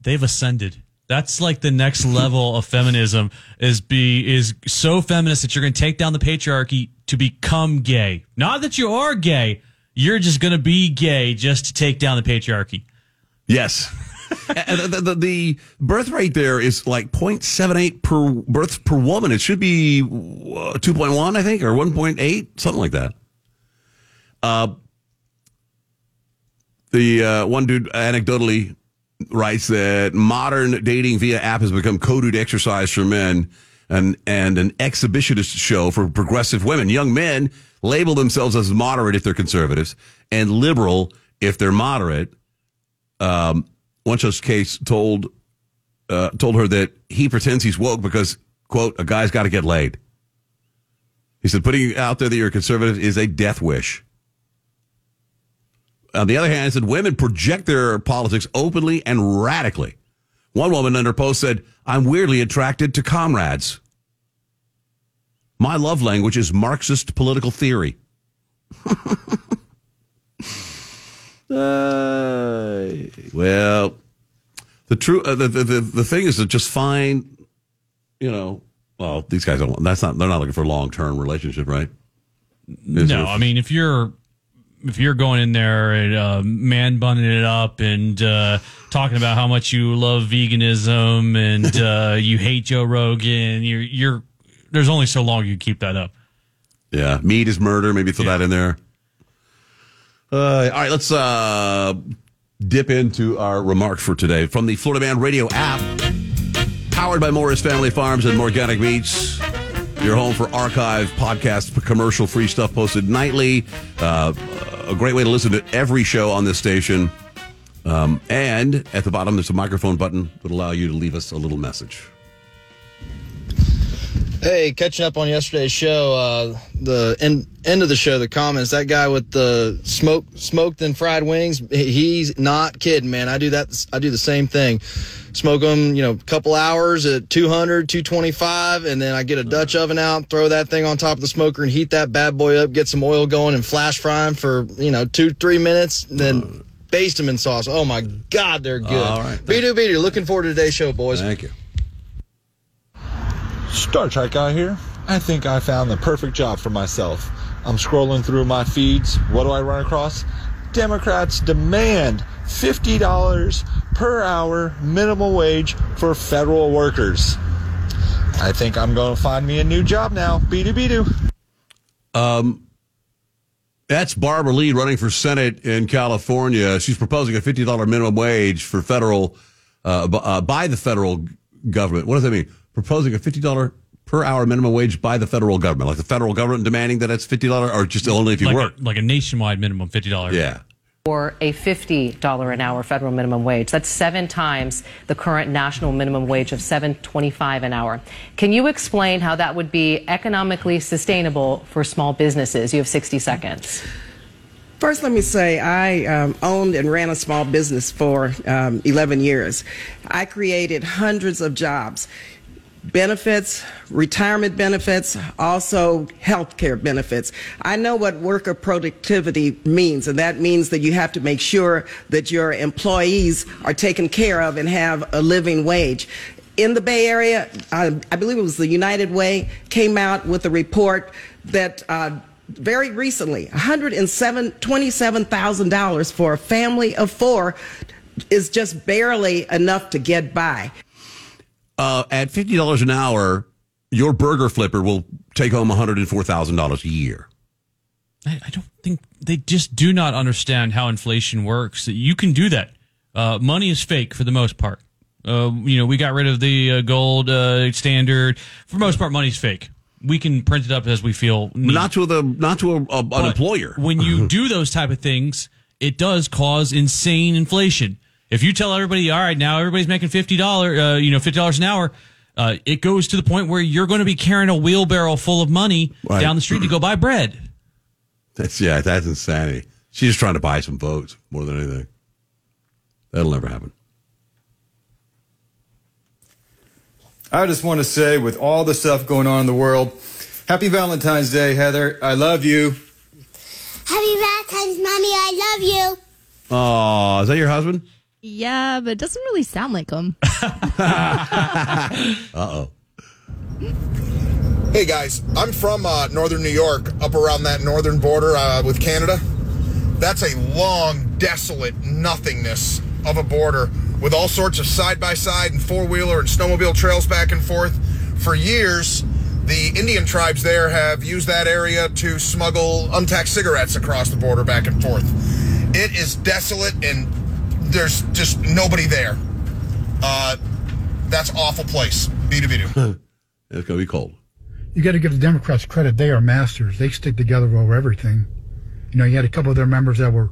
They've ascended. That's like the next level of feminism is be is so feminist that you're going to take down the patriarchy to become gay. Not that you are gay. You're just going to be gay just to take down the patriarchy. Yes. the, the, the birth rate there is like 0.78 per birth per woman. It should be uh, 2.1, I think, or 1.8, something like that. Uh, the uh, one dude anecdotally writes that modern dating via app has become coded exercise for men and and an exhibitionist show for progressive women. Young men label themselves as moderate if they're conservatives and liberal if they're moderate. Um, one such case told uh, told her that he pretends he's woke because quote a guy's got to get laid. He said putting out there that you're a conservative is a death wish. On the other hand, he said women project their politics openly and radically. One woman under her post said, I'm weirdly attracted to comrades. My love language is Marxist political theory. Uh, well, the true uh, the, the the the thing is to just find, you know, well, these guys don't. That's not. They're not looking for a long term relationship, right? Is no, there- I mean if you're if you're going in there and uh, man bunning it up and uh, talking about how much you love veganism and uh, you hate Joe Rogan, you're you're there's only so long you can keep that up. Yeah, meat is murder. Maybe throw that in there. Uh, all right, let's uh, dip into our remarks for today from the Florida Man Radio app, powered by Morris Family Farms and Organic Meats. Your home for archive podcast, commercial free stuff posted nightly. Uh, a great way to listen to every show on this station. Um, and at the bottom, there's a microphone button that will allow you to leave us a little message. Hey, catching up on yesterday's show, uh, the end, end of the show, the comments, that guy with the smoke, smoked and fried wings, he's not kidding, man. I do that. I do the same thing. Smoke them, you know, a couple hours at 200, 225, and then I get a Dutch uh-huh. oven out, throw that thing on top of the smoker and heat that bad boy up, get some oil going and flash fry them for, you know, two, three minutes, and then uh-huh. baste them in sauce. Oh my uh-huh. God, they're good. All right. Beedoo, beedoo. Looking forward to today's show, boys. Thank you. Star Trek guy here. I think I found the perfect job for myself. I'm scrolling through my feeds. What do I run across? Democrats demand $50 per hour minimum wage for federal workers. I think I'm going to find me a new job now. Beedoo beedoo. Um, that's Barbara Lee running for Senate in California. She's proposing a fifty dollar minimum wage for federal uh, uh, by the federal government. What does that mean? Proposing a fifty dollar per hour minimum wage by the federal government, like the federal government demanding that it's fifty dollar, or just only if you like work. A, like a nationwide minimum fifty dollars. Yeah. or a $50 an hour federal minimum wage. That's seven times the current national minimum wage of $7.25 an hour. Can you explain how that would be economically sustainable for small businesses? You have 60 seconds. First, let me say I um, owned and ran a small business for um, 11 years. I created hundreds of jobs, benefits, retirement benefits, also health care benefits. I know what worker productivity means, and that means that you have to make sure that your employees are taken care of and have a living wage. In the Bay Area, uh, I believe it was the United Way, came out with a report that uh, very recently, $127,000 for a family of four is just barely enough to get by. Uh, at fifty dollars an hour, your burger flipper will take home one hundred and four thousand dollars a year. I, I don't think they just do not understand how inflation works. You can do that. Uh, money is fake for the most part. Uh, you know, we got rid of the uh, gold uh, standard. For most part, money's fake. We can print it up as we feel. Not to the not to a, a, an employer. when you do those type of things, it does cause insane inflation. If you tell everybody, all right, now everybody's making fifty dollars, uh, you know, fifty dollars an hour, uh, it goes to the point where you're going to be carrying a wheelbarrow full of money Right. down the street to go buy bread. That's yeah, that's insanity. She's just trying to buy some votes more than anything. That'll never happen. I just want to say, with all the stuff going on in the world, happy Valentine's Day, Heather. I love you. Happy Valentine's, Mommy. I love you. Oh, is that your husband? Yeah, but it doesn't really sound like him. Uh oh. Hey guys, I'm from uh, northern New York, up around that northern border uh, with Canada. That's a long, desolate nothingness of a border with all sorts of side by side and four wheeler and snowmobile trails back and forth. For years, the Indian tribes there have used that area to smuggle untaxed cigarettes across the border back and forth. It is desolate and there's just nobody there. Uh, that's awful place. Bidu bidu. It's going to be cold. You got to give the Democrats credit. They are masters. They stick together over everything. You know, you had a couple of their members that were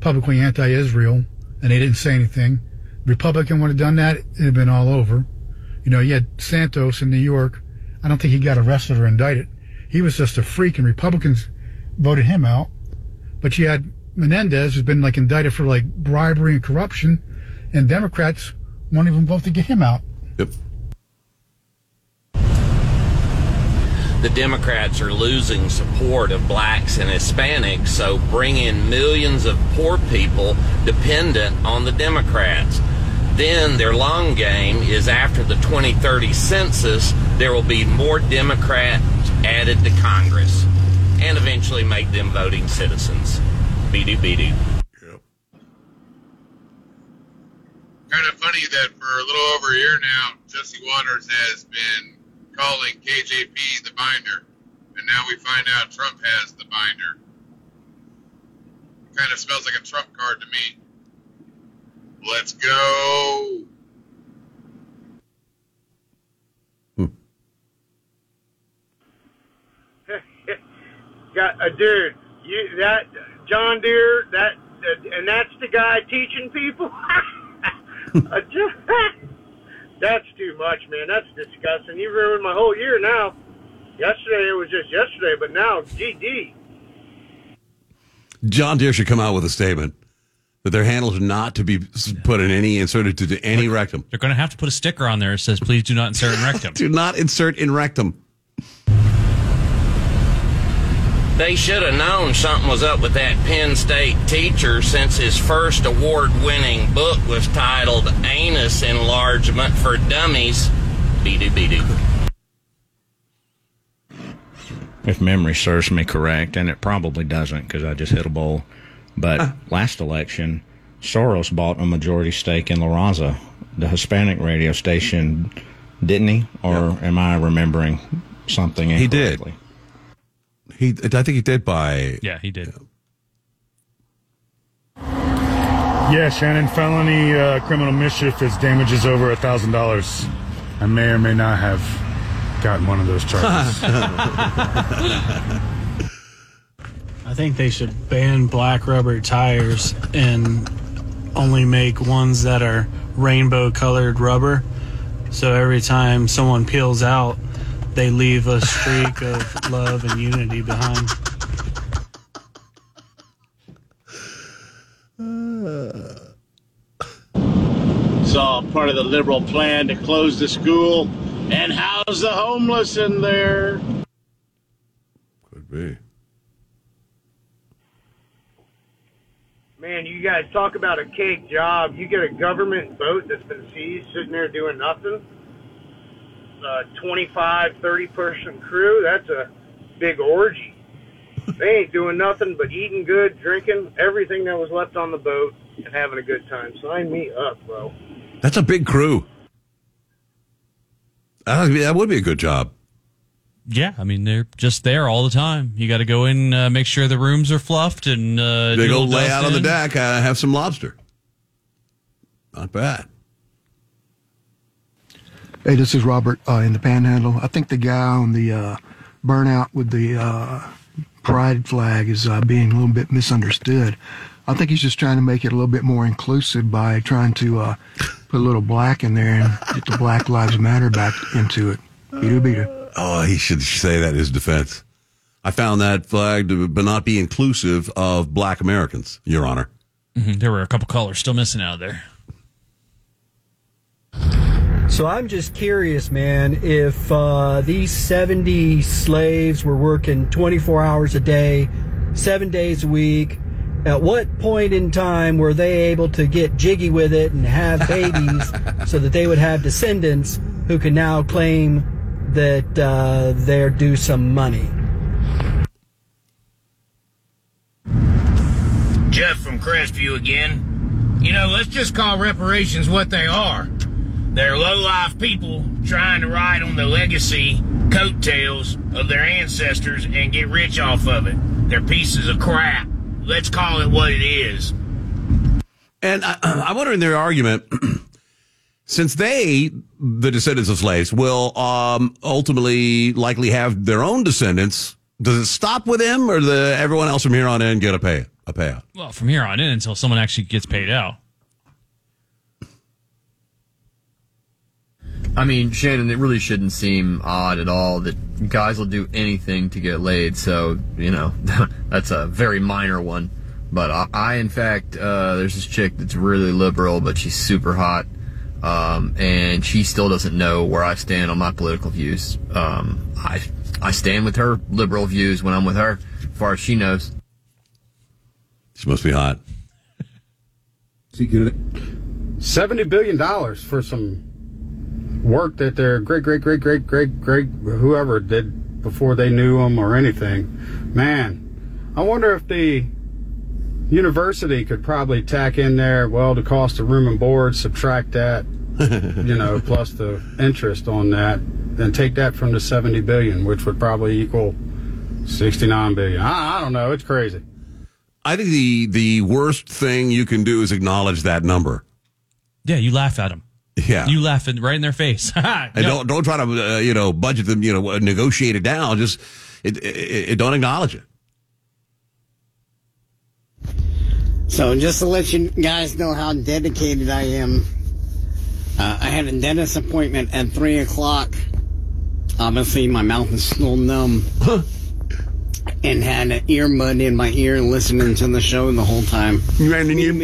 publicly anti-Israel, and they didn't say anything. Republican would have done that; it'd have been all over. You know, you had Santos in New York. I don't think he got arrested or indicted. He was just a freak, and Republicans voted him out. But you had Menendez, who's been like indicted for like bribery and corruption, and Democrats won't even vote to get him out. Yep. the Democrats are losing support of blacks and Hispanics, so bring in millions of poor people dependent on the Democrats. Then their long game is after the 2030 census, there will be more Democrats added to Congress and eventually make them voting citizens. Beedoo beedoo. Kind of funny that for a little over a year now, Jesse Watters has been calling KJP the binder, and now we find out Trump has the binder. Kind of smells like a Trump card to me. Let's go. Got a uh, dude. You that John Deere that uh, and that's the guy teaching people. Uh, that's too much, man. That's disgusting. You ruined my whole year now. Yesterday it was just yesterday, but now GD. John Deere should come out with a statement that their handles are not to be put in any inserted to any rectum. They're going to have to put a sticker on there that says, please do not insert in rectum. Do not insert in rectum. They should have known something was up with that Penn State teacher since his first award winning book was titled Anus Enlargement for Dummies. Beedoo beedoo. if memory serves me correct, and it probably doesn't because I just hit a bowl. But uh. last election, Soros bought a majority stake in La Raza, the Hispanic radio station, didn't he? Or am I remembering something incorrectly? He did. Incorrectly? He, I think he did by. Yeah, he did. Yeah, Shannon, felony uh, criminal mischief is damages over a thousand dollars. I may or may not have gotten one of those charges. I think they should ban black rubber tires and only make ones that are rainbow colored rubber. So every time someone peels out, they leave a streak of love and unity behind. It's all part of the liberal plan to close the school and house the homeless in there. Could be. Man, you guys talk about a cake job. You get a government boat that's been seized sitting there doing nothing. A 25, 30 person crew. That's a big orgy. they ain't doing nothing but eating good, drinking everything that was left on the boat, and having a good time. Sign me up, bro. That's a big crew. That would be, that would be a good job. Yeah, I mean they're just there all the time. You got to go in, uh, make sure the rooms are fluffed, and uh, They do go lay out on the deck, uh, have some lobster. Not bad. Hey, this is Robert uh, in the Panhandle. I think the guy on the uh, burnout with the uh, pride flag is uh, being a little bit misunderstood. I think he's just trying to make it a little bit more inclusive by trying to uh, put a little black in there and get the Black Lives Matter back into it. Beater, beater. Oh, he should say that in his defense. I found that flag to but not be inclusive of black Americans, Your Honor. Mhm, There were a couple colors still missing out of there. So I'm just curious, man, if uh, these 70 slaves were working 24 hours a day, seven days a week, At what point in time were they able to get jiggy with it and have babies so that they would have descendants who can now claim that uh, they're due some money? Jeff from Crestview again. You know, let's just call reparations what they are. They're low-life people trying to ride on the legacy coattails of their ancestors and get rich off of it. They're pieces of crap. Let's call it what it is. And I, I wonder in their argument, since they, the descendants of slaves, will um, ultimately likely have their own descendants, does it stop with them, or the everyone else from here on in get a pay a payout? Well, from here on in until someone actually gets paid out. I mean, Shannon, it really shouldn't seem odd at all that guys will do anything to get laid. So, you know, that's a very minor one. But I, I in fact, uh, there's this chick that's really liberal, but she's super hot. Um, and she still doesn't know where I stand on my political views. Um, I, I stand with her liberal views when I'm with her, as far as she knows. She must be hot. Seventy billion dollars for some work that their great great great great great great whoever did before they knew them or anything. Man, I wonder if the university could probably tack in there. Well, the cost of room and board, subtract that, you know, plus the interest on that, then take that from the seventy billion, which would probably equal sixty nine billion. I, I don't know. It's crazy. I think the the worst thing you can do is acknowledge that number. Yeah, you laugh at them. Yeah, You laugh in, right in their face. and don't don't try to uh, you know budget them, you know, negotiate it down. Just it, it, it don't acknowledge it. So just to let you guys know how dedicated I am, uh, I had a dentist appointment at three o'clock. Obviously, my mouth is still numb, and had an earbud in my ear listening to the show the whole time. You And in your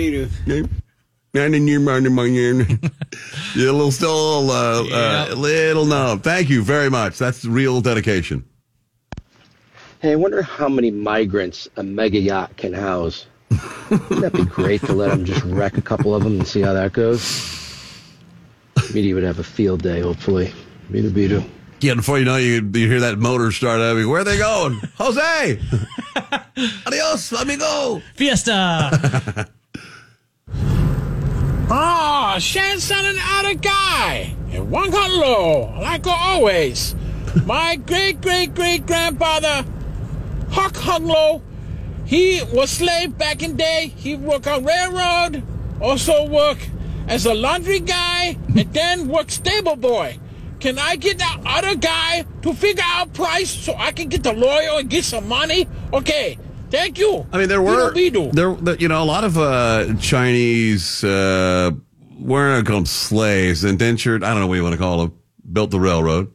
mind, in my ear, you're a little still uh, uh, little numb. Thank you very much. That's real dedication. Hey, I wonder how many migrants a mega yacht can house. Wouldn't that be great to let them just wreck a couple of them and see how that goes? Media would have a field day, hopefully. Beetle beetle. Yeah, before you know, it, you you hear that motor start up. Where are they going, Jose? Adios, let me go. Fiesta. Ah, oh, Shan sounded out a guy. And one got low, like always. My great great great grandfather, Huck Hunglow, he was slave back in day. He worked on railroad, also work as a laundry guy, and then work stable boy. Can I get that other guy to figure out price so I can get the lawyer and get some money? Okay, thank you. I mean, there were Beetle, beetle. there, you know, a lot of uh, Chinese uh, we're not call them slaves, indentured. I don't know what you want to call them. Built the railroad.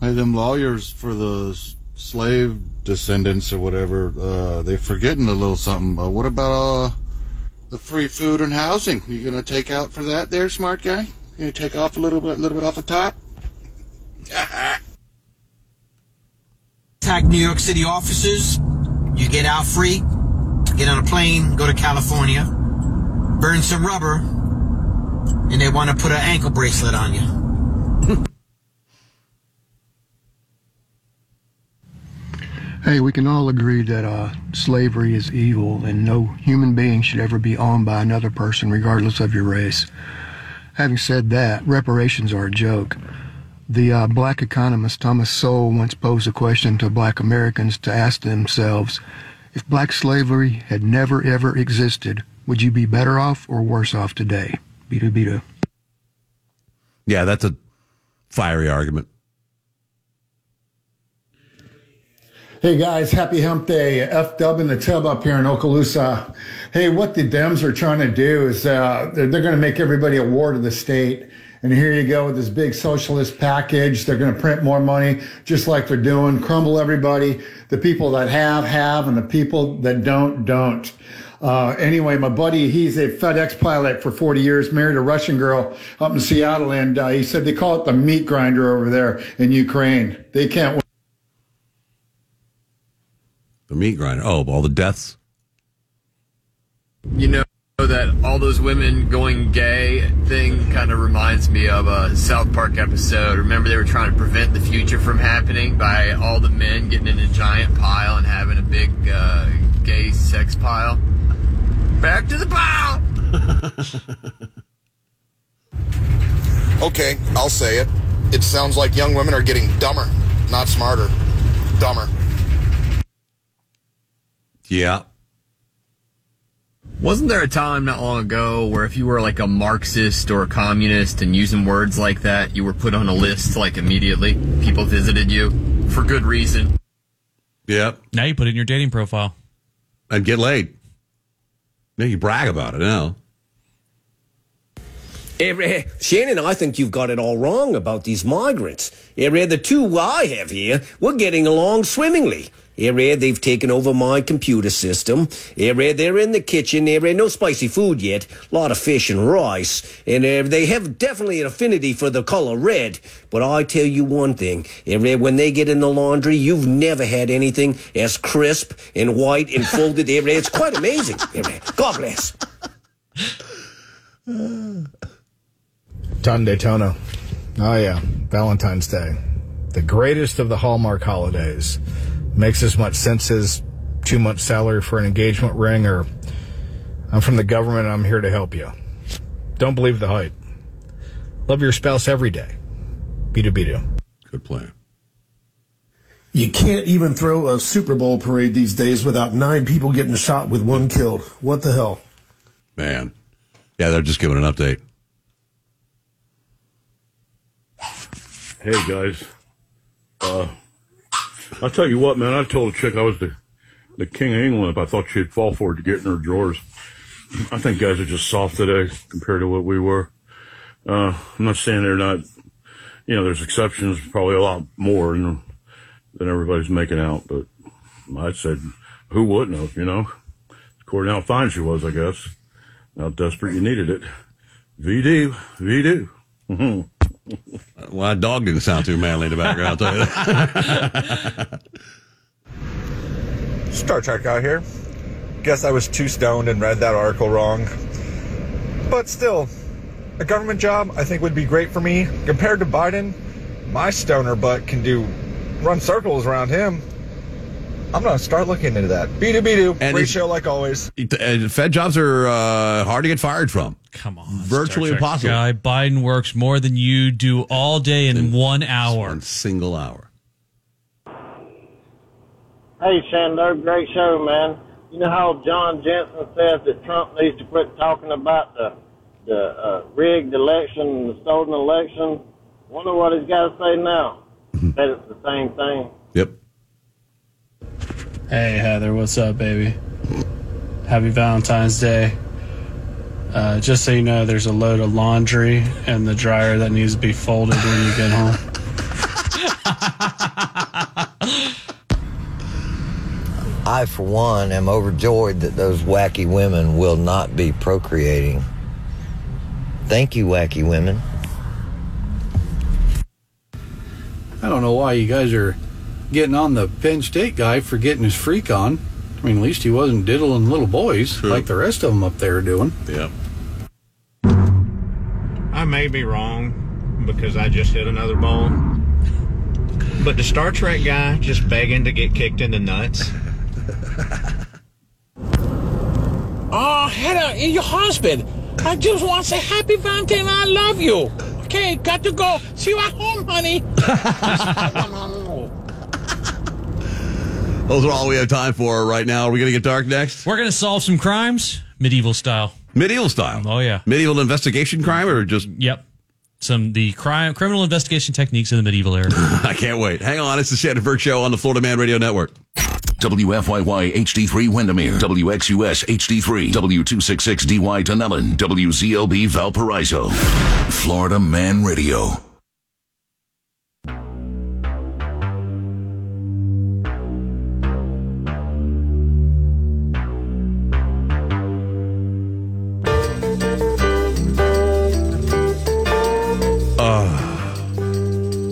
Hey, them lawyers for the slave descendants or whatever, uh, they forgetting a little something. Uh, what about uh, the free food and housing? You gonna take out for that, there, smart guy? You gonna take off a little bit, a little bit off the top? Attack New York City officers. You get out free, get on a plane, go to California, burn some rubber, and they want to put an ankle bracelet on you. Hey, we can all agree that uh, slavery is evil and no human being should ever be owned by another person, regardless of your race. Having said that, reparations are a joke. The uh, black economist Thomas Sowell once posed a question to black Americans to ask themselves if black slavery had never ever existed, would you be better off or worse off today? Bida bida. Yeah, that's a fiery argument. Hey guys, happy hump day. F dub in the tub up here in Okaloosa. Hey, what the Dems are trying to do is uh, they're, they're going to make everybody a ward of the state. And here you go with this big socialist package. They're going to print more money, just like they're doing, crumble everybody. The people that have, have, and the people that don't, don't. Uh, anyway, my buddy, he's a FedEx pilot for 40 years, married a Russian girl up in Seattle, and uh, he said they call it the meat grinder over there in Ukraine. They can't The meat grinder. Oh, all the deaths. You know that all those women going gay thing kind of reminds me of a South Park episode. Remember they were trying to prevent the future from happening by all the men getting in a giant pile and having a big uh, gay sex pile. Back to the pile. Okay, I'll say it. It sounds like young women are getting dumber, not smarter. Dumber. Yeah. Wasn't there a time not long ago where if you were like a Marxist or a communist and using words like that, you were put on a list like immediately? People visited you for good reason. Yep. Now you put it in your dating profile. And get laid. Now you brag about it now. Shannon, I think you've got it all wrong about these migrants. The two I have here, we're getting along swimmingly. Eh, they've taken over my computer system. Eh, they're in the kitchen. Eh, no spicy food yet. A lot of fish and rice. And eh, they have definitely an affinity for the color red. But I tell you one thing. Eh, when they get in the laundry, you've never had anything as crisp and white and folded. Eh, it's quite amazing. Eh, God bless. Ton Daytona. Oh, yeah. Valentine's Day. The greatest of the Hallmark holidays. Makes as much sense as two months' salary for an engagement ring, or I'm from the government and I'm here to help you. Don't believe the hype. Love your spouse every day. Beat beat Good plan. You can't even throw a Super Bowl parade these days without nine people getting shot with one killed. What the hell? Man. Yeah, they're just giving an update. Hey guys, uh, I'll tell you what, man. I told a chick I was the the king of England if I thought she'd fall for it to get in her drawers. I think guys are just soft today compared to what we were. Uh, I'm not saying they're not. You know, there's exceptions, probably a lot more than than everybody's making out. But I said, who wouldn't have? You know, according to how fine she was, I guess. How desperate you needed it. VD, VD. Well, that dog didn't sound too manly in the background, I'll tell you that. Star Trek out here. Guess I was too stoned and read that article wrong. But still, a government job I think would be great for me. Compared to Biden, my stoner butt can do run circles around him. I'm gonna start looking into that. Be do be do. And Great show like always. Uh, Fed jobs are uh, hard to get fired from. Come on. Virtually impossible. Guy, Biden works more than you do all day in one hour. In one single hour. Hey, Shandor, great show, man. You know how John Jensen says that Trump needs to quit talking about the the uh, rigged election and the stolen election? Wonder what he's got to say now. that it's the same thing. Yep. Hey Heather, what's up, baby? Happy Valentine's Day. Uh, just so you know, there's a load of laundry in the dryer that needs to be folded when you get home. I, for one, am overjoyed that those wacky women will not be procreating. Thank you, wacky women. I don't know why you guys are getting on the Penn State guy for getting his freak on. I mean, at least he wasn't diddling little boys like the rest of them up there are doing. Yeah. I may be wrong because I just hit another ball. But the Star Trek guy just begging to get kicked in the nuts. Oh, Heather, your husband. I just want to say happy Valentine. I love you. Okay, got to go. See you at home, honey. Those are all we have time for right now. Are we going to get dark next? We're going to solve some crimes medieval style. Medieval style. Oh yeah. Medieval investigation crime or just Yep. Some the crime criminal investigation techniques in the medieval era. I can't wait. Hang on. It's the Shannon Burke Show on the Florida Man Radio Network. WFYY HD3 Windermere, WXUS HD3, W266DY Tunellen, WZLB Valparaiso. Florida Man Radio.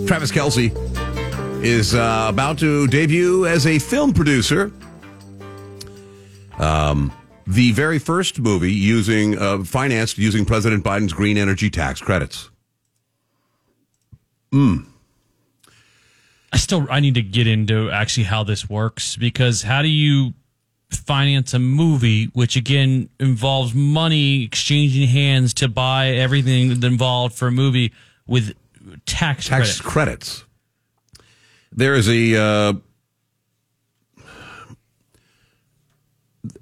Travis Kelce is uh, about to debut as a film producer Um, the very first movie using uh, financed using President Biden's green energy tax credits. Hmm. I still I need to get into actually how this works because how do you finance a movie which again involves money exchanging hands to buy everything involved for a movie with tax, tax credit? credits. There is a uh,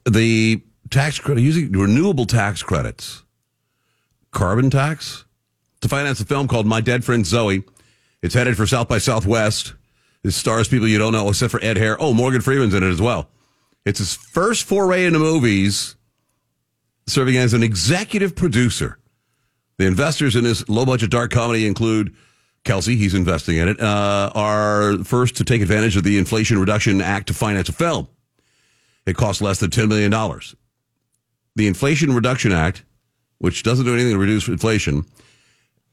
the tax credit using renewable tax credits, carbon tax to finance a film called My Dead Friend Zoe. It's headed for South by Southwest. It stars people you don't know except for Ed Hare. Oh, Morgan Freeman's in it as well. It's his first foray into movies, serving as an executive producer. The investors in this low budget dark comedy include Kelce, he's investing in it, uh, are first to take advantage of the Inflation Reduction Act to finance a film. It costs less than $10 million. The Inflation Reduction Act, which doesn't do anything to reduce inflation,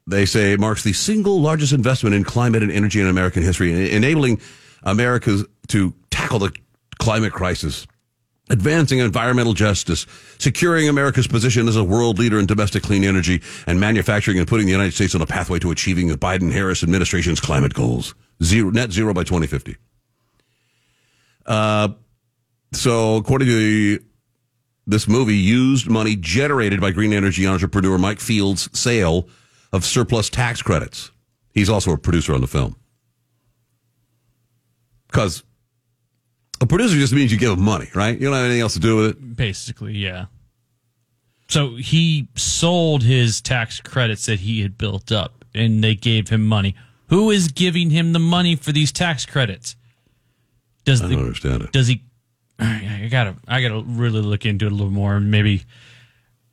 they say marks the single largest investment in climate and energy in American history, enabling America to tackle the climate crisis, advancing environmental justice, securing America's position as a world leader in domestic clean energy and manufacturing, and putting the United States on a pathway to achieving the Biden Harris administration's climate goals. Zero, net zero by 2050. Uh, so, according to the, this movie, used money generated by green energy entrepreneur Mike Fields' sale of surplus tax credits. He's also a producer on the film. Because a producer just means you give him money, right? You don't have anything else to do with it. Basically, yeah. So he sold his tax credits that he had built up and they gave him money. Who is giving him the money for these tax credits? Does I don't understand it. Does he I gotta I gotta really look into it a little more maybe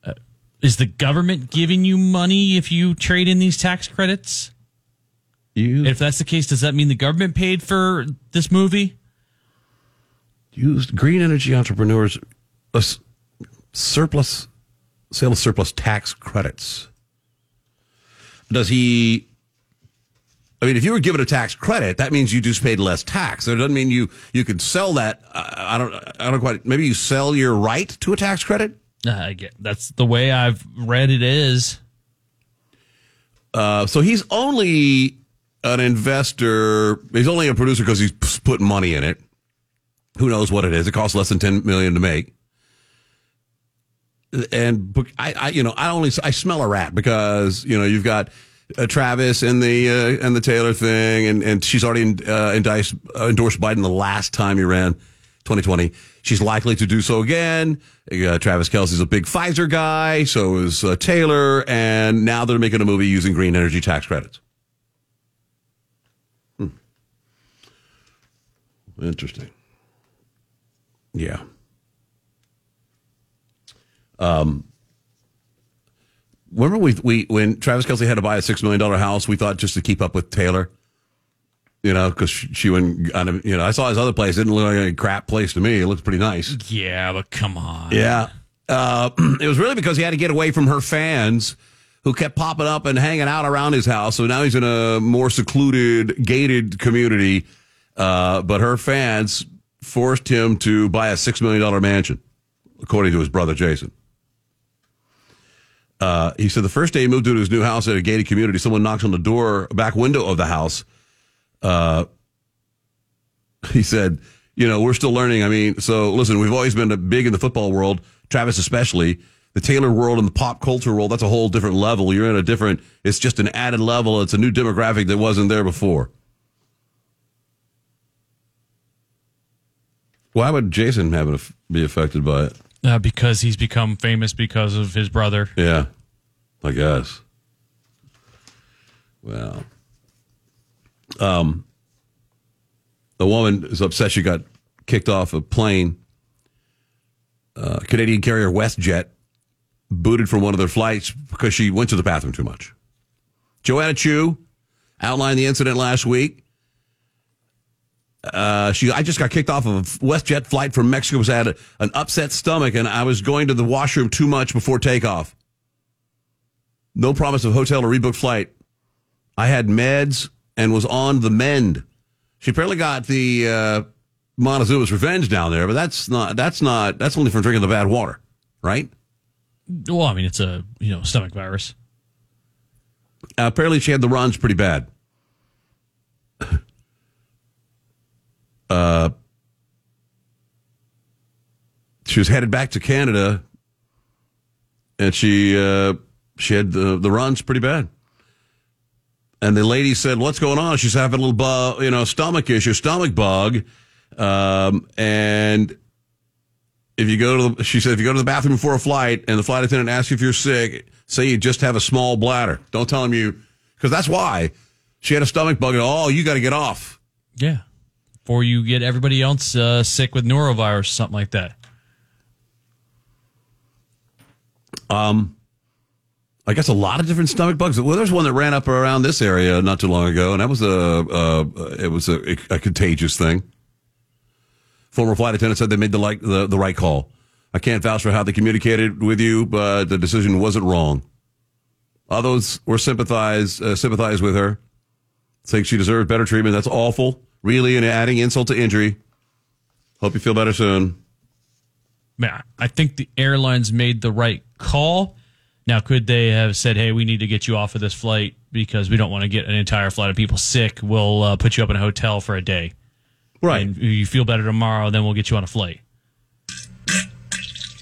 uh, is the government giving you money if you trade in these tax credits? You, if that's the case, does that mean the government paid for this movie? Used green energy entrepreneurs a surplus sale of surplus tax credits. Does he? I mean, if you were given a tax credit, that means you just paid less tax. It doesn't mean you you could sell that. I I don't. I don't quite. Maybe you sell your right to a tax credit. Uh, I get that's the way I've read it is. Uh, so he's only an investor. He's only a producer because he's put money in it. Who knows what it is? It costs less than ten million to make. And I, I, you know, I only I smell a rat because you know you've got uh, Travis and the uh, and the Taylor thing, and and she's already uh, endorsed, uh, endorsed Biden the last time he ran, 2020. She's likely to do so again. Uh, Travis Kelce's a big Pfizer guy, so is uh, Taylor, and now they're making a movie using green energy tax credits. Hmm. Interesting. Yeah. Um. Remember we we when Travis Kelce had to buy a six million dollar house, we thought just to keep up with Taylor, you know, because she, went on a, you know I saw his other place it didn't look like a crap place to me. It looked pretty nice. Yeah, but come on. Yeah. Uh, it was really because he had to get away from her fans who kept popping up and hanging out around his house. So now he's in a more secluded, gated community. Uh, but her fans forced him to buy a $6 million mansion, according to his brother Jason. Uh, he said the first day he moved into his new house at a gated community, someone knocked on the door, back window of the house. Uh, he said, you know, we're still learning. I mean, so listen, we've always been big in the football world, Travis especially. The Taylor world and the pop culture world, that's a whole different level. You're in a different, it's just an added level. It's a new demographic that wasn't there before. Why would Jason have it be affected by it? Uh, because he's become famous because of his brother. Yeah, I guess. Well, um, the woman is upset she got kicked off a plane. Uh, Canadian carrier WestJet booted from one of their flights because she went to the bathroom too much. Joanna Chu outlined the incident last week. Uh, she, I just got kicked off of a WestJet flight from Mexico. Was had a, an upset stomach, and I was going to the washroom too much before takeoff. No promise of hotel or rebooked flight. I had meds and was on the mend. She apparently got the uh, Montezuma's revenge down there, but that's not that's not that's only from drinking the bad water, right? Well, I mean, it's a you know stomach virus. Uh, apparently, she had the runs pretty bad. Uh, she was headed back to Canada, and she uh, she had the the runs pretty bad. And the lady said, "What's going on?" She's having a little, bu- you know, stomach issue, stomach bug, um, and if you go to the, she said, if you go to the bathroom before a flight and the flight attendant asks you if you're sick, say you just have a small bladder. Don't tell him you, because that's why she had a stomach bug. And, oh, you got to get off. Yeah. Before you get everybody else uh, sick with norovirus, something like that. Um, I guess a lot of different stomach bugs. Well, there's one that ran up around this area not too long ago, and that was a, it was a, a contagious thing. Former flight attendant said they made the like the, the right call. I can't vouch for how they communicated with you, but the decision wasn't wrong. Others were sympathize uh, sympathize with her, saying she deserved better treatment. That's awful, really, and adding insult to injury. Hope you feel better soon. Man, I think the airlines made the right call. Now, could they have said, "Hey, we need to get you off of this flight because we don't want to get an entire flight of people sick. We'll uh, put you up in a hotel for a day, right? And you feel better tomorrow, then we'll get you on a flight."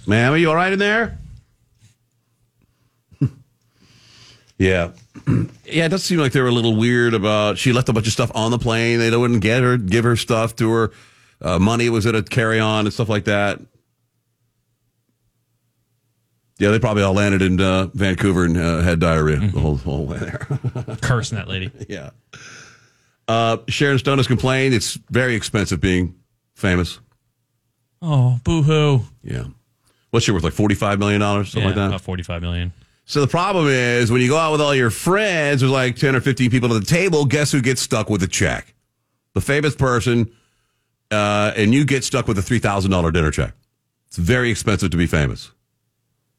Ma'am, are you all right in there? yeah. yeah, it does seem like they were a little weird about she left a bunch of stuff on the plane. They wouldn't get her, give her stuff to her. Uh, money was at a carry on and stuff like that. Yeah, they probably all landed in uh, Vancouver and uh, had diarrhea the whole, whole way there. Cursing that lady. yeah. Uh, Sharon Stone has complained it's very expensive being famous. Oh, boo hoo. Yeah. What's she worth? Like $45 million? Something yeah, like that? About 45 million. So the problem is when you go out with all your friends, there's like 10 or 15 people at the table, guess who gets stuck with the check? The famous person, uh, and you get stuck with a $3,000 dinner check. It's very expensive to be famous.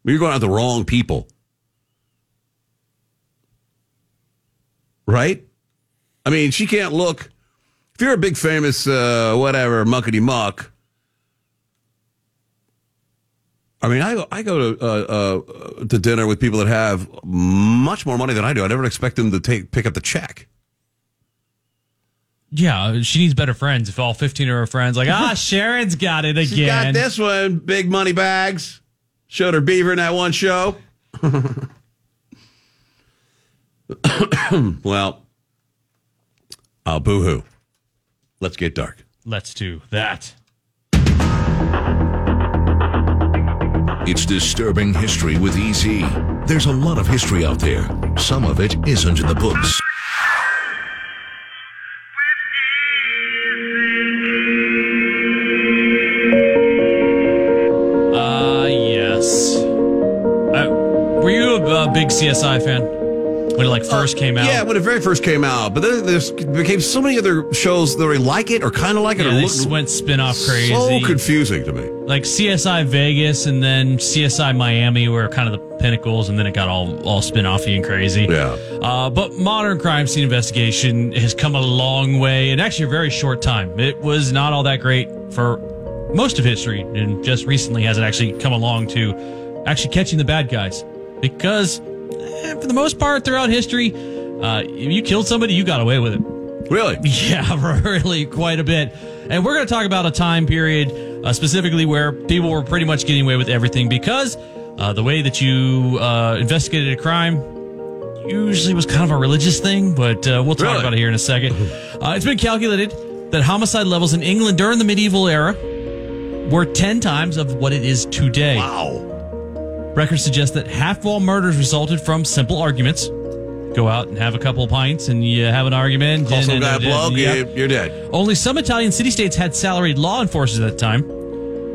You're going out the wrong people. Right? I mean, she can't look. If you're a big famous, uh, whatever, muckety muck, I mean, I go, I go to uh, uh, to dinner with people that have much more money than I do. I never expect them to take pick up the check. Yeah, she needs better friends. If all 15 of her friends, like, ah, Sharon's got it again. She got this one, big money bags. Showed her beaver in that one show. well, uh, boo hoo. Let's get dark. Let's do that. It's disturbing history with EZ. There's a lot of history out there. Some of it isn't in the books. Uh, yes. Uh, were you a, a big CSI fan when it like first came out? Yeah, when it very first came out, but then there became so many other shows that were like it or kind of like it Yeah, or they went spin-off crazy. So confusing to me. like CSI Vegas and then CSI Miami were kind of the pinnacles, and then it got all all spin-offy and crazy. Yeah. Uh, but modern crime scene investigation has come a long way in actually a very short time. It was not all that great for most of history, and just recently has it actually come along to actually catching the bad guys because for the most part throughout history, uh, if you killed somebody, you got away with it. Really? Yeah, really, quite a bit. And we're going to talk about a time period uh, specifically where people were pretty much getting away with everything because uh, the way that you uh, investigated a crime usually was kind of a religious thing, but uh, we'll talk Really? about it here in a second. Uh, it's been calculated that homicide levels in England during the medieval era were 10 times of what it is today. Wow. Records suggest that half of all murders resulted from simple arguments. Go out and have a couple of pints and you have an argument. Call some guy a you- you're dead. Only some Italian city states had salaried law enforcers at the time.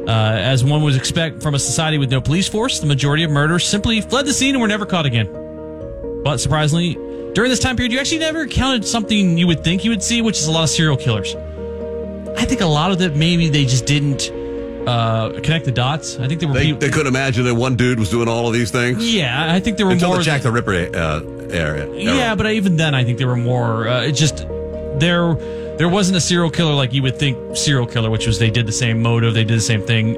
Uh, as one would expect from a society with no police force, the majority of murders simply fled the scene and were never caught again. But surprisingly, during this time period, you actually never encountered something you would think you would see, which is a lot of serial killers. I think a lot of that maybe they just didn't uh, connect the dots. I think there were They, people. they couldn't imagine that one dude was doing all of these things. Yeah, I think there were Until more the Jack the Ripper uh, area. Yeah, but even then, I think there were more. Uh, it just there there wasn't a serial killer like you would think serial killer, which was they did the same motive, they did the same thing.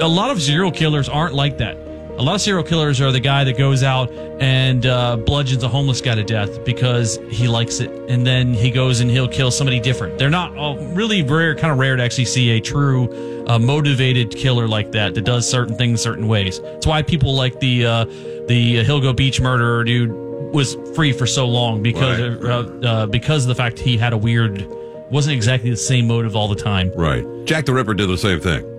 A lot of serial killers aren't like that. A lot of serial killers are the guy that goes out and uh, bludgeons a homeless guy to death because he likes it, and then he goes and he'll kill somebody different. They're not oh, really rare, kind of rare to actually see a true uh, motivated killer like that that does certain things certain ways. That's why people like the uh, the Gilgo Beach murderer dude was free for so long because uh, uh, because of the fact he had a weird wasn't exactly the same motive all the time. Right. Jack the Ripper did the same thing.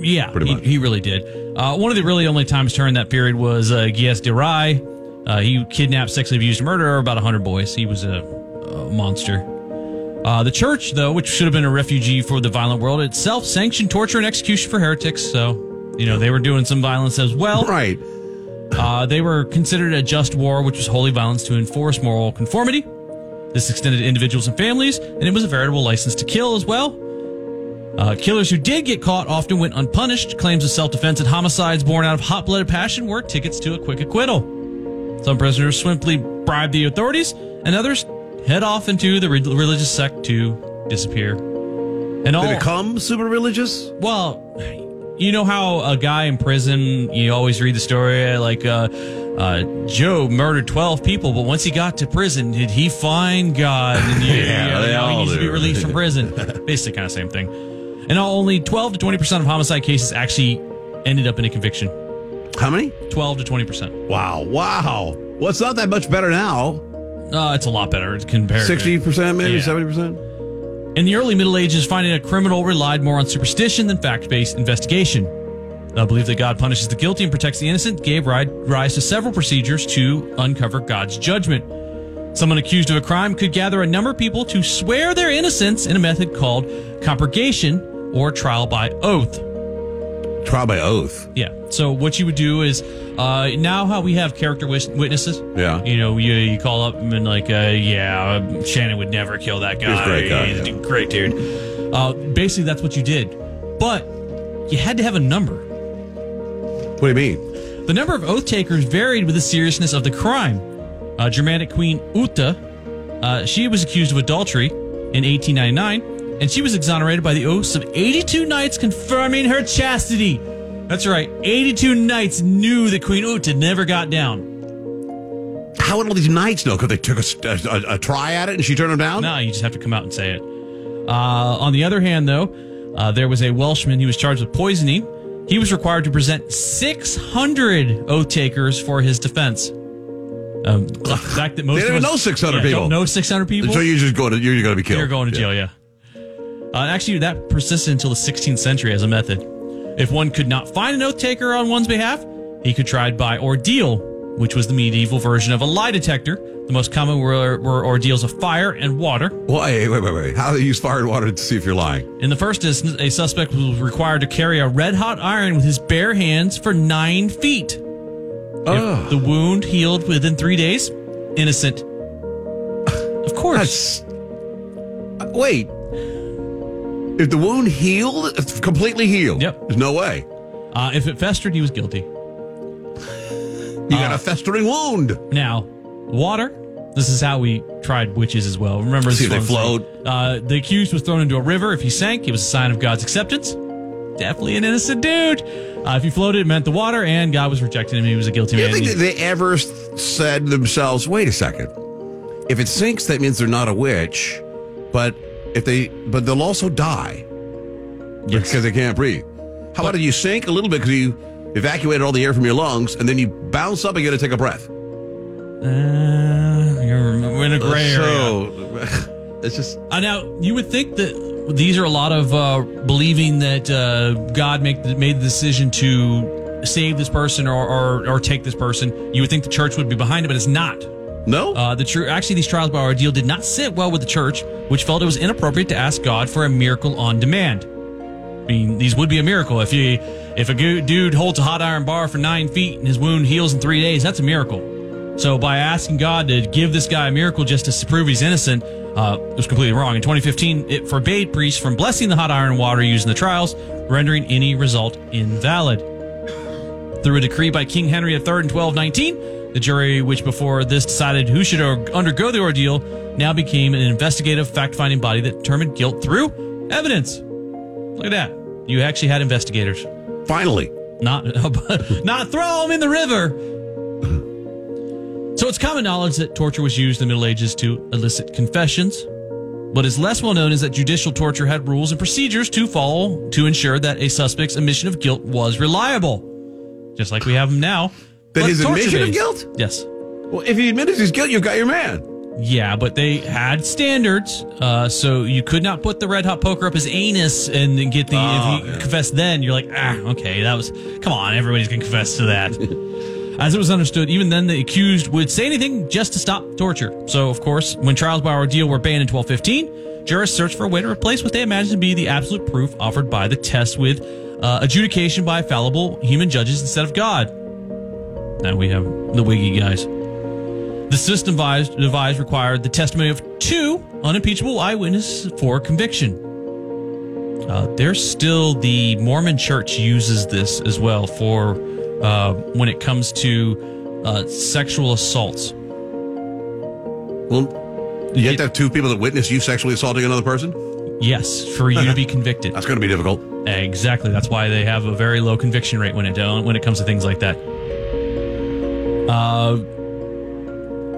Yeah, Pretty he, he really did. Uh, one of the really only times during that period was uh, Gilles de Rais. Uh, he kidnapped, sexually abused, murdered about 100 boys. He was a, a monster. Uh, the church, though, which should have been a refugee for the violent world itself, sanctioned torture and execution for heretics. So, you know, they were doing some violence as well. Right. Uh, they were considered a just war, which was holy violence to enforce moral conformity. This extended to individuals and families, and it was a veritable license to kill as well. Uh, killers who did get caught often went unpunished. Claims of self defense and homicides born out of hot blooded passion were tickets to a quick acquittal. Some prisoners swiftly bribed the authorities, and others head off into the re- religious sect to disappear. And all They become super religious? well, you know how a guy in prison, you always read the story like uh, uh, Job murdered 12 people, but once he got to prison, did he find God? And you, Yeah, you they know, he all needs to be released from prison. Basically, kind of same thing. And only 12 to 20% of homicide cases actually ended up in a conviction. How many? 12 to 20%. Wow. Wow. Well, it's not that much better now. Uh, it's a lot better compared to 60%, maybe Yeah. 70%? In the early Middle Ages, finding a criminal relied more on superstition than fact based investigation. The belief that God punishes the guilty and protects the innocent gave ri- rise to several procedures to uncover God's judgment. Someone accused of a crime could gather a number of people to swear their innocence in a method called compurgation or trial by oath. Trial by oath. Yeah. So what you would do is uh, now how we have character wis- witnesses. Yeah. You know, you, you call up and like, uh, yeah, Shannon would never kill that guy. He's a great guy, He's yeah. a great dude. Uh, basically, that's what you did, but you had to have a number. What do you mean? The number of oath takers varied with the seriousness of the crime. Uh, Germanic queen Uta, uh, she was accused of adultery in 1899, and she was exonerated by the oaths of 82 knights confirming her chastity. That's right, 82 knights knew that Queen Uta never got down. How would all these knights know? Because they took a, a, a try at it and she turned them down? No, you just have to come out and say it. Uh, on the other hand, though, uh, there was a Welshman who was charged with poisoning. He was required to present 600 oath takers for his defense. Um, the fact that most They didn't know 600 yeah, people. Don't know 600 people. So you're just go to, you're going to be killed. You're going to jail, yeah. Uh, actually, that persisted until the 16th century as a method. If one could not find an oath taker on one's behalf, he could try by ordeal, which was the medieval version of a lie detector. The most common were, were ordeals of fire and water. Wait, wait, wait, wait. How do they use fire and water to see if you're lying? In the first instance, a suspect was required to carry a red hot iron with his bare hands for nine feet. If the wound healed within three days, innocent. Of course. Wait. If the wound healed, it's completely healed. Yep. There's no way. Uh, if it festered, he was guilty. You got a festering wound. Now, water. This is how we tried witches as well. Remember, See they float. Uh, the accused was thrown into a river. If he sank, it was a sign of God's acceptance. Definitely an innocent dude. Uh, if he floated, it meant the water, and God was rejecting him. He was a guilty you man. think they ever said themselves, wait a second. If it sinks, that means they're not a witch. But if they, but they'll also die because they can't breathe. How about if you sink a little bit because you evacuated all the air from your lungs and then you bounce up and again to take a breath? Uh, you're in a gray area. So, it's just Uh, now, you would think that these are a lot of uh, believing that uh, God make made the decision to save this person or, or, or take this person. You would think the church would be behind it, but it's not. No. Uh, the true actually, these trials by ordeal did not sit well with the church, which felt it was inappropriate to ask God for a miracle on demand. I mean, these would be a miracle if you if a dude holds a hot iron bar for nine feet and his wound heals in three days. That's a miracle. So by asking God to give this guy a miracle just to prove he's innocent, uh, it was completely wrong. In 2015, it forbade priests from blessing the hot iron water used in the trials, rendering any result invalid. Through a decree by King Henry III in 1219, The jury, which before this decided who should undergo the ordeal, now became an investigative, fact finding body that determined guilt through evidence. Look at that. You actually had investigators. Finally. Not, not throw them in the river. So it's common knowledge that torture was used in the Middle Ages to elicit confessions. What is less well known is that judicial torture had rules and procedures to follow to ensure that a suspect's admission of guilt was reliable. Just like we have them now. That his torture admission of guilt? Yes. Well, if he admits his guilt, you've got your man. Yeah, but they had standards, uh, so you could not put the red hot poker up his anus and then get the. Oh, if he confessed then, you're like, ah, okay, that was. Come on, everybody's gonna confess to that. As it was understood, even then, the accused would say anything just to stop torture. So, of course, when trials by ordeal were banned in 1215, jurists searched for a way to replace what they imagined to be the absolute proof offered by the test with uh, adjudication by fallible human judges instead of God. Now we have the wiggy guys. The system devised, devised required the testimony of two unimpeachable eyewitnesses for conviction. Uh, there's still the Mormon Church uses this as well for uh, when it comes to uh, sexual assaults. Well, you have to have two people that witness you sexually assaulting another person? Yes, for you to be convicted. That's going to be difficult. Exactly. That's why they have a very low conviction rate when it when it comes to things like that. Uh,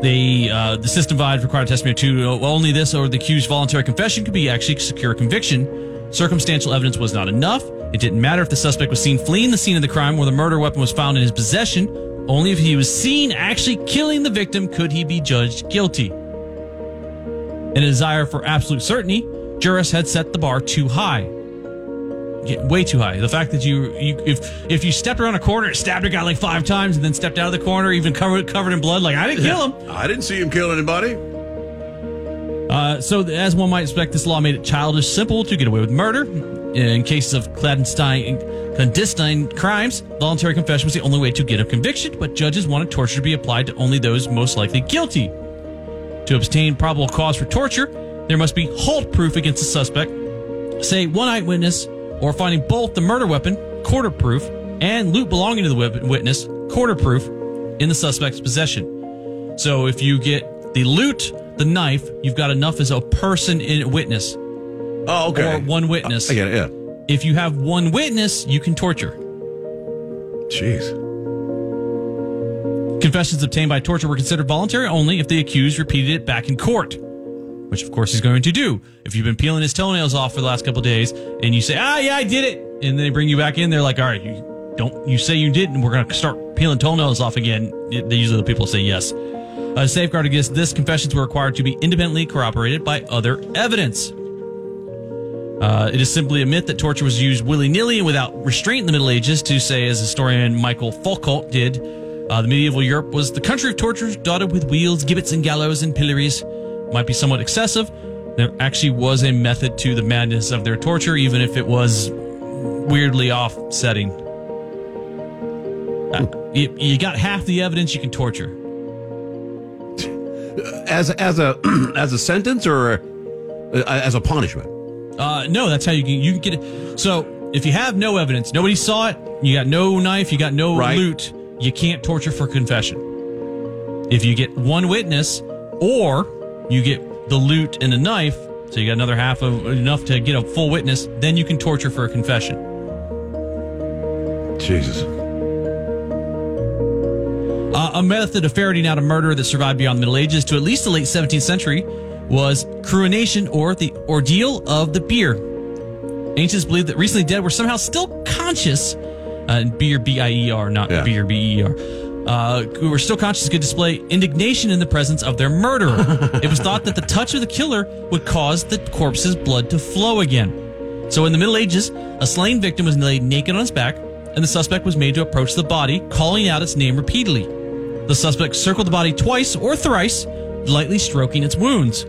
uh, the system provides required testimony to only this or the accused voluntary confession could be actually secure conviction. Circumstantial evidence was not enough. It didn't matter if the suspect was seen fleeing the scene of the crime or the murder weapon was found in his possession. Only if he was seen actually killing the victim could he be judged guilty. In a desire for absolute certainty, jurists had set the bar too high. Yeah, way too high. The fact that you, you if if you stepped around a corner stabbed a guy like five times and then stepped out of the corner, even covered covered in blood, like I didn't kill him. I didn't see him kill anybody. Uh, so, as one might expect, this law made it childish simple to get away with murder. In cases of clandestine, clandestine crimes, voluntary confession was the only way to get a conviction, but judges wanted torture to be applied to only those most likely guilty. To obtain probable cause for torture, there must be halt proof against the suspect, say one eyewitness, or finding both the murder weapon, quarter proof, and loot belonging to the witness, quarter proof, in the suspect's possession. So if you get the loot, the knife, you've got enough as a person in witness. Oh, okay. Or one witness. I get it, yeah. If you have one witness, you can torture. Jeez. Confessions obtained by torture were considered voluntary only if the accused repeated it back in court, which of course he's going to do. If you've been peeling his toenails off for the last couple days and you say, "Ah, yeah, I did it," and they bring you back in, they're like, "All right, you don't you say you didn't? We're going to start peeling toenails off again." They usually the people say yes. A safeguard against this, confessions were required to be independently corroborated by other evidence. Uh, it is simply a myth that torture was used willy nilly and without restraint in the Middle Ages. To say, as historian Michael Foucault did, uh, the medieval Europe was the country of tortures, dotted with wheels, gibbets, and gallows and pillories. Might be somewhat excessive. There actually was a method to the madness of their torture, even if it was weirdly offsetting. Uh, you, you got half the evidence, you can torture. As as a as a sentence or uh, as a punishment? Uh, no, that's how you can you can get it. So if you have no evidence, nobody saw it, you got no knife, you got no Right. loot, you can't torture for confession. If you get one witness, or you get the loot and a knife, so you got another half of enough to get a full witness, then you can torture for a confession. Jesus. Uh, a method of ferreting out a murder that survived beyond the Middle Ages to at least the late 17th century was cruentation or the ordeal of the beer. Ancients believed that recently dead were somehow still conscious, uh, and beer, B I E R, not beer, B E R, uh, who were still conscious could display indignation in the presence of their murderer. it was thought that the touch of the killer would cause the corpse's blood to flow again. So in the Middle Ages, a slain victim was laid naked on his back, and the suspect was made to approach the body, calling out its name repeatedly. The suspect circled the body twice or thrice, lightly stroking its wounds.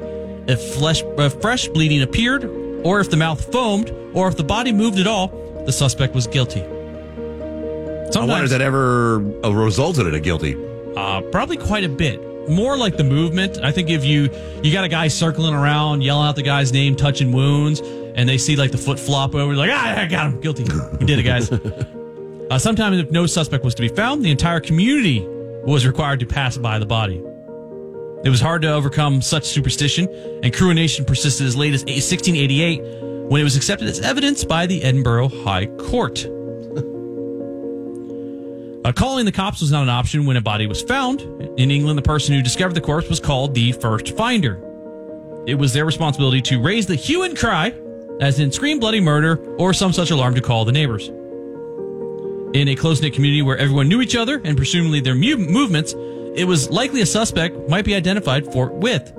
If flesh, if fresh bleeding appeared, or if the mouth foamed, or if the body moved at all, the suspect was guilty. I wonder if that ever uh, resulted in a guilty. Uh, probably quite a bit. More like the movement. I think if you you got a guy circling around, yelling out the guy's name, touching wounds, and they see like the foot flop over, like ah, I got him, guilty. We did it, guys. uh, sometimes, if no suspect was to be found, the entire community was required to pass by the body. It was hard to overcome such superstition, and cruentation persisted as late as 1688 when it was accepted as evidence by the Edinburgh High Court. Uh, calling the cops was not an option when a body was found. In England, the person who discovered the corpse was called the first finder. It was their responsibility to raise the hue and cry, as in scream bloody murder or some such alarm to call the neighbors. In a close knit community where everyone knew each other and presumably their mu- movements, it was likely a suspect might be identified forthwith.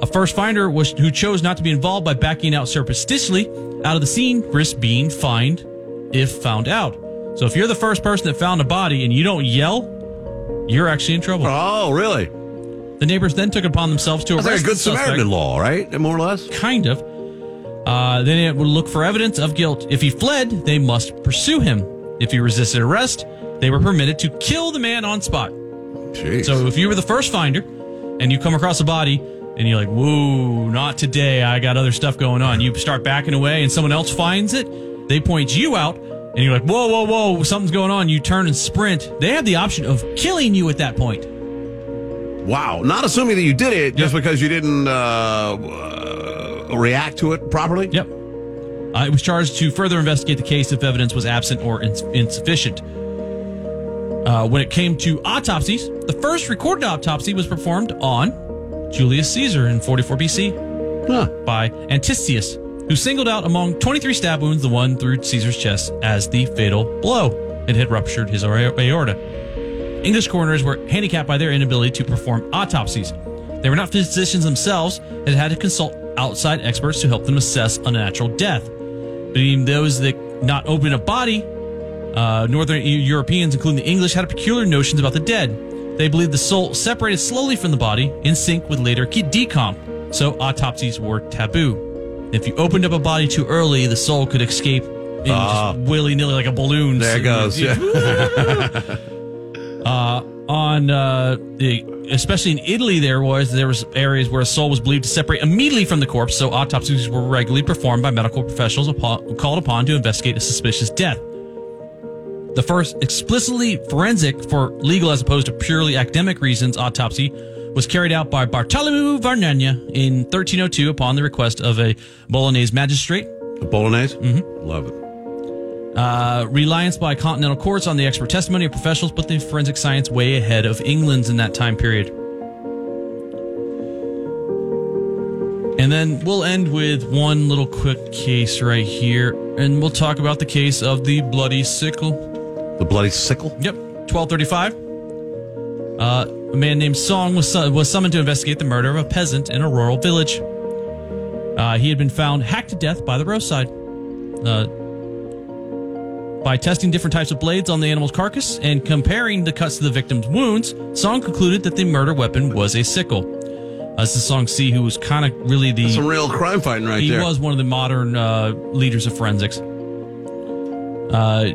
A first finder was who chose not to be involved by backing out surreptitiously out of the scene risked being fined if found out. So if you're the first person that found a body and you don't yell, you're actually in trouble. Oh, really? The neighbors then took it upon themselves to That's arrest like a good. Samaritan law, right? More or less? Kind of. Uh, then it would look for evidence of guilt. If he fled, they must pursue him. If he resisted arrest, they were permitted to kill the man on spot. Jeez. So if you were the first finder and you come across a body and you're like, whoa, not today. I got other stuff going on. You start backing away and someone else finds it. They point you out and you're like, whoa, whoa, whoa, something's going on. You turn and sprint. They have the option of killing you at that point. Wow. Not assuming that you did it just because you didn't uh, uh, react to it properly? Yep. Uh, it was charged to further investigate the case if evidence was absent or ins- insufficient. Uh, when it came to autopsies, the first recorded autopsy was performed on Julius Caesar in 44 BC by Antistius, who singled out among 23 stab wounds the one through Caesar's chest as the fatal blow. It had ruptured his aorta. English coroners were handicapped by their inability to perform autopsies. They were not physicians themselves and had to consult outside experts to help them assess unnatural death. Being those that not open a body, uh, Northern Europeans, including the English, had peculiar notions about the dead. They believed the soul separated slowly from the body in sync with later decomp, so autopsies were taboo. If you opened up a body too early, the soul could escape in Ah. just willy nilly like a balloon. There it goes. Yeah. uh, on uh, the, especially in Italy, there was there was areas where a soul was believed to separate immediately from the corpse, so autopsies were regularly performed by medical professionals upon, called upon to investigate a suspicious death. The first explicitly forensic for legal as opposed to purely academic reasons autopsy was carried out by Bartolomeo Varignana in 1302 upon the request of a Bolognese magistrate. A Bolognese? Mm-hmm. Love it. Uh, reliance by continental courts on the expert testimony of professionals put the forensic science way ahead of England's in that time period. And then we'll end with one little quick case right here, and we'll talk about the case of the bloody sickle. The bloody sickle? Yep, 1235. Uh, a man named Song was, su- was summoned to investigate the murder of a peasant in a rural village. Uh, he had been found hacked to death by the roadside. Uh, by testing different types of blades on the animal's carcass and comparing the cuts to the victim's wounds, Song concluded that the murder weapon was a sickle. Uh, this is Song Ci, who was kind of really the Some real crime fighting right he there. was one of the modern uh, leaders of forensics. Uh,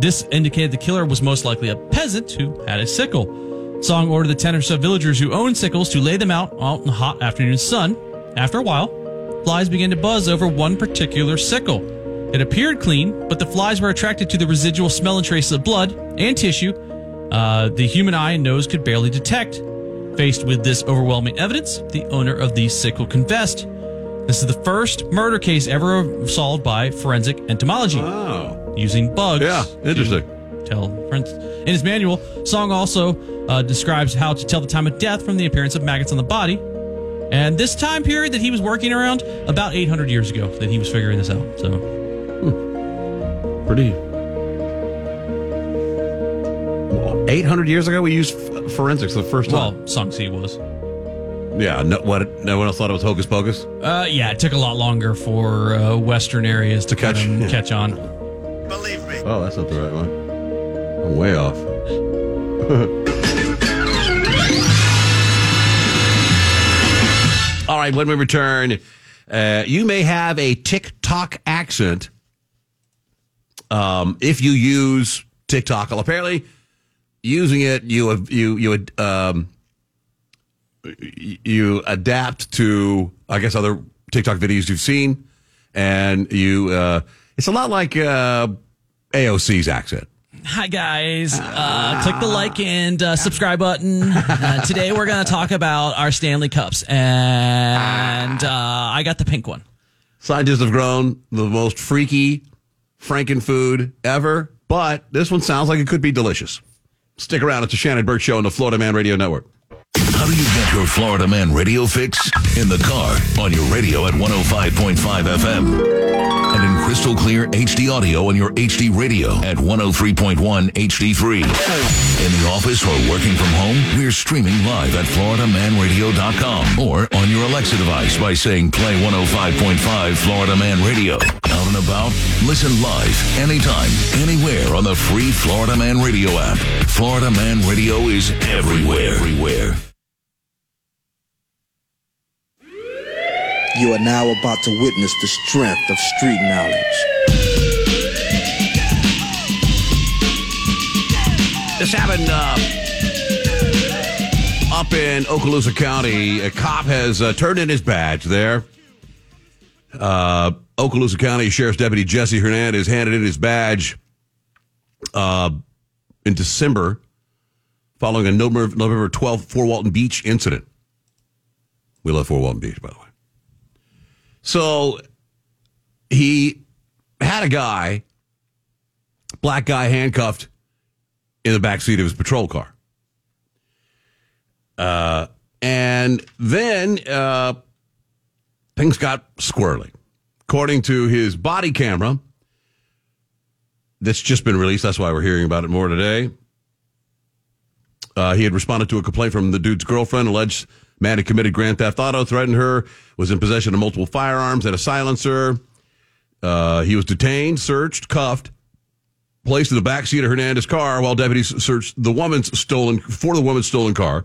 this indicated the killer was most likely a peasant who had a sickle. Song ordered the 10 or so villagers who owned sickles to lay them out out in the hot afternoon sun. After a while, flies began to buzz over one particular sickle. It appeared clean, but the flies were attracted to the residual smell and traces of blood and tissue uh, the human eye and nose could barely detect. Faced with this overwhelming evidence, the owner of the sickle confessed. This is the first murder case ever solved by forensic entomology. Using bugs. Yeah, interesting. Tell friends. In his manual, Song also uh, describes how to tell the time of death from the appearance of maggots on the body. And this time period that he was working around, about 800 years ago, that he was figuring this out. So, Pretty. Well, 800 years ago, we used f- forensics for the first time. well, Song Ci was. yeah, no, what, no one else thought it was hocus pocus? Uh, yeah, it took a lot longer for uh, Western areas to, catch yeah. catch on. Believe me. Oh, that's not the right one. I'm way off. right, when we return, uh, you may have a TikTok accent um, if you use TikTok. Well, apparently, using it, you you you um, you adapt to, I guess, other TikTok videos you've seen, and you. Uh, it's a lot like uh, AOC's accent. Hi, guys. Uh, click the like and uh, subscribe button. Uh, today, we're going to talk about our Stanley Cups. And uh, I got the pink one. Scientists have grown the most freaky Franken food ever, but this one sounds like it could be delicious. Stick around. It's the Shannon Burke Show on the Florida Man Radio Network. How do you get your Florida Man radio fix? In the car, on your radio at 105.5 FM. Crystal clear HD audio on your HD radio at 103.1 HD3. In the office or working from home, we're streaming live at FloridaManRadio.com or on your Alexa device by saying play 105.5 Florida Man Radio. Out and about, listen live, anytime, anywhere on the free Florida Man Radio app. Florida Man Radio is everywhere. Everywhere. You are now about to witness the strength of street knowledge. This happened uh, up in Okaloosa County. A cop has uh, turned in his badge there. Uh, Okaloosa County Sheriff's Deputy Jesse Hernandez handed in his badge uh, in December following a November, November 12th Fort Walton Beach incident. We love Fort Walton Beach, by the way. So he had a guy, black guy, handcuffed in the back seat of his patrol car. Uh, and then uh, things got squirrely. According to his body camera, that's just been released. That's why we're hearing about it more today. Uh, he had responded to a complaint from the dude's girlfriend, alleged man had committed grand theft auto, threatened her, was in possession of multiple firearms and a silencer. Uh, he was detained, searched, cuffed, placed in the back seat of Hernandez's car while deputies searched the woman's stolen for the woman's stolen car.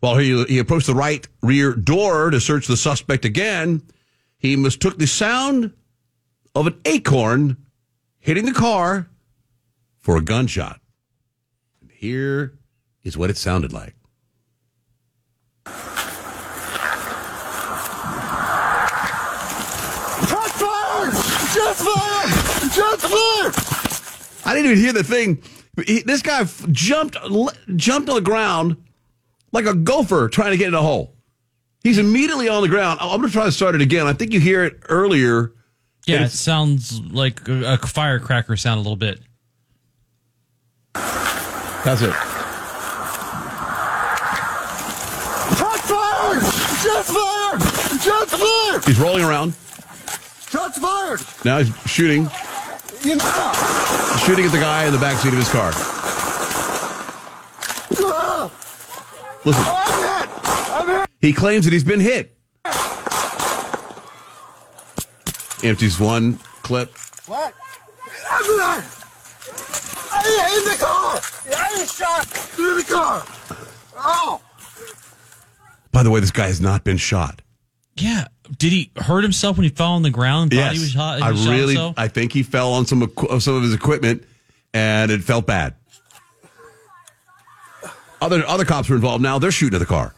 While he he approached the right rear door to search the suspect again, he mistook the sound of an acorn hitting the car for a gunshot. And here is what it sounded like. Shots fired! Shots fired! Shots fired! I didn't even hear the thing. He, this guy f- jumped jumped on the ground like a gopher trying to get in a hole. He's immediately on the ground. I'm going to try to start it again. I think you hear it earlier. Yeah, it sounds like a, a firecracker sound a little bit. That's it. Shots fired! Shots fired! Shots fired! He's rolling around. Shots fired! Now he's shooting, You know. shooting at the guy in the back seat of his car. Listen, I'm hit! I'm hit! he claims that he's been hit. Empties one clip. What? I'm not. I in the car! I was shot through the car! Oh! By the way, this guy has not been shot. Yeah. Did he hurt himself when he fell on the ground? thought he was shot, he I really, himself? I think he fell on some equi- some of his equipment, and it felt bad. Other other cops were involved. Now they're shooting at the car.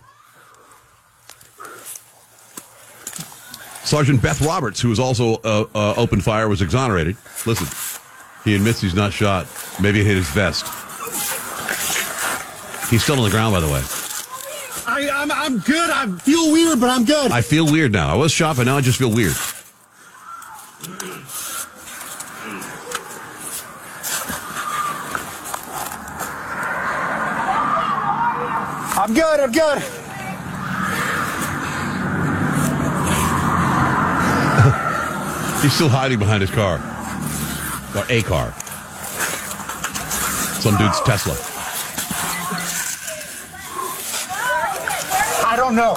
Sergeant Beth Roberts, who was also uh, uh, open fire, was exonerated. Listen, he admits he's not shot. Maybe it hit his vest. He's still on the ground, by the way. I, I'm, I'm good. I feel weird, but I'm good. I feel weird now. I was shopping. now I just feel weird. I'm good. I'm good. He's still hiding behind his car. Or a car. Some dude's Tesla. Don't know.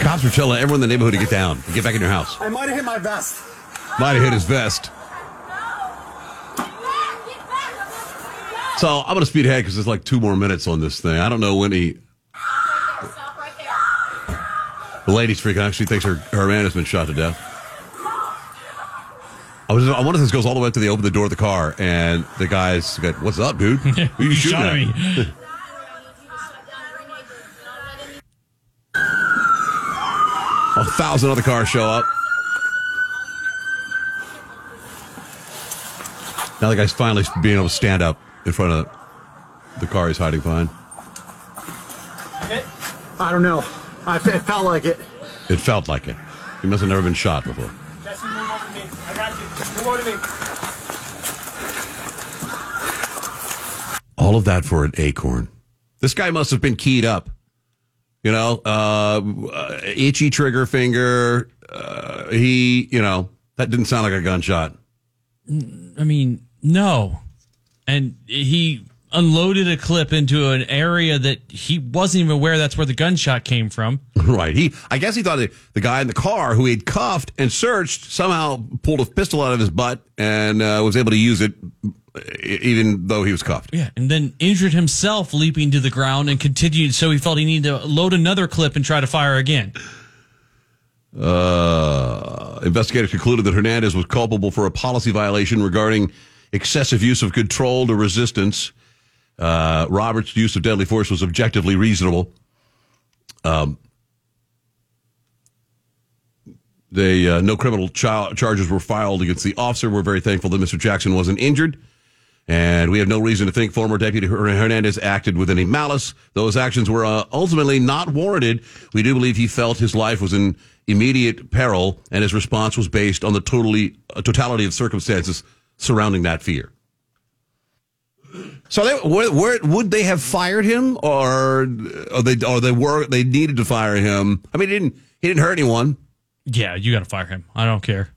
Cops were telling everyone in the neighborhood to get down, get back in your house. I might have hit my vest. Might have hit his vest. So I'm going to speed ahead because there's like two more minutes on this thing. I don't know when he. The lady's freaking out. She thinks her, her man has been shot to death. I was one of those goes all the way up to the open the door of the car, and the guy's like, got, "What's up, dude? Who you, you shooting at?" Me. A thousand other cars show up. Now the guy's finally being able to stand up in front of the car he's hiding behind. I don't know. I, it felt like it. It felt like it. He must have never been shot before. All of that for an acorn. This guy must have been keyed up. You know, uh, uh, itchy trigger finger. Uh, he, you know, that didn't sound like a gunshot. I mean, no. And he unloaded a clip into an area that he wasn't even aware that's where the gunshot came from. Right. He, I guess he thought the guy in the car who he'd cuffed and searched somehow pulled a pistol out of his butt and uh, was able to use it even though he was cuffed. Yeah, and then injured himself leaping to the ground and continued. So he felt he needed to load another clip and try to fire again. Uh, investigators concluded that Hernandez was culpable for a policy violation regarding excessive use of controlled or resistance. Uh, Roberts' use of deadly force was objectively reasonable. Um, they uh, no criminal char- charges were filed against the officer. We're very thankful that Mr. Jackson wasn't injured, and we have no reason to think former Deputy Hernandez acted with any malice. Those actions were uh, ultimately not warranted. We do believe he felt his life was in immediate peril, and his response was based on the totally uh, totality of circumstances surrounding that fear. So, they, where, where, would they have fired him, or, or they, or they were they needed to fire him? I mean, he didn't he didn't hurt anyone. Yeah, you got to fire him. I don't care.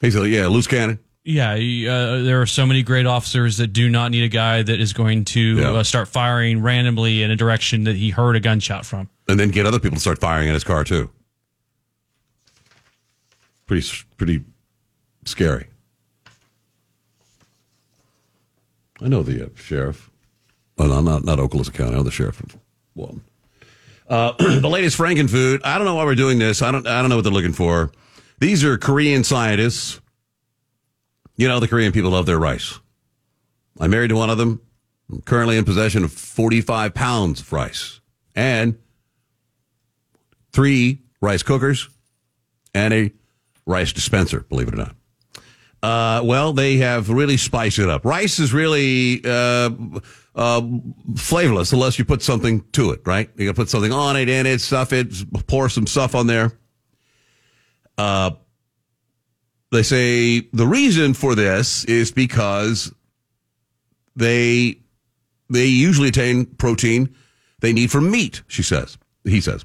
He's like, yeah, loose cannon. Yeah, uh, there are so many great officers that do not need a guy that is going to Yeah. uh, start firing randomly in a direction that he heard a gunshot from. and then get other people to start firing at his car too. Pretty pretty scary. I know the uh, sheriff. Well, no, not not Okaloosa County. I know the sheriff of Walton. Uh, the latest Frankenfood. I don't know why we're doing this. I don't. I don't know what they're looking for. These are Korean scientists. You know, the Korean people love their rice. I'm married to one of them. I'm currently in possession of 45 pounds of rice and three rice cookers and a rice dispenser, believe it or not. Uh, well, they have really spiced it up. Rice is really uh, uh, flavorless unless you put something to it, right? You got to put something on it, in it, stuff it, pour some stuff on there. Uh, they say the reason for this is because they they usually attain protein they need from meat. She says. He says.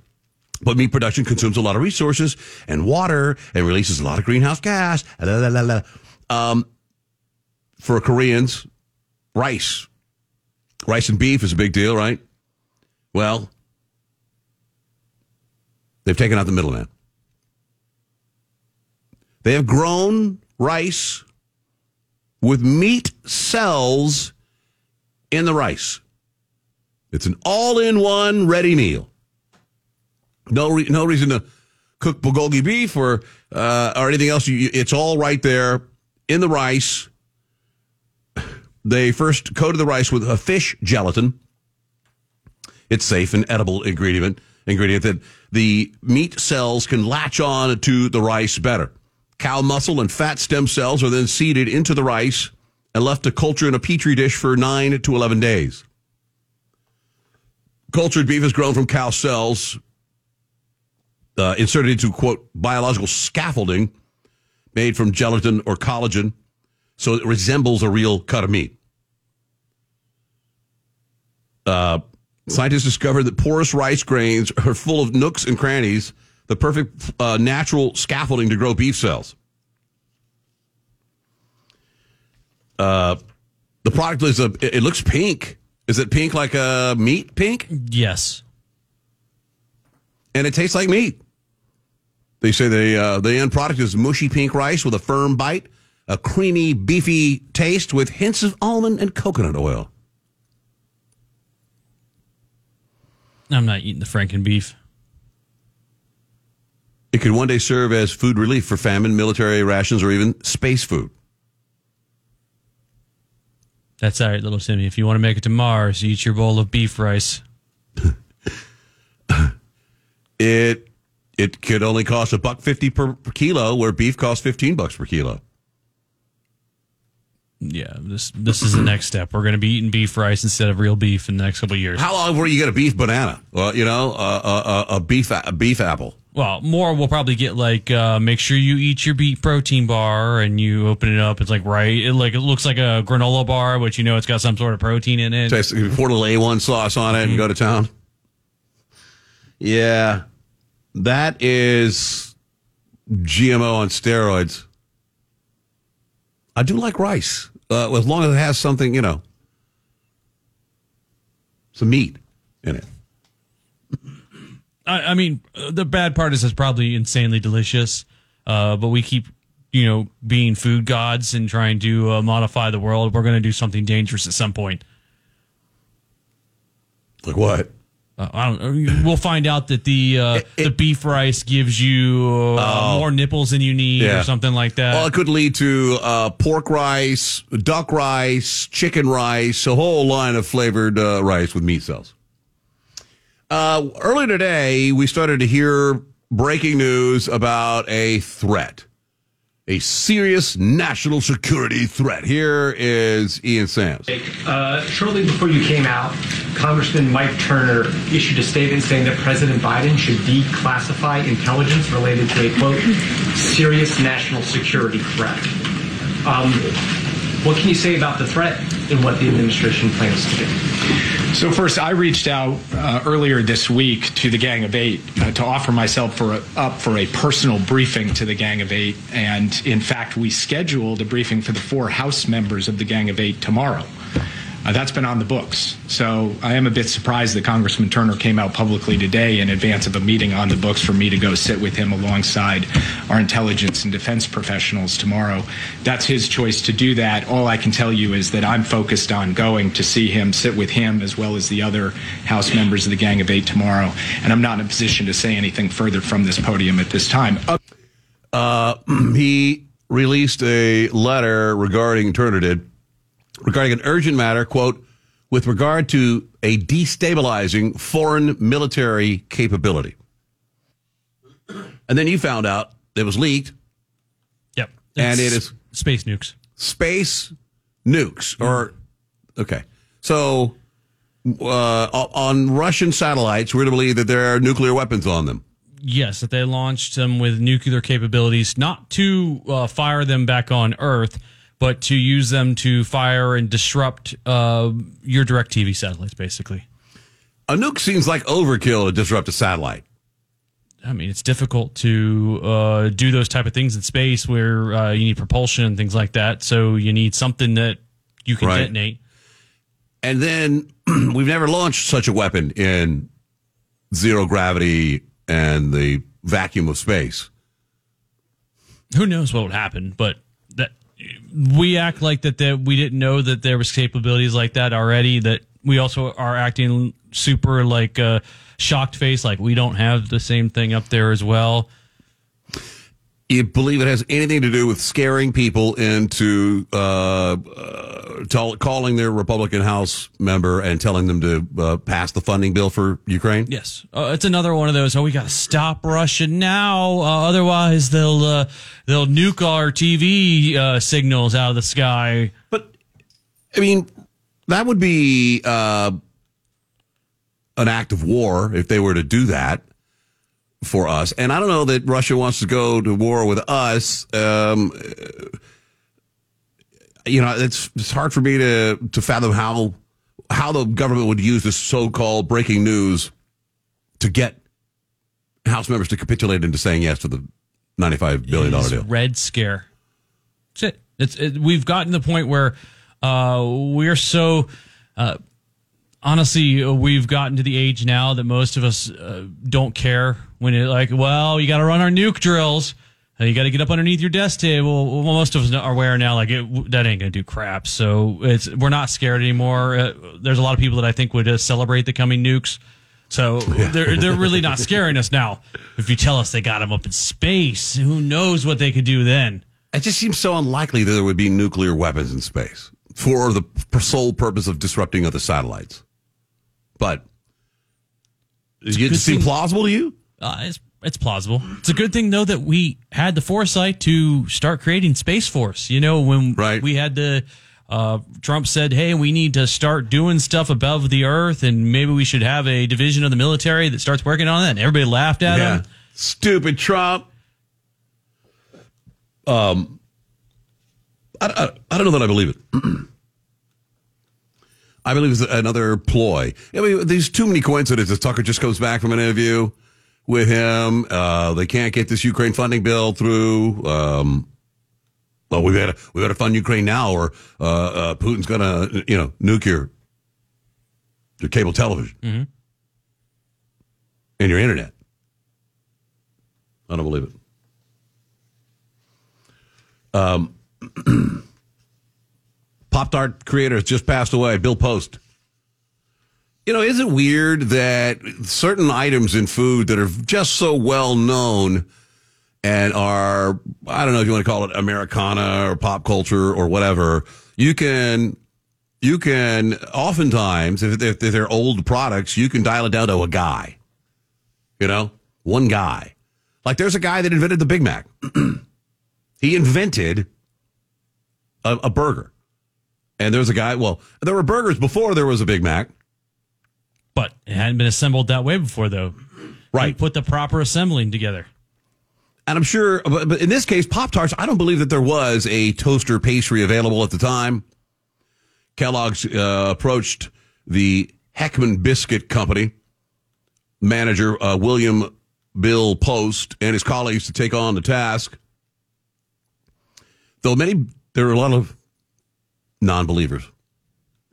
But meat production consumes a lot of resources and water and releases a lot of greenhouse gas. La, la, la. Um, for Koreans, rice, rice and beef is a big deal, right? Well, they've taken out the middleman. They have grown rice with meat cells in the rice. It's an all-in-one ready meal. No, re- no reason to cook bulgogi beef or uh, or anything else. You- it's all right there in the rice. They first coated the rice with a fish gelatin. It's safe and edible ingredient ingredient that the meat cells can latch on to the rice better. Cow muscle and fat stem cells are then seeded into the rice and left to culture in a petri dish for nine to eleven days. Cultured beef is grown from cow cells uh, inserted into quote biological scaffolding made from gelatin or collagen, so it resembles a real cut of meat. Uh, scientists discovered that porous rice grains are full of nooks and crannies, the perfect uh, natural scaffolding to grow beef cells. Uh, the product is a. It it looks pink. Is it pink like a meat pink? Yes. And it tastes like meat. They say the uh, the end product is mushy pink rice with a firm bite, a creamy, beefy taste with hints of almond and coconut oil. I'm not eating the Franken beef. It could one day serve as food relief for famine, military rations, or even space food. That's all right, little Timmy. If you want to make it to Mars, eat your bowl of beef rice. It it could only cost a buck fifty per, per kilo, where beef costs fifteen bucks per kilo. Yeah, this this is the next step. We're going to be eating beef rice instead of real beef in the next couple of years. How long were you get a beef banana? Well, you know, uh, uh, uh, a beef a beef apple. Well, more we'll probably get like uh, make sure you eat your beef protein bar and you open it up. It's like right, it like it looks like a granola bar, but you know it's got some sort of protein in it. Taste, pour a little A1 sauce on it and go to town. Yeah, that is GMO on steroids. I do like rice, uh, as long as it has something, you know, some meat in it. I, I mean, the bad part is it's probably insanely delicious, uh, but we keep, you know, being food gods and trying to uh, modify the world. We're going to do something dangerous at some point. Like what? Uh, I don't. know. We'll find out that the uh, the beef rice gives you uh, Oh. more nipples than you need, Yeah. or something like that. Well, it could lead to uh, pork rice, duck rice, chicken rice, a whole line of flavored uh, rice with meat cells. Uh, earlier today, we started to hear breaking news about a threat, a serious national security threat. Here is Ian Sams. Uh, shortly before you came out, Congressman Mike Turner issued a statement saying that President Biden should declassify intelligence related to a quote serious national security threat. Um, what can you say about the threat and what the administration plans to do? So first, I reached out uh, earlier this week to the Gang of Eight uh, to offer myself for a, up for a personal briefing to the Gang of Eight, and in fact, we scheduled a briefing for the four House members of the Gang of Eight tomorrow. Uh, that's been on the books. So I am a bit surprised that Congressman Turner came out publicly today in advance of a meeting on the books for me to go sit with him alongside our intelligence and defense professionals tomorrow. That's his choice to do that. All I can tell you is that I'm focused on going to see him, sit with him, as well as the other House members of the Gang of Eight tomorrow. And I'm not in a position to say anything further from this podium at this time. Uh, he released a letter regarding Turner did regarding an urgent matter, quote, with regard to a destabilizing foreign military capability. And then you found out it was leaked. Yep. And It's space nukes. Space nukes or okay. So uh, on Russian satellites, we're to believe that there are nuclear weapons on them. Yes, that they launched them with nuclear capabilities, not to uh, fire them back on Earth, but to use them to fire and disrupt uh, your direct TV satellites, basically. A nuke seems like overkill to disrupt a satellite. I mean, it's difficult to uh, do those type of things in space where uh, you need propulsion and things like that. So you need something that you can Right. detonate. And then we've never launched such a weapon in zero gravity and the vacuum of space. Who knows what would happen? But we act like that. That we didn't know that there was capabilities like that already. That we also are acting super like uh, shocked face, like we don't have the same thing up there as well. You believe it has anything to do with scaring people into uh, uh, tell, calling their Republican House member and telling them to uh, pass the funding bill for Ukraine? Yes, uh, it's another one of those. Oh, we got to stop Russia now, uh, otherwise they'll uh, they'll nuke our TV uh, signals out of the sky. But I mean, that would be uh, an act of war if they were to do that for us. And I don't know that Russia wants to go to war with us. Um, you know, it's it's hard for me to to fathom how how the government would use this so-called breaking news to get House members to capitulate into saying yes to the ninety-five billion dollar deal. Red Scare. That's it. It's it, we've gotten to the point where uh, we're so uh, honestly uh, we've gotten to the age now that most of us uh, don't care when it like well you got to run our nuke drills. Uh, You got to get up underneath your desk table. Well, most of us are aware now, like it, that ain't gonna do crap. So it's we're not scared anymore. Uh, there's a lot of people that I think would uh, celebrate the coming nukes. So they're they're really not scaring us now. If you tell us they got them up in space, who knows what they could do then? It just seems so unlikely that there would be nuclear weapons in space for the sole purpose of disrupting other satellites. But does it seem plausible to you? Uh, it's it's plausible. It's a good thing though that we had the foresight to start creating Space Force. You know, when right. we had the Uh, Trump said, "Hey, we need to start doing stuff above the earth, and maybe we should have a division of the military that starts working on that." And everybody laughed at Yeah. him. Stupid Trump. Um, I, I, I don't know that I believe it. I believe it's another ploy. I mean, there's too many coincidences. Tucker just comes back from an interview with him. Uh, they can't get this Ukraine funding bill through. Um, well, we've got to we got to fund Ukraine now, or uh, uh, Putin's gonna you know nuke your your cable television Mm-hmm. and your internet. I don't believe it. Um, Pop Tart creator has just passed away, Bill Post. You know, is it weird that certain items in food that are just so well known and are, I don't know if you want to call it Americana or pop culture or whatever, you can, you can oftentimes, if, if they're old products, you can dial it down to a guy. You know, one guy. Like there's a guy that invented the Big Mac. he invented a, a burger. And there's a guy, well, there were burgers before there was a Big Mac. But it hadn't been assembled that way before, though. Right. put the proper assembling together. And I'm sure, but, but in this case, Pop Tarts, I don't believe that there was a toaster pastry available at the time. Kellogg's uh, approached the Hekman Biscuit Company manager, uh, William Bill Post, and his colleagues to take on the task. Though many, there are a lot of non believers.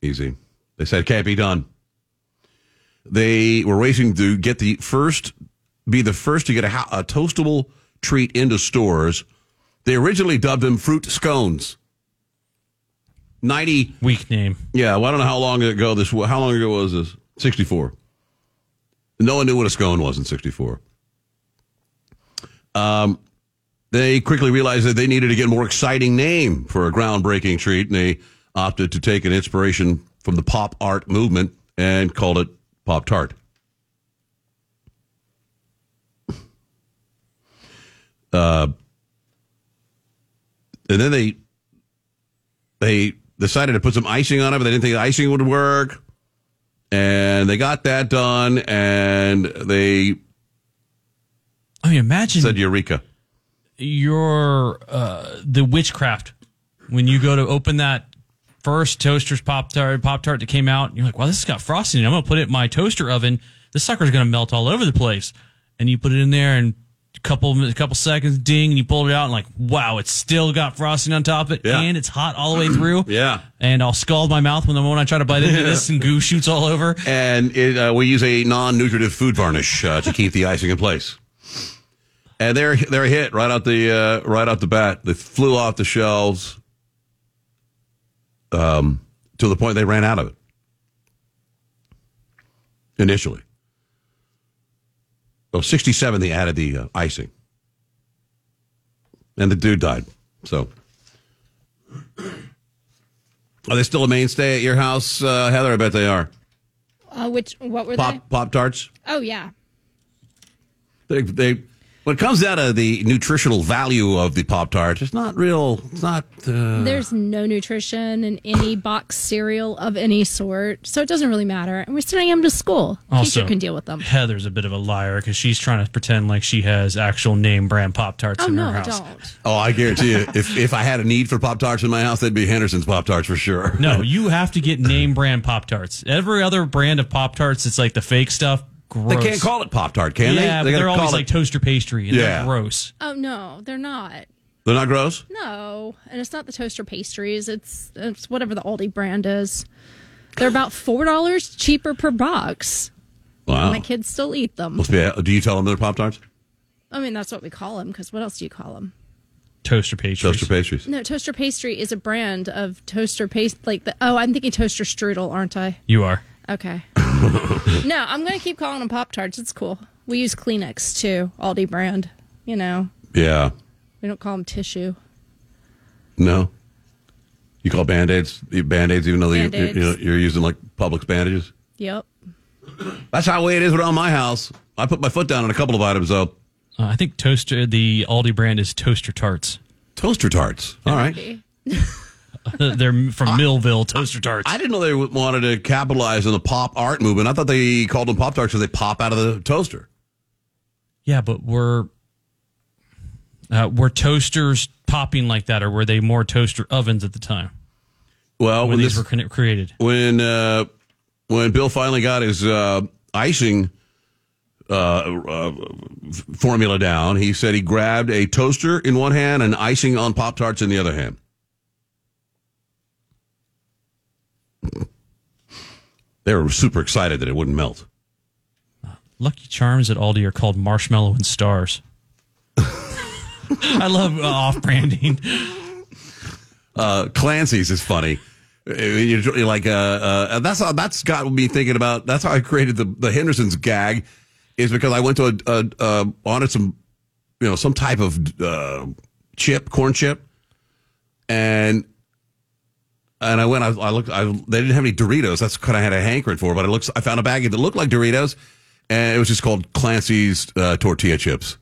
Easy. They said can't be done. They were racing to get the first, be the first to get a, a toastable treat into stores. They originally dubbed them fruit scones. 90 weak name. Yeah, well, I don't know how long ago this was. How long ago was this? 64. No one knew what a scone was in 64. Um, they quickly realized that they needed to get a more exciting name for a groundbreaking treat, and they opted to take an inspiration from the pop art movement and called it Pop Tart. Uh, and then they they decided to put some icing on it, but they didn't think the icing would work. And they got that done, and they I mean, imagine said Eureka. your uh, the witchcraft when you go to open that first toaster's pop tart pop tart that came out. You're like, wow, this has got frosting. I'm gonna put it in my toaster oven. This sucker's gonna melt all over the place. And you put it in there, and a couple a couple seconds, ding, and you pull it out, and like, wow, it's still got frosting on top of it, Yeah. and it's hot all the way through. Yeah. And I'll scald my mouth when the moment I try to bite into this, and goo shoots all over. And it, uh, we use a non-nutritive food varnish uh, to keep the icing in place. And they're they're hit right out the uh, right out the bat. They flew off the shelves um, to the point they ran out of it initially. Oh, 67, they added the uh, icing. And the dude died. So, are they still a mainstay at your house, uh, Heather? I bet they are. Uh, which what were they? Pop Pop Tarts. Oh yeah. They, they when it comes down to the nutritional value of the Pop Tart, it's not real. It's not. Uh, There's no nutrition in any box cereal of any sort, so it doesn't really matter. And we're sending them to school. Also, Teacher can deal with them. Heather's a bit of a liar because she's trying to pretend like she has actual name brand Pop Tarts Oh in no, her I house. don't. oh, I guarantee you, if if I had a need for Pop Tarts in my house, they'd be Henderson's Pop Tarts for sure. No, you have to get name brand Pop Tarts. Every other brand of Pop Tarts, it's like the fake stuff. Gross. They can't call it Pop Tart, can they? yeah, They but they're always call it- like toaster pastry. And Yeah. They're gross. Oh no, they're not. They're not gross. No, and it's not the toaster pastries. It's it's whatever the Aldi brand is. They're about four dollars cheaper per box. Wow. My kids still eat them. Do you tell them they're Pop Tarts? I mean, that's what we call them. Because what else do you call them? Toaster pastries. Toaster pastries. No, toaster pastry is a brand of toaster paste. Like the oh, I'm thinking toaster strudel, aren't I? You are. Okay. no, I'm gonna keep calling them Pop Tarts. It's cool. We use Kleenex too, Aldi brand. You know, Yeah. we don't call them tissue. No. You call band aids band aids, even though you're, you know, you're using like Publix bandages. Yep. That's how the way it is around my house. I put my foot down on a couple of items though. Uh, I think toaster. The Aldi brand is Toaster Tarts. Toaster tarts. All right. They're from Millville toaster tarts. I didn't know they wanted to capitalize on the pop art movement. I thought they called them pop tarts because they pop out of the toaster. Yeah, but were uh, were toasters popping like that, or were they more toaster ovens at the time? Well, when, when these this- were created. When uh, when Bill finally got his uh, icing uh, uh, formula down, he said he grabbed a toaster in one hand and icing on pop tarts in the other hand. They were super excited that it wouldn't melt. Lucky Charms at Aldi are called Marshmallow and Stars. I love uh, off branding. uh, Clancy's is funny. Uh, You're like, uh, uh, that's how that's got me thinking about. That's how I created the the Henderson's gag, is because I went to a, a uh, wanted some, you know, some type of uh, chip, corn chip, and and I went. I, I looked. I, they didn't have any Doritos. That's what I had a hankering for. But I looked. I found a baggie that looked like Doritos, and it was just called Clancy's uh, tortilla chips.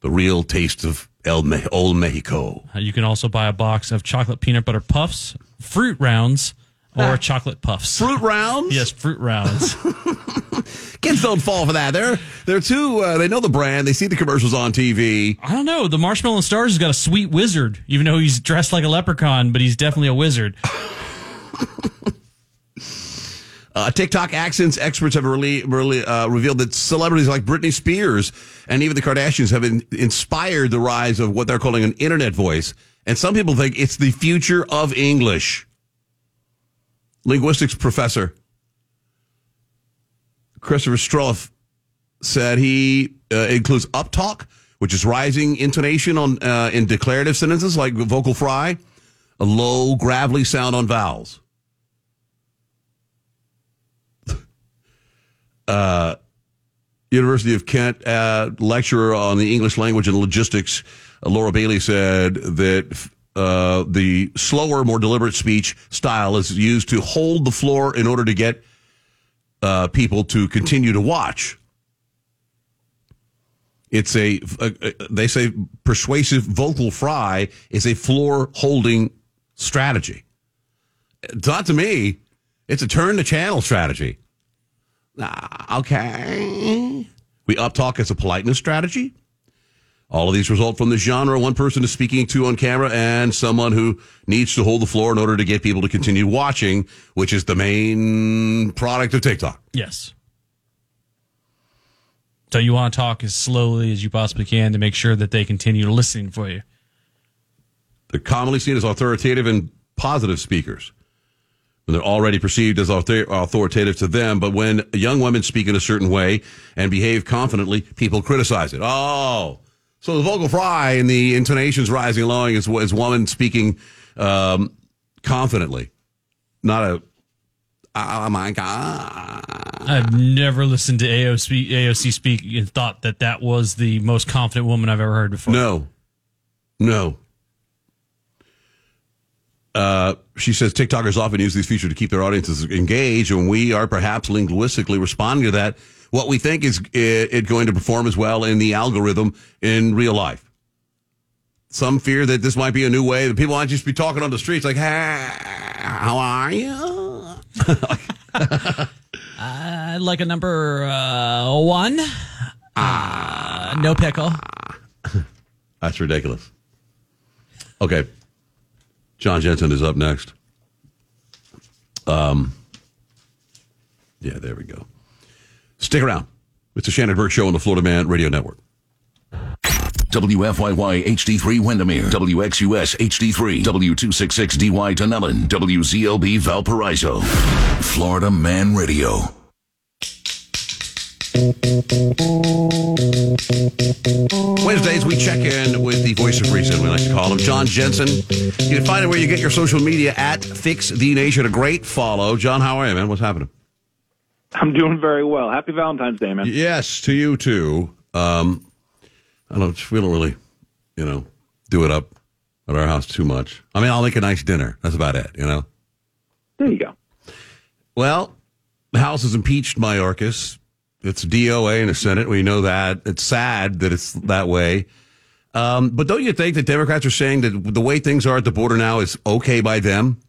The real taste of El Me- Old Mexico. Uh, You can also buy a box of chocolate peanut butter puffs, fruit rounds, or chocolate puffs. Fruit rounds? Yes, fruit rounds. Kids don't fall for that. They're they're too. Uh, they know the brand. They see the commercials on TV. I don't know. The Marshmallow and Stars has got a sweet wizard, even though he's dressed like a leprechaun, but he's definitely a wizard. Uh, TikTok accents experts have really, really uh, revealed that celebrities like Britney Spears and even the Kardashians have in, inspired the rise of what they're calling an internet voice. And some people think it's the future of English. Linguistics professor Christopher Strelluf said he uh, includes uptalk, which is rising intonation on uh, in declarative sentences like vocal fry, a low, gravelly sound on vowels. uh, University of Kent uh, lecturer on the English language and logistics, Laura Bailey said that uh, the slower, more deliberate speech style is used to hold the floor in order to get uh, people to continue to watch. It's a, uh, uh, they say persuasive vocal fry is a floor holding strategy. Not to me. It's a turn the channel strategy. Okay. We uptalk as a politeness strategy. All of these result from the genre one person is speaking to on camera and someone who needs to hold the floor in order to get people to continue watching, which is the main product of TikTok. Yes. So you want to talk as slowly as you possibly can to make sure that they continue listening for you. They're commonly seen as authoritative and positive speakers. When they're already perceived as author- authoritative to them, but when young women speak in a certain way and behave confidently, people criticize it. Oh, so the vocal fry and the intonations rising and is, is woman speaking um, confidently, not a oh my god. I've never listened to AOC, AOC speak and thought that that was the most confident woman I've ever heard before. No, no. Uh, she says TikTokers often use these features to keep their audiences engaged, and we are perhaps linguistically responding to that. What we think is it, going to perform as well in the algorithm in real life. Some fear that this might be a new way that people might just be talking on the streets like, "Hey, how are you?" I'd like a number uh, one. Uh, no pickle. That's ridiculous. Okay. John Jensen is up next. Um, yeah, there we go. Stick around. It's the Shannon Burke Show on the Florida Man Radio Network. WFYY HD3 Windermere, WXUS HD3, W266DY Dunnellon, WZLB Valparaiso, Florida Man Radio. Wednesdays, we check in with the voice of reason, we like to call him, John Jensen. You can find it where you get your social media at Fix the Nation. A great follow. John, how are you, man? What's happening? I'm doing very well. Happy Valentine's Day, man. Yes, to you too. Um, I don't. We don't really, you know, do it up at our house too much. I mean, I'll make a nice dinner. That's about it. You know. There you go. Well, the House has impeached Mayorkas. It's DOA in the Senate. We know that. It's sad that it's that way. Um, but don't you think that Democrats are saying that the way things are at the border now is okay by them?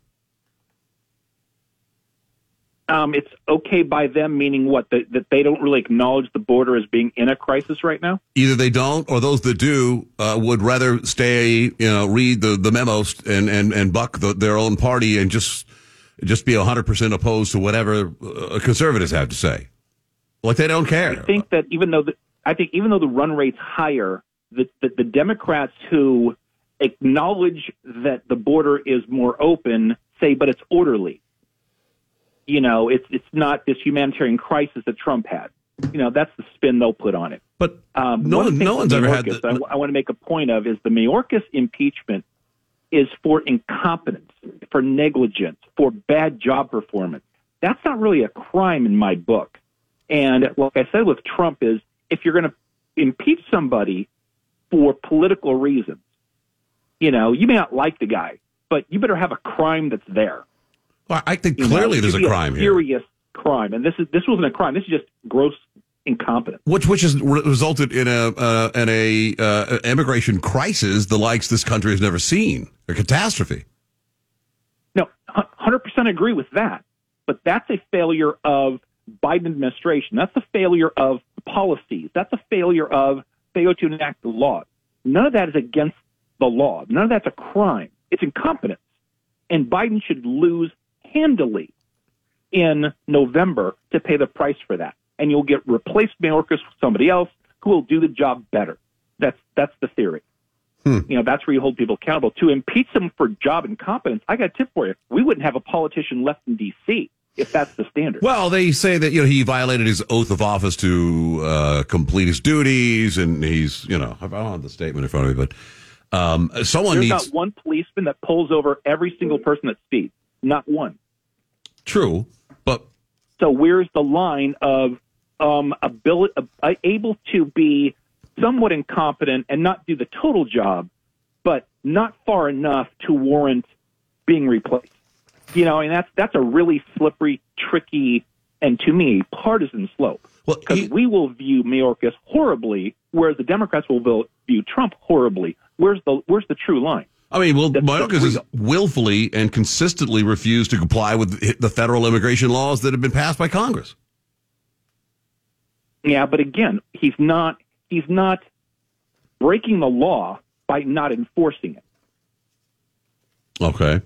Um, it's okay by them, meaning what? That, that they don't really acknowledge the border as being in a crisis right now? Either they don't, or those that do uh, would rather stay, you know, read the, the memos and and and buck the, their own party and just just be hundred percent opposed to whatever uh, conservatives have to say. Like they don't care. I think that even though the, I think even though the run rate's higher, the, the, the Democrats who acknowledge that the border is more open say, but it's orderly. You know, it's it's not this humanitarian crisis that Trump had. You know, that's the spin they'll put on it. But um, no one no one's ever had the- I, I want to make a point of is the Mayorkas impeachment is for incompetence, for negligence, for bad job performance. That's not really a crime in my book. And like I said with Trump is if you're going to impeach somebody for political reasons, you know, you may not like the guy, but you better have a crime that's there. Well, I think You know, clearly it there's a crime here. serious crime, and this is this wasn't a crime. This is just gross incompetence. Which which has re- resulted in a uh, in a uh, immigration crisis the likes this country has never seen, a catastrophe. No, hundred percent agree with that. But that's a failure of Biden administration. That's a failure of policies. That's a failure of failure to enact the law. None of that is against the law. None of that's a crime. It's incompetence. And Biden should lose handily in November to pay the price for that. And you'll get replaced Mayorkas with somebody else who will do the job better. That's that's the theory. You know, that's where you hold people accountable. To impeach them for job incompetence, I got a tip for you. We wouldn't have a politician left in D.C. if that's the standard. Well, they say that you know he violated his oath of office to uh, complete his duties, and he's you know I don't have the statement in front of me, but um, someone There's needs not one policeman that pulls over every single person that speeds. Not one. true, but So where's the line of um, ability, uh, able to be somewhat incompetent and not do the total job, but not far enough to warrant being replaced? You know, and that's that's a really slippery, tricky, and to me partisan slope. Because we will view Mayorkas horribly, whereas the Democrats will view Trump horribly. Where's the where's the true line? I mean, well, Mayorkas has willfully and consistently refused to comply with the federal immigration laws that have been passed by Congress. Yeah, but again, he's not he's not breaking the law by not enforcing it. Okay.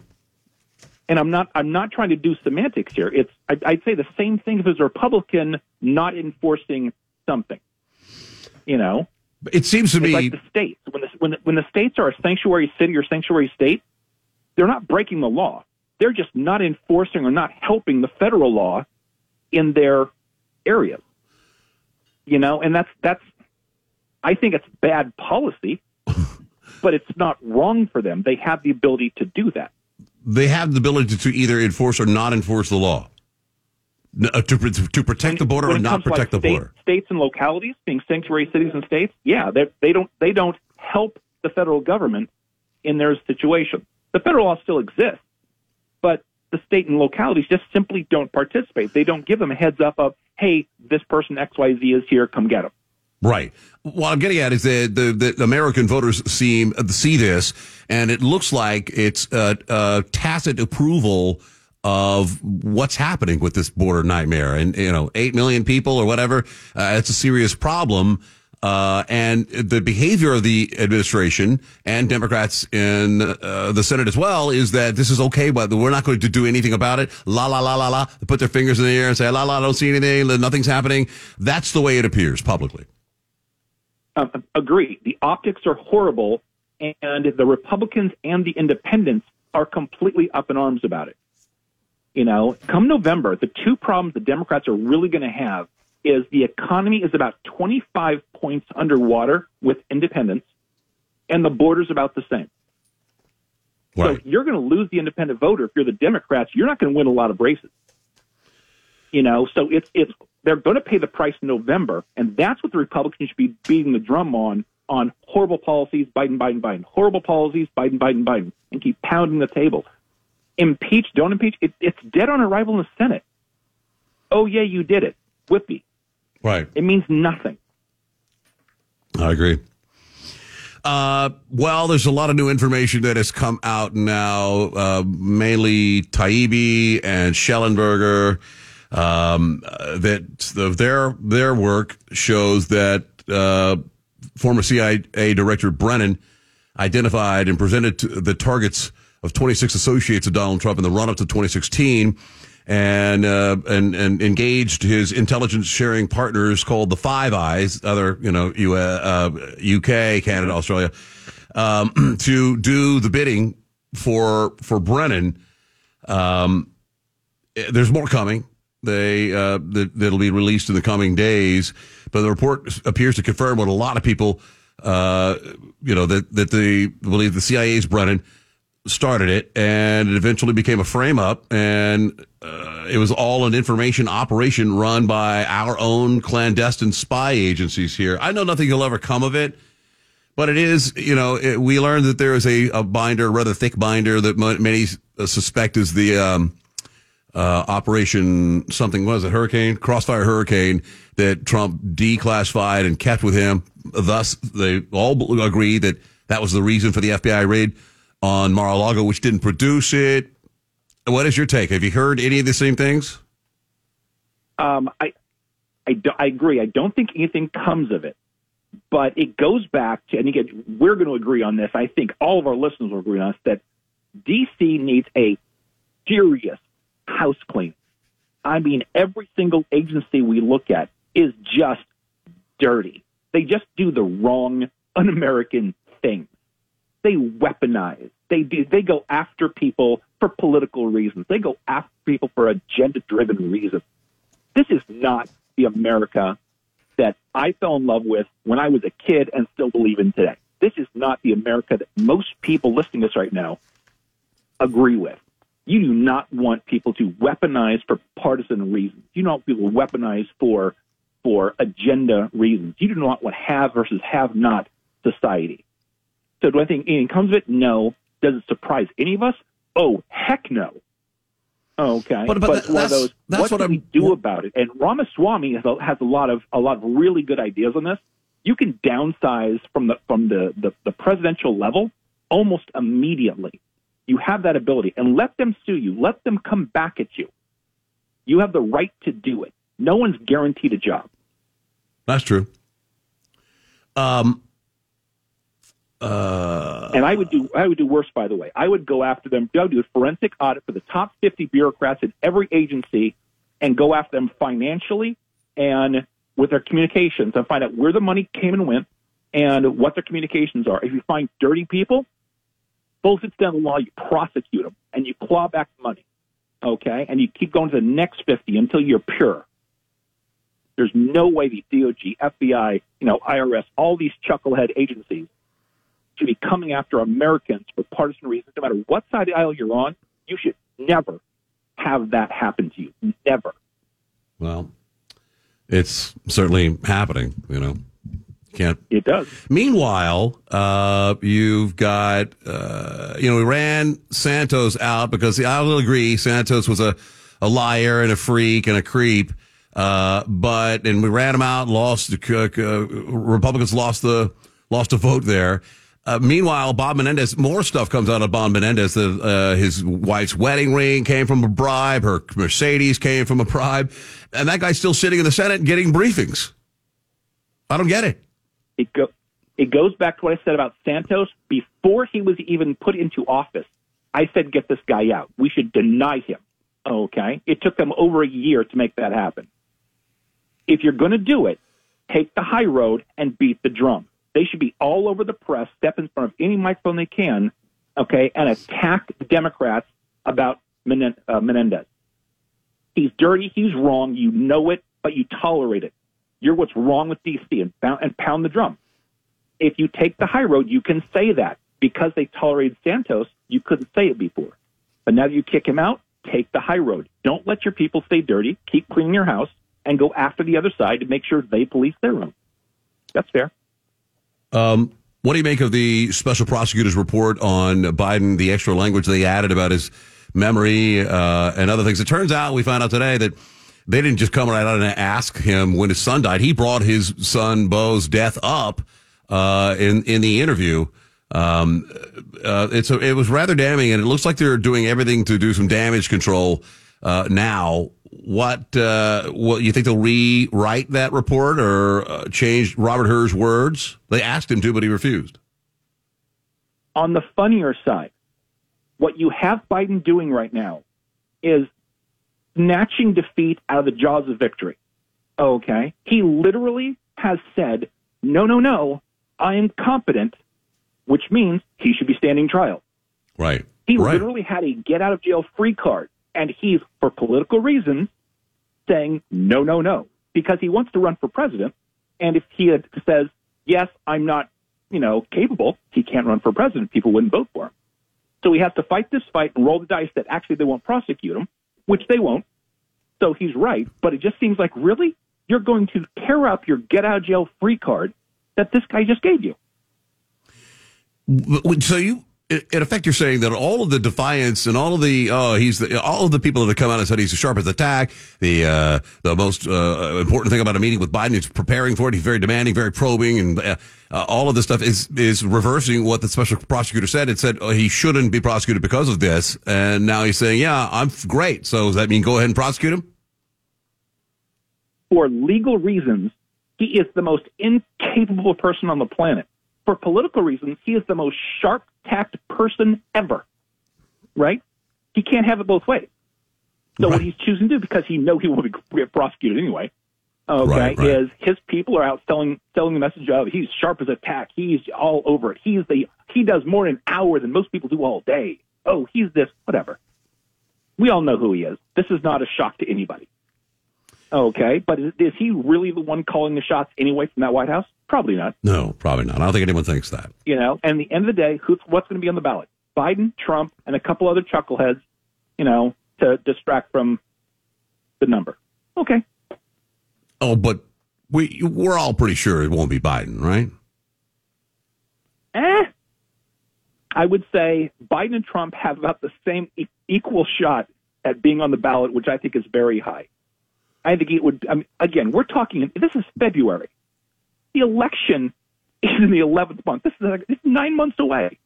And I'm not I'm not trying to do semantics here. It's I'd, I'd say the same thing if it was a Republican not enforcing something. You know, it seems to it's me like the states when when the, when the states are a sanctuary city or sanctuary state, they're not breaking the law. They're just not enforcing or not helping the federal law in their areas. You know, and that's that's I think it's bad policy, but it's not wrong for them. They have the ability to do that. they have the ability to either enforce or not enforce the law, uh, to to protect the border or not protect like, the state- border. States and localities being sanctuary cities and states, yeah, they they don't they don't help the federal government in their situation. The federal law still exists, but the state and localities just simply don't participate. They don't give them a heads up of, hey, this person X Y Z is here, come get them. Right. What I'm getting at is that the, the American voters seem see this, and it looks like it's uh, uh, tacit approval of what's happening with this border nightmare. And you know, eight million people or whatever, uh, it's a serious problem. Uh, and the behavior of the administration and Democrats in uh, the Senate as well is that this is okay, but we're not going to do anything about it. La la la la la. They put their fingers in the air and say la la. I don't see anything. Nothing's happening. That's the way it appears publicly. Uh, agree. The optics are horrible, and the Republicans and the Independents are completely up in arms about it. You know, come November, the two problems the Democrats are really going to have is the economy is about 25 points underwater with independents, and the border's about the same. So you're going to lose the independent voter if you're the Democrats. You're not going to win a lot of races. You know, so it's it's they're going to pay the price in November, and that's what the Republicans should be beating the drum on on horrible policies, Biden, Biden, Biden, horrible policies, Biden, Biden, Biden, and keep pounding the table. Impeach, don't impeach. It, it's dead on arrival in the Senate. Oh yeah, you did it. Whippy. Right. It means nothing. I agree. Uh, well, there's a lot of new information that has come out now, uh, mainly Taibbi and Shellenberger. Um, uh, that the, their their work shows that uh, former CIA Director Brennan identified and presented the targets of 26 associates of Donald Trump in the run up to 2016 and uh, and and engaged his intelligence sharing partners called the Five Eyes, other you know U- uh, UK, Canada, Australia, um, to do the bidding for for Brennan. Um, there's more coming. They uh, that, that'll be released in the coming days, but the report appears to confirm what a lot of people, uh, you know, that that they believe the CIA's Brennan started it, and it eventually became a frame up, and uh, it was all an information operation run by our own clandestine spy agencies here. I know nothing will ever come of it, but it is, you know, it, we learned that there is a, a binder, a rather thick binder that many suspect is the um, uh, Operation something was it Hurricane Crossfire Hurricane that Trump declassified and kept with him. Thus, they all agree that that was the reason for the FBI raid on Mar-a-Lago, which didn't produce it. What is your take? Have you heard any of the same things? Um, I, I, do, I agree. I don't think anything comes of it, but it goes back to, and again, we're going to agree on this. I think all of our listeners will agree on this that DC needs a serious house clean. I mean, every single agency we look at is just dirty. They just do the wrong, un-American things. They weaponize. They do. They go after people for political reasons. They go after people for agenda-driven reasons. This is not the America that I fell in love with when I was a kid and still believe in today. This is not the America that most people listening to this right now agree with. You do not want people to weaponize for partisan reasons. You don't want people to weaponize for for agenda reasons. You do not want have versus have not society. So do I think anything comes of it? No. Does it surprise any of us? Oh, heck no. Okay, but, but, but one of that's, those. that's what, what do we do about it? And Ramaswamy has a, has a lot of a lot of really good ideas on this. You can downsize from the from the, the, the presidential level almost immediately. You have that ability, and let them sue you. Let them come back at you. You have the right to do it. No one's guaranteed a job. That's true. Um. Uh, and I would do I would do worse. By the way, I would go after them. I would do a forensic audit for the top 50 bureaucrats in every agency, and go after them financially and with their communications, and find out where the money came and went, and what their communications are. If you find dirty people, both it's down the law, you prosecute them and you claw back money. Okay, and you keep going to the next 50 until you're pure. There's no way the DOJ, FBI, you know, IRS, all these chucklehead agencies should be coming after Americans for partisan reasons, no matter what side of the aisle you're on. You should never have that happen to you. Never. Well, it's certainly happening, you know. Can't. It does. Meanwhile, uh, you've got, uh, you know, we ran Santos out because I will agree Santos was a, a liar and a freak and a creep. Uh, but, and we ran him out, lost, uh, Republicans lost the, lost a vote there. Uh, meanwhile, Bob Menendez, more stuff comes out of Bob Menendez. That, uh, his wife's wedding ring came from a bribe. Her Mercedes came from a bribe. And that guy's still sitting in the Senate getting briefings. I don't get it. It, go, it goes back to what I said about Santos. Before he was even put into office, I said, get this guy out. We should deny him. Okay. It took them over a year to make that happen. If you're going to do it, take the high road and beat the drum. They should be all over the press, step in front of any microphone they can, okay, and attack the Democrats about uh, Menendez. He's dirty. He's wrong. You know it, but you tolerate it. You're what's wrong with DC and pound, and pound the drum. If you take the high road, you can say that because they tolerated Santos. You couldn't say it before, but now that you kick him out, take the high road. Don't let your people stay dirty. Keep cleaning your house and go after the other side to make sure they police their own. That's fair. Um, what do you make of the special prosecutor's report on Biden, the extra language they added about his memory uh, and other things? It turns out we found out today that they didn't just come right out and ask him when his son died. He brought his son Bo's death up uh, in in the interview. Um, uh, it's a, it was rather damning, and it looks like they're doing everything to do some damage control uh, now. What uh, what you think they'll rewrite that report or uh, change Robert Hur's words? They asked him to, but he refused. On the funnier side, what you have Biden doing right now is snatching defeat out of the jaws of victory. Okay. He literally has said, no, no, no, I am competent, which means he should be standing trial. Right. He right. literally had a get out of jail free card, and he's, for political reasons, saying, no, no, no, because he wants to run for president. And if he says, yes, I'm not, you know, capable, he can't run for president, people wouldn't vote for him. So he has to fight this fight and roll the dice that actually they won't prosecute him, which they won't. So he's right, but it just seems like really you're going to tear up your get out of jail free card that this guy just gave you. So you, in effect, you're saying that all of the defiance and all of the oh, he's the, all of the people that have come out and said he's as sharp as a tack. The uh, the most uh, important thing about a meeting with Biden is preparing for it. He's very demanding, very probing, and uh, uh, all of this stuff is is reversing what the special prosecutor said. It said oh, he shouldn't be prosecuted because of this, and now he's saying, yeah, I'm great. So does that mean go ahead and prosecute him? For legal reasons, he is the most incapable person on the planet. For political reasons, he is the most sharp tacked person ever. Right? He can't have it both ways. So right. what he's choosing to do, because he know he will get prosecuted anyway, okay, right, right. is his people are out selling selling the message of he's sharp as a tack. He's all over it. He's the he does more in an hour than most people do all day. Oh, he's this whatever. We all know who he is. This is not a shock to anybody. Okay, but is, is he really the one calling the shots anyway from that White House? Probably not. No, probably not. I don't think anyone thinks that. You know, and at the end of the day, who's what's going to be on the ballot? Biden, Trump, and a couple other chuckleheads. You know, to distract from the number. Okay. Oh, but we we're all pretty sure it won't be Biden, right? Eh. I would say Biden and Trump have about the same e- equal shot at being on the ballot, which I think is very high. I think it would. I mean, again, we're talking. This is February. The election is in the 11th month. This is, nine months away.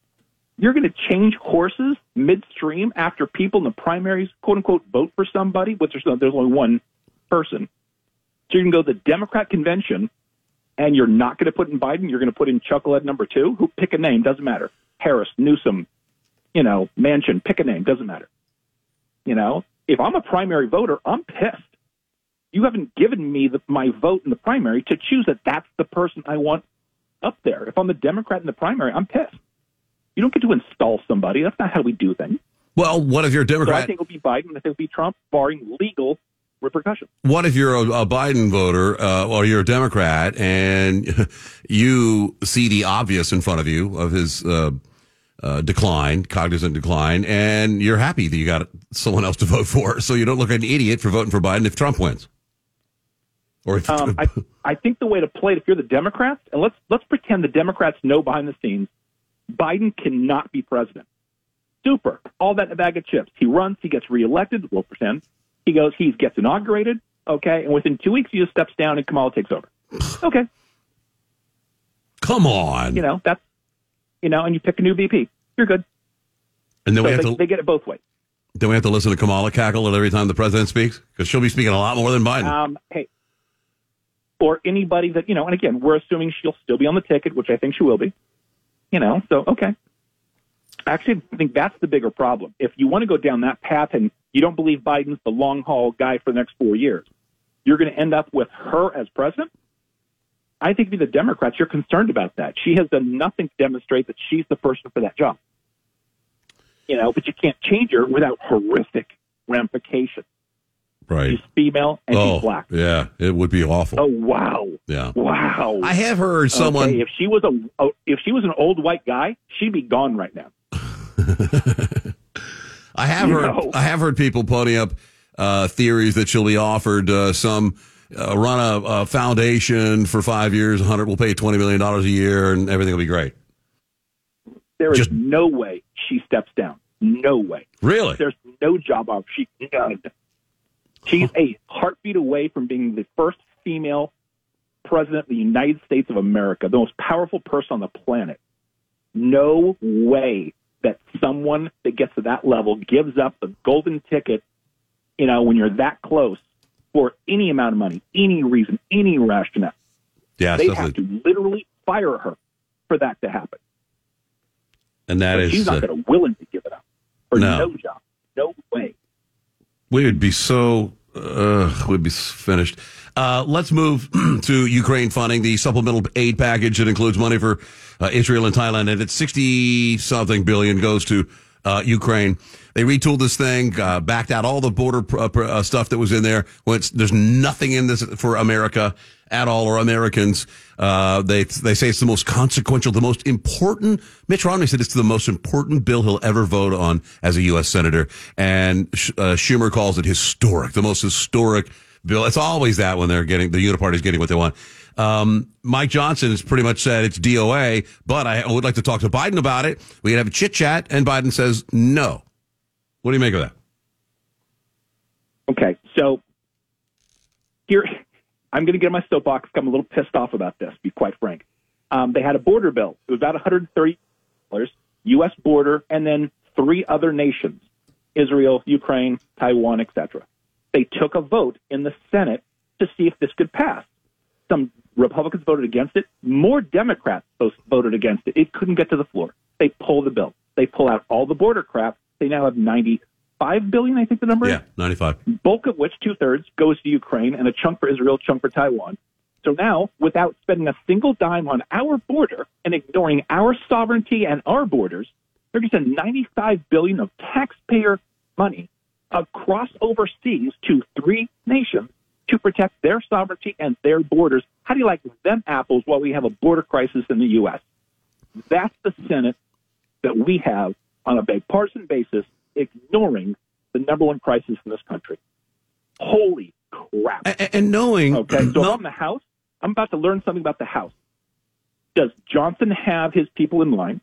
You're going to change horses midstream after people in the primaries, quote unquote, vote for somebody, but there's, there's only one person. So you can go to the Democrat convention, and you're not going to put in Biden. You're going to put in Chucklehead number two. Who pick a name? Doesn't matter. Harris, Newsom, you know, Manchin. Pick a name. Doesn't matter. You know, if I'm a primary voter, I'm pissed you haven't given me the, my vote in the primary to choose that that's the person I want up there. If I'm the Democrat in the primary, I'm pissed. You don't get to install somebody. That's not how we do things. Well, what if you're a Democrat? So I think it'll be Biden. I think it'll be Trump, barring legal repercussions. What if you're a, a Biden voter uh, or you're a Democrat and you see the obvious in front of you of his uh, uh, decline, cognizant decline, and you're happy that you got someone else to vote for, so you don't look like an idiot for voting for Biden if Trump wins? Or um, I, I think the way to play it, if you're the Democrats, and let's let's pretend the Democrats know behind the scenes, Biden cannot be president. Super, all that in a bag of chips. He runs, he gets reelected. We'll pretend he goes, he gets inaugurated. Okay, and within two weeks, he just steps down and Kamala takes over. Okay, come on. You know that's you know, and you pick a new VP. You're good. And then so we have they, to they get it both ways. Then we have to listen to Kamala cackle every time the president speaks because she'll be speaking a lot more than Biden. Um, hey, or anybody that, you know, and again, we're assuming she'll still be on the ticket, which I think she will be, you know, so, okay. Actually, I think that's the bigger problem. If you want to go down that path and you don't believe Biden's the long haul guy for the next four years, you're going to end up with her as president. I think be the Democrats, you're concerned about that. She has done nothing to demonstrate that she's the person for that job. You know, but you can't change her without horrific ramifications. Right. She's female and oh, she's black. Yeah, it would be awful. Oh wow. Yeah. Wow. I have heard someone. Okay, if she was a if she was an old white guy, she'd be gone right now. I have You heard. know. I have heard people putting up uh, theories that she'll be offered uh, some uh, run a, a foundation for five years. Hundred will pay twenty million dollars a year, and everything will be great. There is no way she steps down. No way. Really? There's no job offer. She none. She's a heartbeat away from being the first female president of the United States of America, the most powerful person on the planet. No way that someone that gets to that level gives up the golden ticket, you know, when you're that close for any amount of money, any reason, any rationale. Yeah, they have to literally fire her for that to happen. and that But is she's not uh, going to willing to give it up for No. no. job, no way. We would be so uh, we'd be finished. Uh, let's move to Ukraine funding the supplemental aid package that includes money for uh, Israel and Taiwan, and it's sixty something billion goes to uh, Ukraine. They retooled this thing, uh, backed out all the border pr- uh, pr- uh, stuff that was in there. When it's, there's nothing in this for America at all or Americans. Uh, they they say it's the most consequential, the most important. Mitch Romney said it's the most important bill he'll ever vote on as a U.S. senator, and uh, Schumer calls it historic, the most historic bill. It's always that when they're getting the uniparty's getting what they want. Um, Mike Johnson has pretty much said it's DOA, but I would like to talk to Biden about it. We can have a chit chat, and Biden says no. What do you make of that? Okay, so here, I'm going to get on my soapbox. I'm a little pissed off about this. to Be quite frank. Um, they had a border bill. It was about 130 dollars, U.S. border, and then three other nations: Israel, Ukraine, Taiwan, etc. They took a vote in the Senate to see if this could pass. Some Republicans voted against it. More Democrats voted against it. It couldn't get to the floor. They pull the bill. They pull out all the border crap. They now have 95 billion, I think the number Yeah, 95. bulk of which two thirds goes to Ukraine and a chunk for Israel, chunk for Taiwan. So now, without spending a single dime on our border and ignoring our sovereignty and our borders, they're going to send 95 billion of taxpayer money across overseas to three nations to protect their sovereignty and their borders. How do you like them apples while we have a border crisis in the U.S.? That's the Senate that we have on a bipartisan basis, ignoring the number one crisis in this country. Holy crap. And, and knowing. Okay, so I'm the House. I'm about to learn something about the House. Does Johnson have his people in line?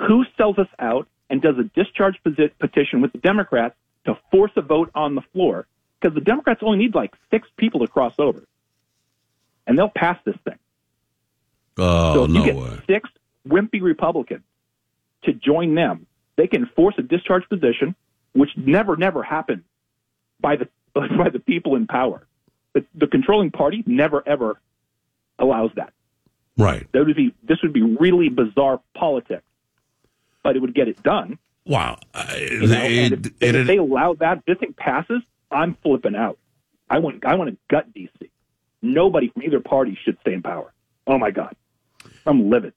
Who sells us out and does a discharge petition with the Democrats to force a vote on the floor? Because the Democrats only need like six people to cross over, and they'll pass this thing. Oh, so if no you get way. six wimpy Republicans to join them, they can force a discharge position, which never, never happened by the by the people in power. The, the controlling party never ever allows that. Right. That would be this would be really bizarre politics, but it would get it done. Wow. You know? and if, and if they allow that, this thing passes. I'm flipping out. I want I want to gut DC. Nobody from either party should stay in power. Oh my God, I'm livid.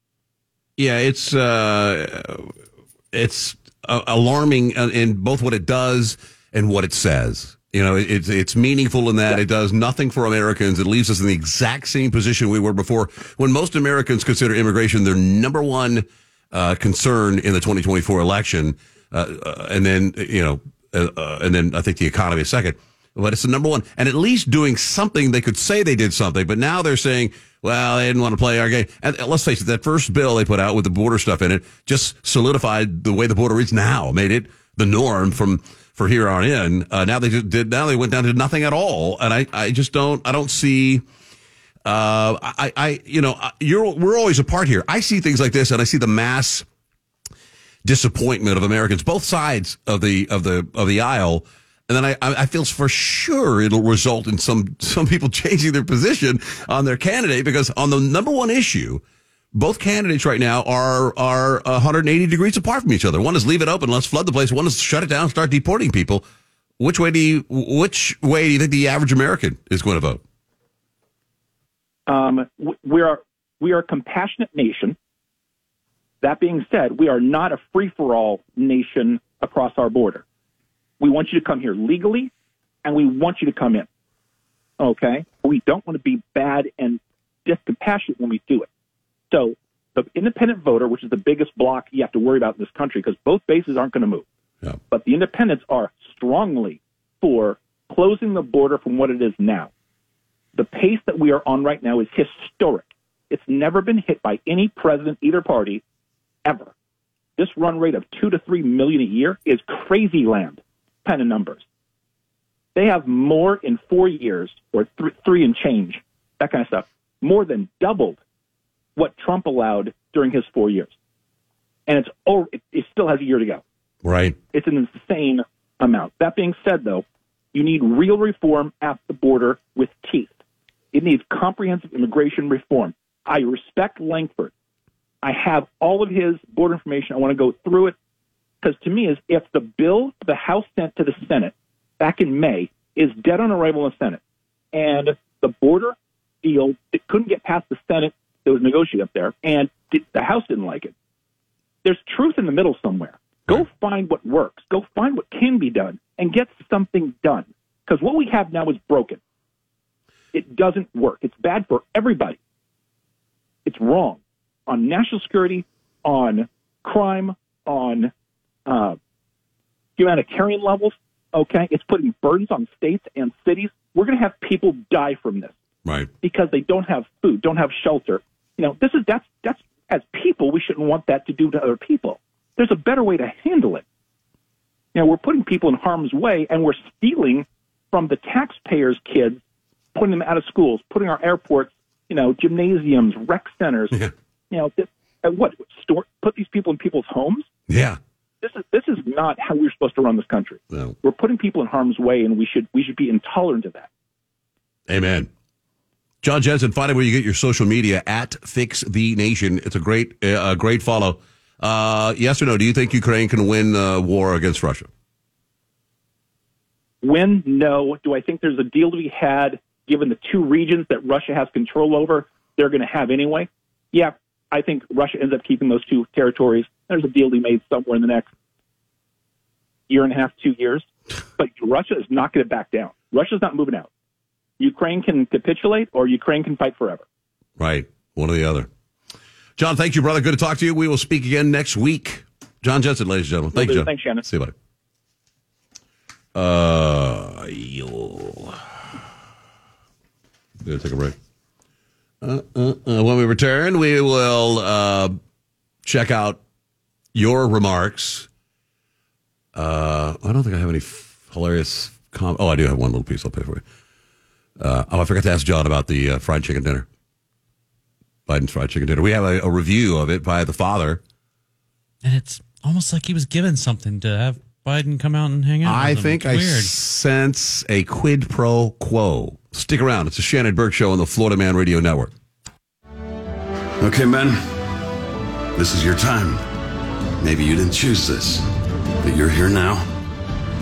Yeah, it's uh, it's uh, alarming in- in both what it does and what it says. You know, it's it's meaningful in that it does nothing for Americans. It leaves us in the exact same position we were before. When most Americans consider immigration their number one uh, concern in the 2024 election, uh, uh, and then you know, uh, uh, and then I think the economy is second. But it's the number one, and at least doing something. They could say they did something, but now they're saying, "Well, they didn't want to play our game." And uh, let's face it, that first bill they put out with the border stuff in it just solidified the way the border is now, made it the norm from for here on in. Uh, now they just did. Now they went down to nothing at all, and I, I just don't. I don't see. Uh, I, I, you know, you're we're always apart here. I see things like this, and I see the mass disappointment of Americans, both sides of the of the of the aisle. And then I, I feel for sure it'll result in some some people changing their position on their candidate because on the number one issue, both candidates right now are are 180 degrees apart from each other. One is leave it open, let's flood the place. One is shut it down, start deporting people. Which way do you which way do you think the average American is going to vote? Um, we are we are a compassionate nation. That being said, we are not a free for all nation across our border. We want you to come here legally, and we want you to come in. Okay, we don't want to be bad and discompassionate when we do it. So the independent voter, which is the biggest block you have to worry about in this country, because both bases aren't going to move. But the independents are strongly for closing the border from what it is now. The pace that we are on right now is historic. It's never been hit by any president, either party, ever. This run rate of two to three million a year is crazy land kind of numbers. They have more in four years, or th- three and change, that kind of stuff, more than doubled what Trump allowed during his four years. And it's oh, it, it still has a year to go. Right. It's an insane amount. That being said, though, you need real reform at the border with teeth. It needs comprehensive immigration reform. I respect Langford. I have all of his border information. I want to go through it because to me is if the bill the House sent to the Senate back in May is dead on arrival in the Senate and the border deal it couldn't get past the Senate that was negotiated up there and the House didn't like it. There's truth in the middle somewhere. Go find what works. Go find what can be done and get something done. Because what we have now is broken. It doesn't work. It's bad for everybody. It's wrong on national security, on crime, on uh, humanitarian levels. Okay, it's putting burdens on states and cities. We're going to have people die from this Right. because they don't have food, don't have shelter. You know, this is that's that's as people we shouldn't want that to do to other people. There's a better way to handle it. You know, we're putting people in harm's way and we're stealing from the taxpayers' kids, putting them out of schools, putting our airports, you know, gymnasiums, rec centers. You know, this, what store put these people in people's homes? Yeah. This is this is not how we're supposed to run this country. No. We're putting people in harm's way, and we should we should be intolerant of that. Amen. John Jensen, find out where you get your social media at Fix the Nation. It's a great, uh, a great follow. Uh, yes or no? Do you think Ukraine can win uh, war against Russia? When? No. Do I think there's a deal to be had given the two regions that Russia has control over? They're going to have anyway. Yeah, I think Russia ends up keeping those two territories. There's a deal to be made somewhere in the next year and a half, two years. But Russia is not going to back down. Russia's not moving out. Ukraine can capitulate, or Ukraine can fight forever. Right. One or the other. John, thank you, brother. Good to talk to you. We will speak again next week. John Jensen, ladies and gentlemen. Thank you. John. Thanks, Shannon. See you, later. Uh, yo. Gonna take a break. Uh, uh, uh, when we return, we will uh, check out your remarks. Uh, I don't think I have any f- hilarious. Com- oh, I do have one little piece. I'll pay for it. Uh, oh, I forgot to ask John about the uh, fried chicken dinner. Biden's fried chicken dinner. We have a, a review of it by the father. And it's almost like he was given something to have Biden come out and hang out. I with him. think It's I weird. sense a quid pro quo. Stick around. It's a Shannon Burke show on the Florida Man Radio Network. Okay, men, this is your time. Maybe you didn't choose this, but you're here now.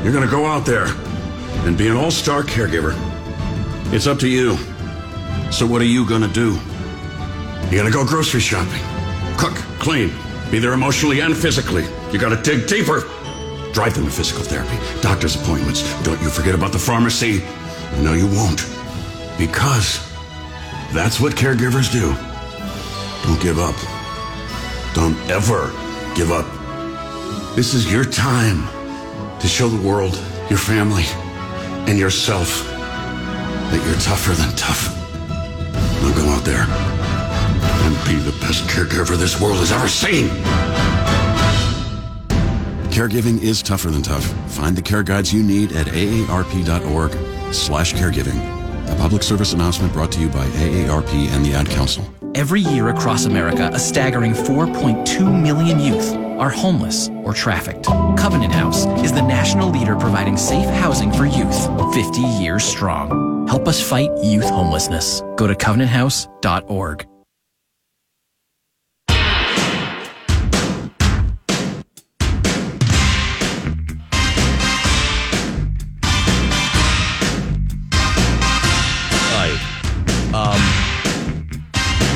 You're gonna go out there and be an all star caregiver. It's up to you. So, what are you gonna do? You're gonna go grocery shopping, cook, clean, be there emotionally and physically. You gotta dig deeper. Drive them to physical therapy, doctor's appointments. Don't you forget about the pharmacy. No, you won't. Because that's what caregivers do. Don't give up. Don't ever give up. This is your time to show the world, your family, and yourself that you're tougher than tough. Now go out there and be the best caregiver this world has ever seen. Caregiving is tougher than tough. Find the care guides you need at aarp.org slash caregiving. A public service announcement brought to you by AARP and the Ad Council. Every year across America, a staggering 4.2 million youth are homeless or trafficked. Covenant House is the national leader providing safe housing for youth, 50 years strong. Help us fight youth homelessness. Go to covenanthouse.org.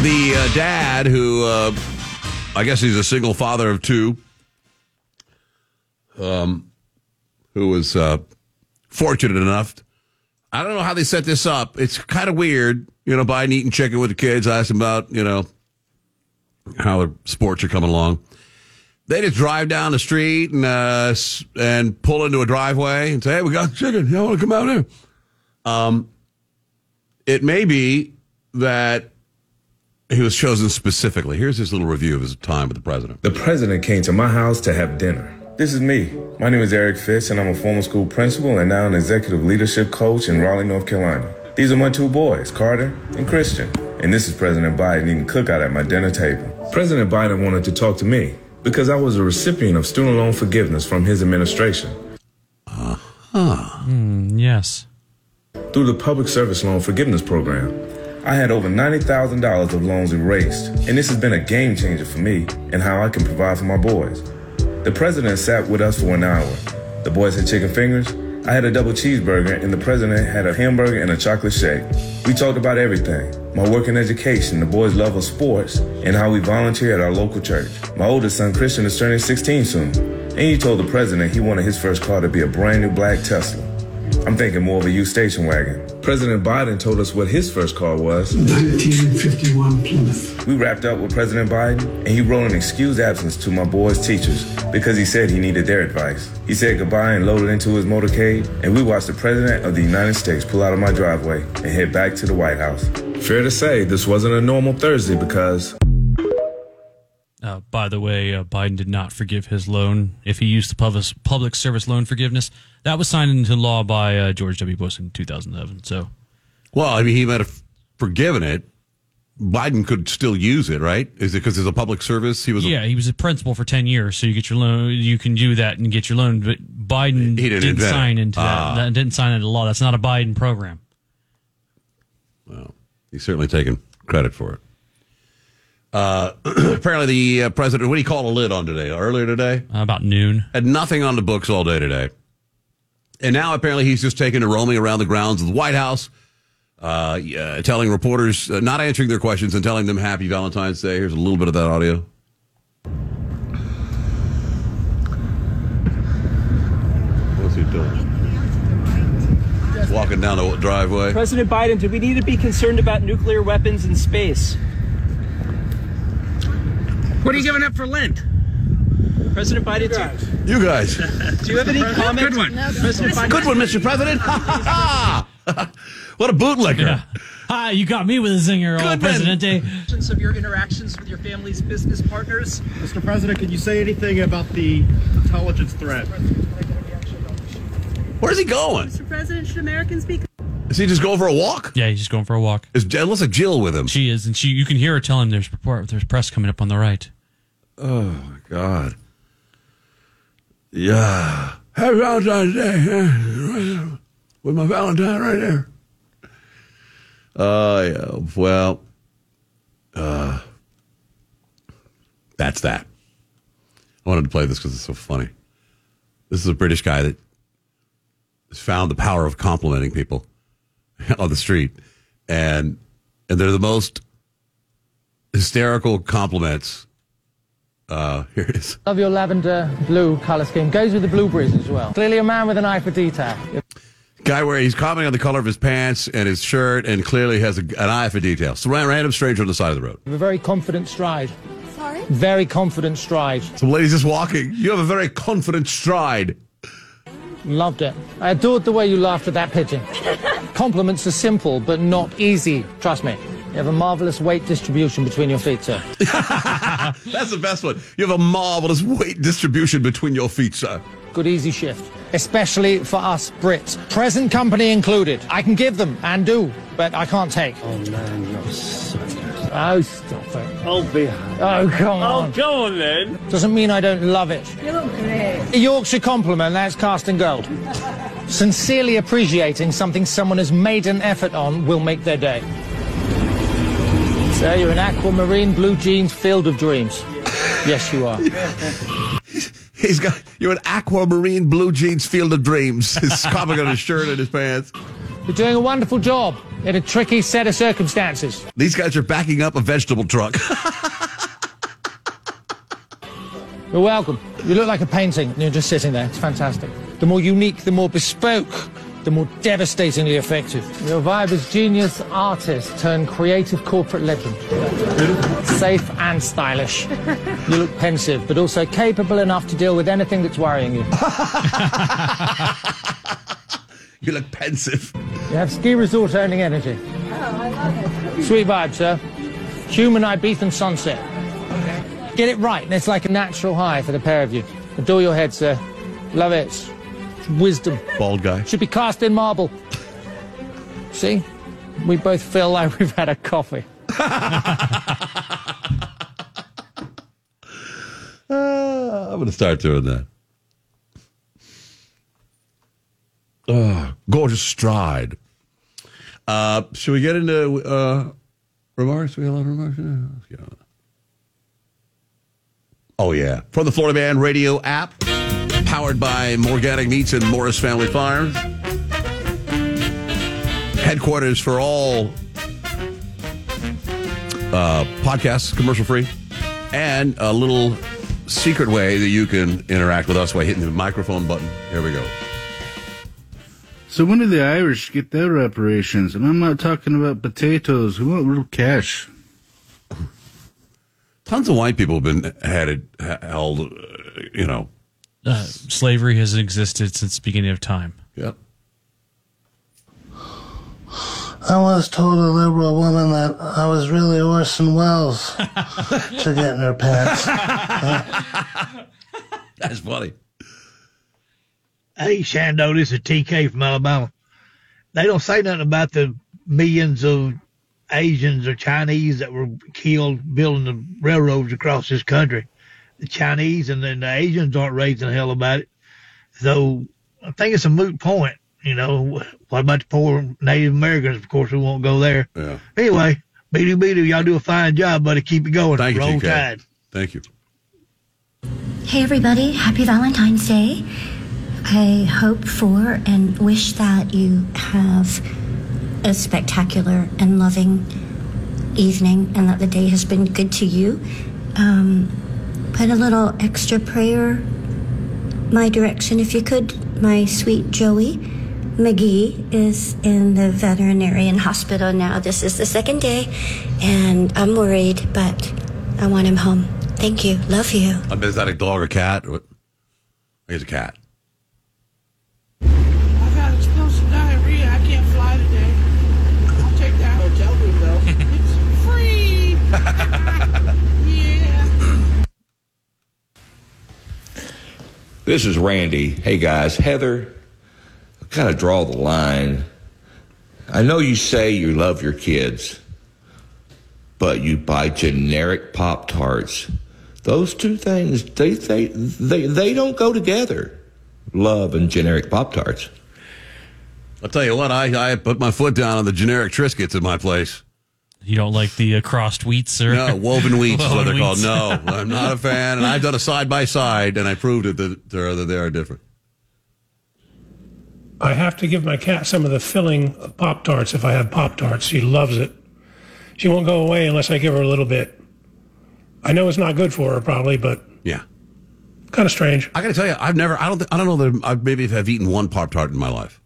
the uh, dad who, uh, I guess he's a single father of two, um, who was uh, fortunate enough. I don't know how they set this up. It's kind of weird, you know. Biden eating chicken with the kids. I asked him about, you know, how the sports are coming along. They just drive down the street and uh, and pull into a driveway and say, "Hey, we got chicken. You want to come out here?" Um, it may be that he was chosen specifically. Here's his little review of his time with the president. The president came to my house to have dinner. This is me. My name is Eric Fitz, and I'm a former school principal and now an executive leadership coach in Raleigh, North Carolina. These are my two boys, Carter and Christian. And this is President Biden eating cookout at my dinner table. President Biden wanted to talk to me because I was a recipient of student loan forgiveness from his administration. Hmm, yes. Through the Public Service Loan Forgiveness Program, I had over $90,000 of loans erased, and this has been a game changer for me and how I can provide for my boys. The president sat with us for an hour. The boys had chicken fingers, I had a double cheeseburger, and the president had a hamburger and a chocolate shake. We talked about everything my work in education, the boys' love of sports, and how we volunteer at our local church. My oldest son, Christian, is turning 16 soon, and he told the president he wanted his first car to be a brand new black Tesla. I'm thinking more of a used station wagon. President Biden told us what his first car was. 1951 Plymouth. We wrapped up with President Biden, and he wrote an excused absence to my boys' teachers because he said he needed their advice. He said goodbye and loaded into his motorcade, and we watched the President of the United States pull out of my driveway and head back to the White House. Fair to say, this wasn't a normal Thursday because Uh, by the way, uh, Biden did not forgive his loan. If he used the public, public service loan forgiveness, that was signed into law by uh, George W. Bush in 2011. So, Well, I mean, he might have forgiven it. Biden could still use it, right? Is it because it's a public service? He was. yeah, he was a principal for 10 years, so you get your loan. You can do that and get your loan. But Biden He didn't didn't, sign into Ah. that. that. Didn't sign into law. That's not a Biden program. Well, he's certainly taken credit for it. Uh, apparently, the uh, president. What do you call a lid on today? Earlier today, about noon, had nothing on the books all day today, and now apparently he's just taken to roaming around the grounds of the White House, uh, yeah, telling reporters, uh, not answering their questions, and telling them Happy Valentine's Day. Here's a little bit of that audio. What's he doing? Walking down the driveway. President Biden, do we need to be concerned about nuclear weapons in space? What are you giving up for Lent? President Biden, do, You guys. do you have any comments? Good one. President Biden, Good one, Mr. President. what a bootlicker. Hi, you got me with a zinger, uh, Presidente. of your interactions with your family's business partners. Mr. President, can you say anything about the intelligence threat? Where's he going? Mr. President, should Americans be Is he just going for a walk? Yeah, he's just going for a walk. Is it looks like Jill with him? She is, and she you can hear her tell him there's report, there's press coming up on the right. Oh my God. Yeah. Happy Valentine's Day. With my Valentine right there. Uh yeah. Well uh that's that. I wanted to play this because it's so funny. This is a British guy that has found the power of complimenting people on the street. And and they're the most hysterical compliments. Uh here it is. Love your lavender blue colour scheme. Goes with the blueberries as well. Clearly a man with an eye for detail. Guy where he's commenting on the color of his pants and his shirt and clearly has a, an eye for detail. So random stranger on the side of the road. A very confident stride. Sorry? Very confident stride. Some lady's just walking. You have a very confident stride. Loved it. I adored the way you laughed at that pigeon. Compliments are simple, but not easy. Trust me. You have a marvellous weight distribution between your feet, sir. That's the best one. You have a marvelous weight distribution between your feet, sir. Good easy shift. Especially for us Brits. Present company included. I can give them, and do, but I can't take. Oh, man, you're so good. Oh, stop it. I'll be. Oh, come oh, on. Oh, go on then. Doesn't mean I don't love it. You look great. A Yorkshire compliment, that's casting gold. Sincerely appreciating something someone has made an effort on will make their day. So you're an aquamarine blue jeans field of dreams. Yes, you are. He's got you're an aquamarine blue jeans field of dreams. He's copping on his shirt and his pants. You're doing a wonderful job in a tricky set of circumstances. These guys are backing up a vegetable truck. You're welcome. You look like a painting and you're just sitting there. It's fantastic. The more unique, the more bespoke, the more devastatingly effective. Your vibe is genius artist turned creative corporate legend. Safe and stylish. You look pensive, but also capable enough to deal with anything that's worrying you. you look pensive. You have ski resort earning energy. Oh, I love it. Sweet vibe, sir. Human Ibethan sunset. Okay. Get it right, and it's like a natural high for the pair of you. Adore your head, sir. Love it. Wisdom. Bald guy. Should be cast in marble. See? We both feel like we've had a coffee. Uh, I'm going to start doing that. Oh, gorgeous stride. Uh, should we get into uh, remarks? We lot of remarks. Yeah, let's get on. Oh yeah, from the Florida Man Radio app, powered by Morganic Meats and Morris Family Farms. Headquarters for all uh, podcasts, commercial free, and a little secret way that you can interact with us by hitting the microphone button. Here we go. So when do the Irish get their reparations? And I'm not talking about potatoes. We want real cash. Tons of white people have been had it held, uh, you know. Uh, slavery has existed since the beginning of time. Yep. I once told a liberal woman that I was really Orson Welles to get in her pants. That's funny. Hey, Shando, this is TK from Alabama. They don't say nothing about the millions of Asians or Chinese that were killed building the railroads across this country. The Chinese and then the Asians aren't raising hell about it. So I think it's a moot point. You know, what about the poor Native Americans? Of course, we won't go there. Yeah. Anyway, beady beady, y'all do a fine job, buddy. Keep it going. Thank you, Roll TK. Tide. Thank you. Hey, everybody. Happy Valentine's Day. I hope for and wish that you have a spectacular and loving evening and that the day has been good to you. Um, put a little extra prayer my direction if you could. My sweet Joey McGee is in the veterinarian hospital now. This is the second day, and I'm worried, but I want him home. Thank you. Love you. Bet is that a dog or cat? Think a cat. I've had explosive diarrhea. I can't fly today. I'll take that hotel room though. it's free. yeah. This is Randy. Hey guys, Heather, kind of draw the line. I know you say you love your kids, but you buy generic Pop Tarts. Those two things, they, they, they, they don't go together. Love and generic Pop Tarts. I'll tell you what, I, I put my foot down on the generic Triscuits at my place. You don't like the uh, crossed wheats or No, woven wheats is what they're called. No, I'm not a fan, and I've done a side by side, and I proved it that they're, that they are different. I have to give my cat some of the filling of Pop Tarts if I have Pop Tarts. She loves it. She won't go away unless I give her a little bit. I know it's not good for her, probably, but Yeah. kind of strange. I got to tell you, I've never, I don't, th- I don't know that I maybe have eaten one Pop Tart in my life.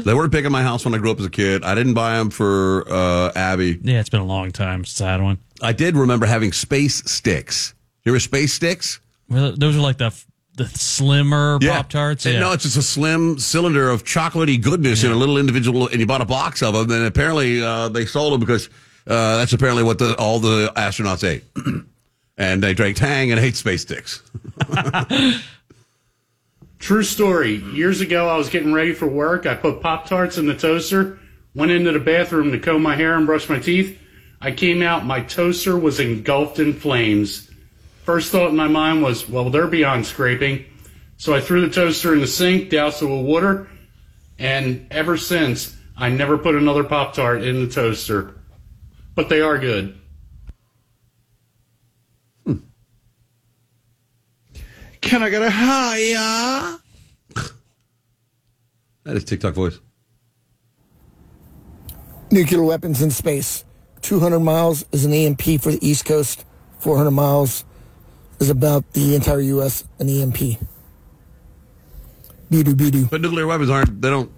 They weren't big in my house when I grew up as a kid. I didn't buy them for uh, Abby. Yeah, it's been a long time since I had one. I did remember having space sticks. You remember space sticks? Well, those are like the the slimmer Pop Tarts. Yeah. No, it's just a slim cylinder of chocolatey goodness in a little individual, and you bought a box of them. And apparently, uh, they sold them because uh, that's apparently what the, all the astronauts ate. and they drank Tang and ate space sticks. True story. Years ago, I was getting ready for work. I put Pop Tarts in the toaster, went into the bathroom to comb my hair and brush my teeth. I came out, my toaster was engulfed in flames. First thought in my mind was, well, they're beyond scraping. So I threw the toaster in the sink, doused it with water, and ever since, I never put another Pop Tart in the toaster. But they are good. Can I get a hiya? that is TikTok voice. nuclear weapons in space. 200 miles is an EMP for the East Coast. 400 miles is about the entire U.S. an EMP. Beedoo, beedoo. But nuclear weapons aren't, they don't,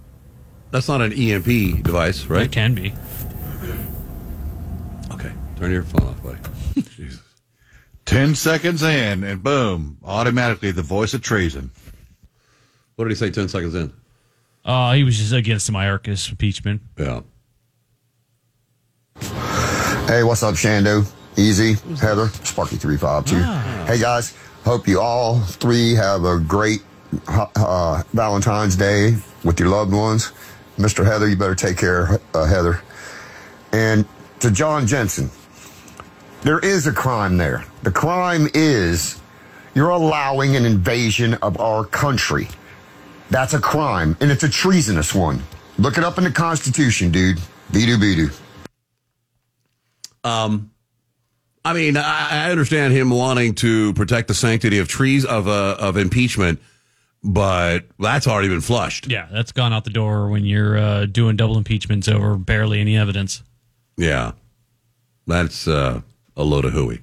that's not an EMP device, right? It can be. Okay, turn your phone off, buddy. 10 seconds in, and boom, automatically the voice of treason. What did he say 10 seconds in? Uh, he was just against the Mayorkas impeachment. Yeah. Hey, what's up, Shando? Easy, Heather, Sparky352. Hey, guys, hope you all three have a great uh, Valentine's Day with your loved ones. Mr. Heather, you better take care, uh, Heather. And to John Jensen. There is a crime there. The crime is you're allowing an invasion of our country. That's a crime, and it's a treasonous one. Look it up in the Constitution, dude. Beedoo beedoo. Um, I mean, I, I understand him wanting to protect the sanctity of trees of uh, of impeachment, but that's already been flushed. Yeah, that's gone out the door when you're uh, doing double impeachments over barely any evidence. Yeah, that's uh, a load of hooey.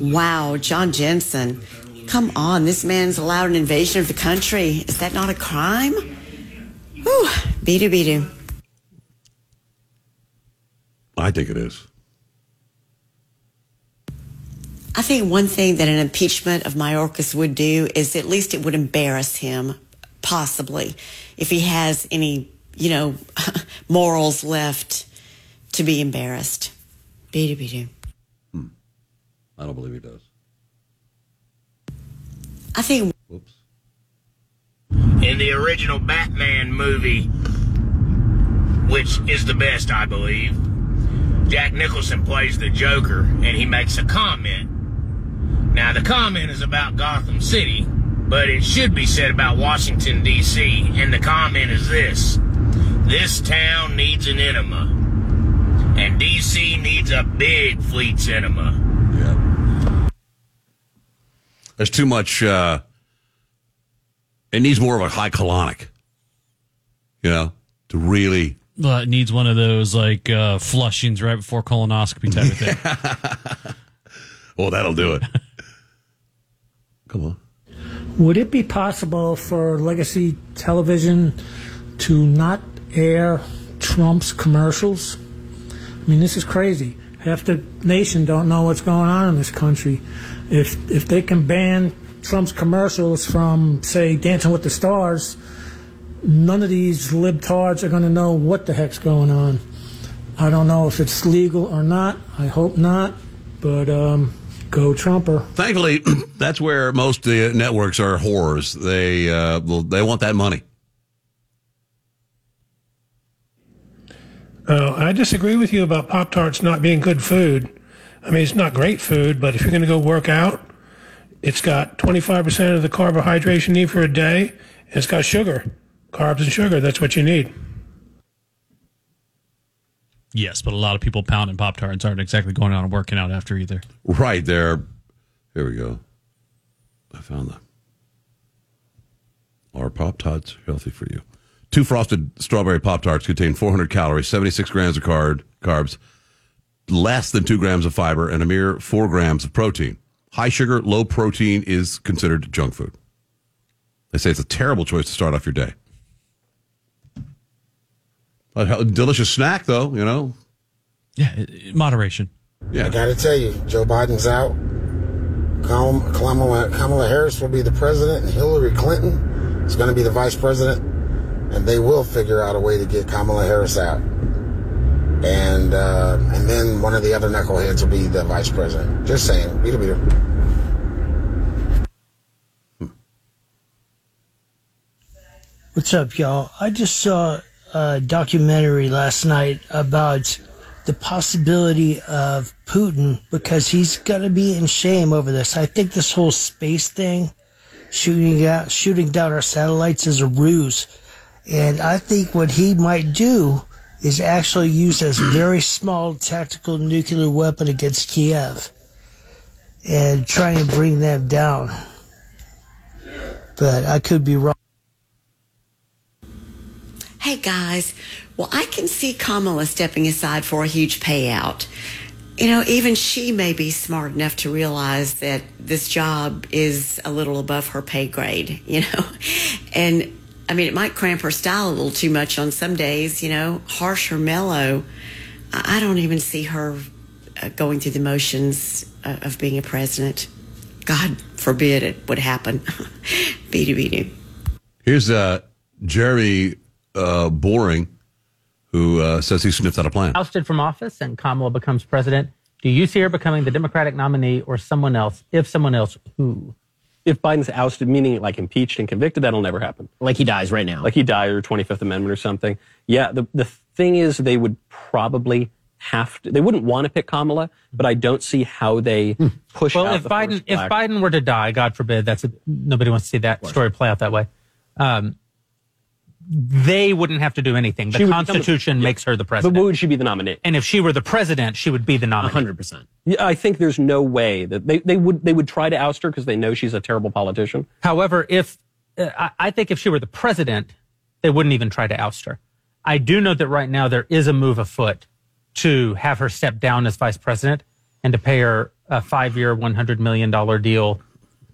Wow, John Jensen. Come on, this man's allowed an invasion of the country. Is that not a crime? Whew, beedoo beedoo. I think it is. I think one thing that an impeachment of Mayorkas would do is at least it would embarrass him, possibly, if he has any, you know, morals left to be embarrassed. Beedoo beedoo. Hmm. I don't believe he does. I think Whoops. in the original Batman movie, which is the best, I believe. Jack Nicholson plays the Joker, and he makes a comment. Now, the comment is about Gotham City, but it should be said about Washington, D.C., and the comment is this This town needs an enema, and D.C. needs a big fleet cinema. Yeah. There's too much. Uh, it needs more of a high colonic, you know, to really. Well, it needs one of those like uh, flushings right before colonoscopy type of thing. Well, that'll do it. Come on. Would it be possible for legacy television to not air Trump's commercials? I mean, this is crazy. Half the nation don't know what's going on in this country. If if they can ban Trump's commercials from, say, Dancing with the Stars, none of these libtards are going to know what the heck's going on. I don't know if it's legal or not. I hope not. But um, go Trumper. Thankfully, that's where most of the networks are whores. They uh, they want that money. Uh, I disagree with you about Pop Tarts not being good food. I mean, it's not great food, but if you're going to go work out, it's got 25% of the carbohydrates you need for a day, and it's got sugar, carbs and sugar. That's what you need. yes, but a lot of people pounding Pop Tarts aren't exactly going out and working out after either. Right there. Here we go. I found them. Are Pop Tarts healthy for you? Two frosted strawberry Pop Tarts contain 400 calories, 76 grams of card, carbs, less than two grams of fiber, and a mere four grams of protein. High sugar, low protein is considered junk food. They say it's a terrible choice to start off your day. A delicious snack, though, you know. Yeah, moderation. Yeah. I got to tell you, Joe Biden's out. Kamala, Kamala Harris will be the president, and Hillary Clinton is going to be the vice president, and they will figure out a way to get Kamala Harris out. And uh, and then one of the other knuckleheads will be the vice president. Just saying, beat beater. What's up, y'all? I just saw a documentary last night about the possibility of Putin because he's going to be in shame over this. I think this whole space thing, shooting out, shooting down our satellites, is a ruse, and I think what he might do is actually use this very small tactical nuclear weapon against Kiev and try and bring them down. But I could be wrong. Hey guys, well, I can see Kamala stepping aside for a huge payout. You know, even she may be smart enough to realize that this job is a little above her pay grade, you know? And I mean, it might cramp her style a little too much on some days, you know, harsh or mellow. I I don't even see her uh, going through the motions uh, of being a president. God forbid it would happen. beady beady. Here's uh, Jeremy uh, Boring, who uh, says he sniffed out a plan. ousted from office and Kamala becomes president, do you see her becoming the Democratic nominee or someone else? If someone else, who? If Biden's ousted, meaning like impeached and convicted, that'll never happen. Like he dies right now. Like he died or 25th Amendment or something. Yeah, the, the thing is, they would probably have to. They wouldn't want to pick Kamala, but I don't see how they push Well, out if the Biden first if Biden were to die, God forbid, that's a, nobody wants to see that story play out that way. Um, they wouldn't have to do anything. The She would become the- Constitution makes her the president. But would she be the nominee? And if she were the president, she would be the nominee. hundred percent. Yeah, I think there's no way that they, they would they would try to oust her because they know she's a terrible politician. However, if uh, I, I think if she were the president, they wouldn't even try to oust her. I do know that right now there is a move afoot to have her step down as vice president and to pay her a five-year, one hundred million dollar deal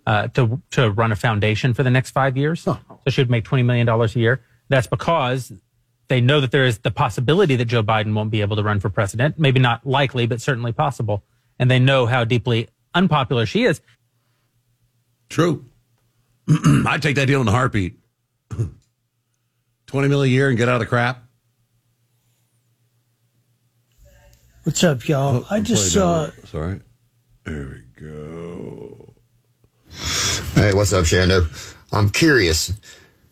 uh, to to run a foundation for the next five years. So she would make twenty million dollars a year. That's because they know that there is the possibility that Joe Biden won't be able to run for president. Maybe not likely, but certainly possible. And they know how deeply unpopular she is. True. I'd take that deal in a heartbeat. 20 mil a year and get out of the crap. What's up, y'all? Oh, I just saw. Uh, Sorry. There we go. Hey, what's up, Shando? I'm curious.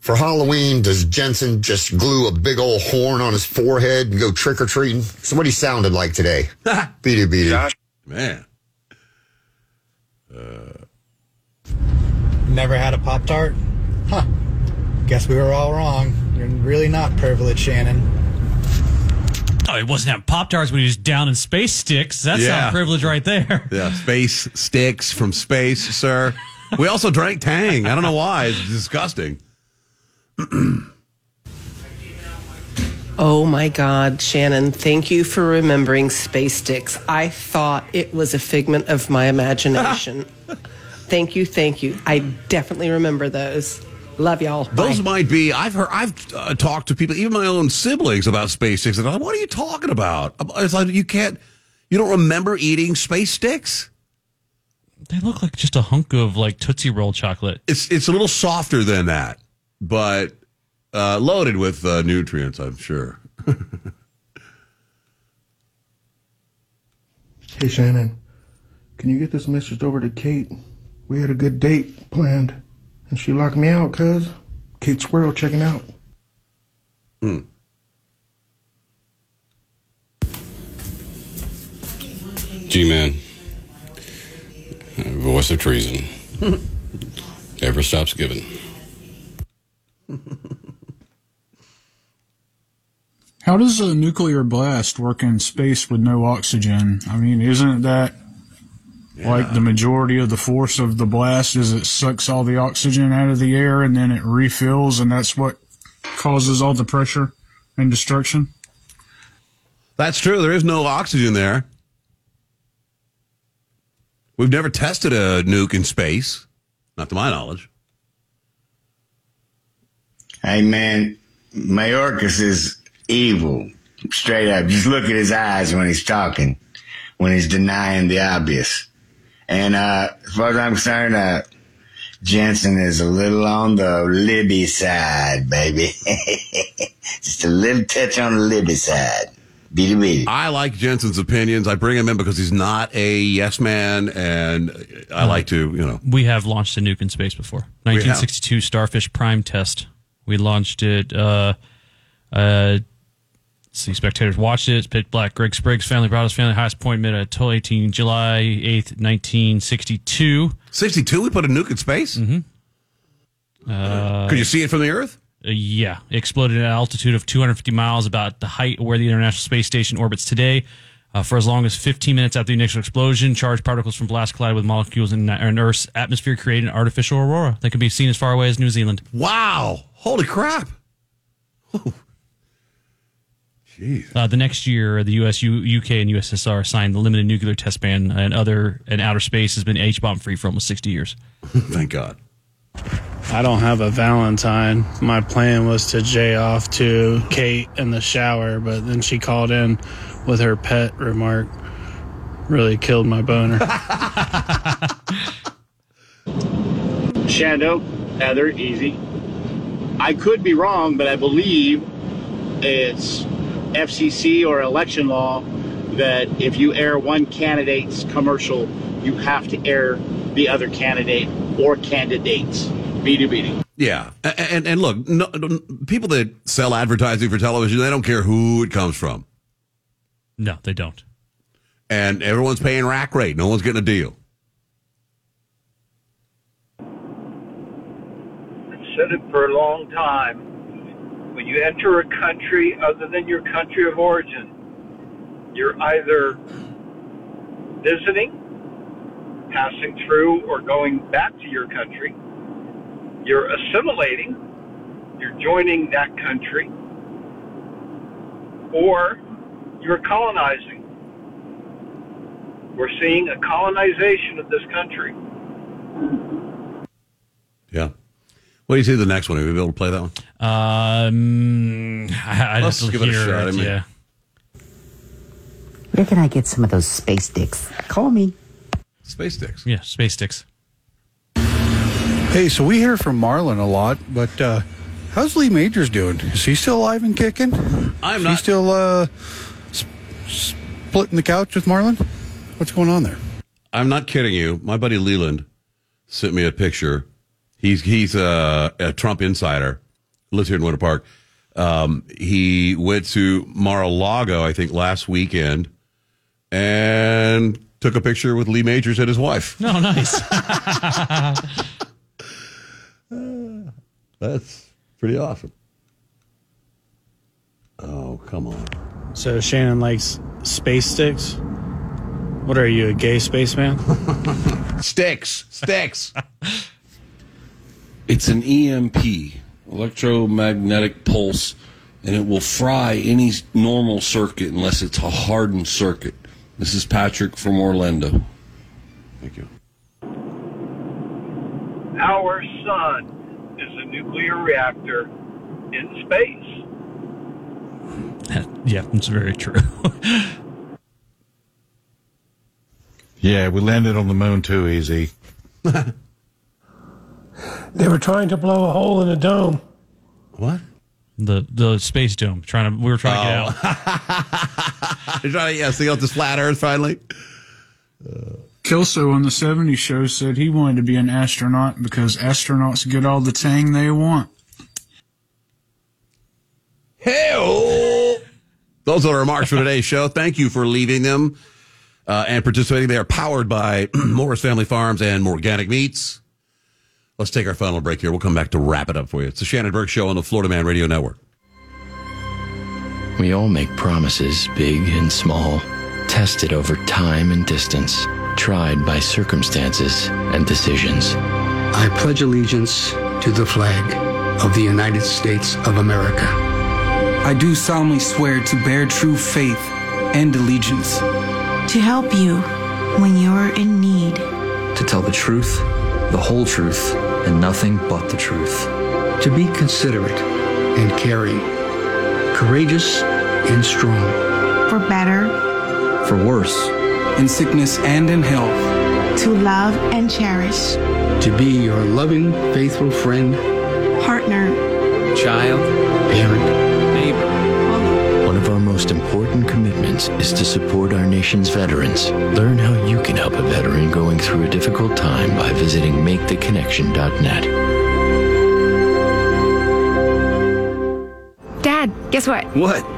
For Halloween, does Jensen just glue a big old horn on his forehead and go trick or treating? So what he sounded like today. beady beady. Man. Uh. Never had a Pop Tart? Huh. Guess we were all wrong. You're really not privileged, Shannon. Oh, he wasn't having Pop Tarts when he was down in space sticks. That's Yeah. some privilege right there. Yeah, space sticks from space, sir. We also drank Tang. I don't know why. It's disgusting. Oh my God, Shannon, thank you for remembering Space Sticks. I thought it was a figment of my imagination. thank you, thank you. I definitely remember those. Love y'all. Those might be. I've heard. I've uh, talked to people, even my own siblings, about space sticks. And I'm like, what are you talking about? It's like you can't. You don't remember eating space sticks? They look like just a hunk of like Tootsie Roll chocolate. It's it's a little softer than that, but uh, loaded with uh, nutrients. I'm sure. Hey Shannon, can you get this message over to Kate? We had a good date planned, and she locked me out, cuz. Kate Squirrel checking out. Hmm. G Man, voice of treason, never stops giving. How does a nuclear blast work in space with no oxygen? I mean, isn't that like the majority of the force of the blast is it sucks all the oxygen out of the air and then it refills and that's what causes all the pressure and destruction? That's true. There is no oxygen there. We've never tested a nuke in space, not to my knowledge. Hey man, Mayorkas is evil. Straight up. Just look at his eyes when he's talking, when he's denying the obvious. And uh as far as I'm concerned, uh Jensen is a little on the Libby side, baby. Just a little touch on the Libby side. Beady beady. I like Jensen's opinions. I bring him in because he's not a yes man, and I like to, you know. We have launched a nuke in space before. 1962 Starfish Prime test. We launched it. Uh, uh, let's see, spectators watched it. It's pitch black. Greg Spriggs, family, Brothers, family, highest point at total 18 July 8th, 1962. 62? We put a nuke in space? Mm-hmm. Uh, Could you see it from the Earth? Uh, yeah, it exploded at an altitude of 250 miles, about the height where the International Space Station orbits today. Uh, for as long as 15 minutes after the initial explosion, charged particles from blast collided with molecules in, in Earth's atmosphere, creating an artificial aurora that can be seen as far away as New Zealand. Wow! Holy crap! Uh, the next year, the U.S., U- UK, and USSR signed the limited nuclear test ban, and other and outer space has been H bomb free for almost 60 years. Thank God. I don't have a Valentine. My plan was to jay off to Kate in the shower, but then she called in with her pet remark. Really killed my boner. Shando, Heather, easy. I could be wrong, but I believe it's FCC or election law that if you air one candidate's commercial, you have to air the other candidate or candidates. Beady beady. Yeah, and and look, no, no- people that sell advertising for television, they don't care who it comes from, No, they don't. and everyone's paying rack rate. No one's getting a deal. Said it for a long time. When you enter a country other than your country of origin, you're either visiting, passing through, or going back to your country. You're assimilating, you're joining that country, or you're colonizing. We're seeing a colonization of this country. Yeah. What do you see the next one? Are you able to play that one? Um, I, I Let's just give it a shot, it, I mean. yeah. Where can I get some of those space sticks? Call me. Space sticks. Yeah, space sticks. Hey, so we hear from Marlon a lot, but uh, how's Lee Majors doing? Is he still alive and kicking? I'm Is not- He still uh, sp- splitting the couch with Marlon? What's going on there? I'm not kidding you. My buddy Leland sent me a picture. He's he's a, a Trump insider. Lives here in Winter Park. Um, he went to Mar-a-Lago, I think, last weekend, and took a picture with Lee Majors and his wife. No, nice. That's pretty awesome. Oh, come on. So Shannon likes space sticks. What are you, a gay spaceman? sticks, sticks. It's an EMP, electromagnetic pulse, and it will fry any normal circuit unless it's a hardened circuit. This is Patrick from Orlando. Thank you. Our sun is a nuclear reactor in space. yeah, it's very true. Yeah, we landed on the moon too easy. They were trying to blow a hole in a dome. What? the the space dome. Trying to we were trying to Oh. get out. You're trying to, yeah, see out this flat Earth finally. Kelso on the 70s show said he wanted to be an astronaut because astronauts get all the tang they want. Hell! those are the remarks for today's show. Thank you for leaving them uh, and participating. They are powered by Morris Family Farms and Organic Meats. Let's take our final break here. We'll come back to wrap it up for you. It's the Shannon Burke Show on the Florida Man Radio Network. We all make promises, big and small, tested over time and distance, tried by circumstances and decisions. I pledge allegiance to the flag of the United States of America. I do solemnly swear to bear true faith and allegiance. To help you when you're in need. To tell the truth, the whole truth, and nothing but the truth. To be considerate and caring. Courageous and strong. For better. For worse. In sickness and in health. To love and cherish. To be your loving, faithful friend. Partner. Child. Parent. Important commitments is to support our nation's veterans. Learn how you can help a veteran going through a difficult time by visiting maketheconnection.net. Dad, guess what? What?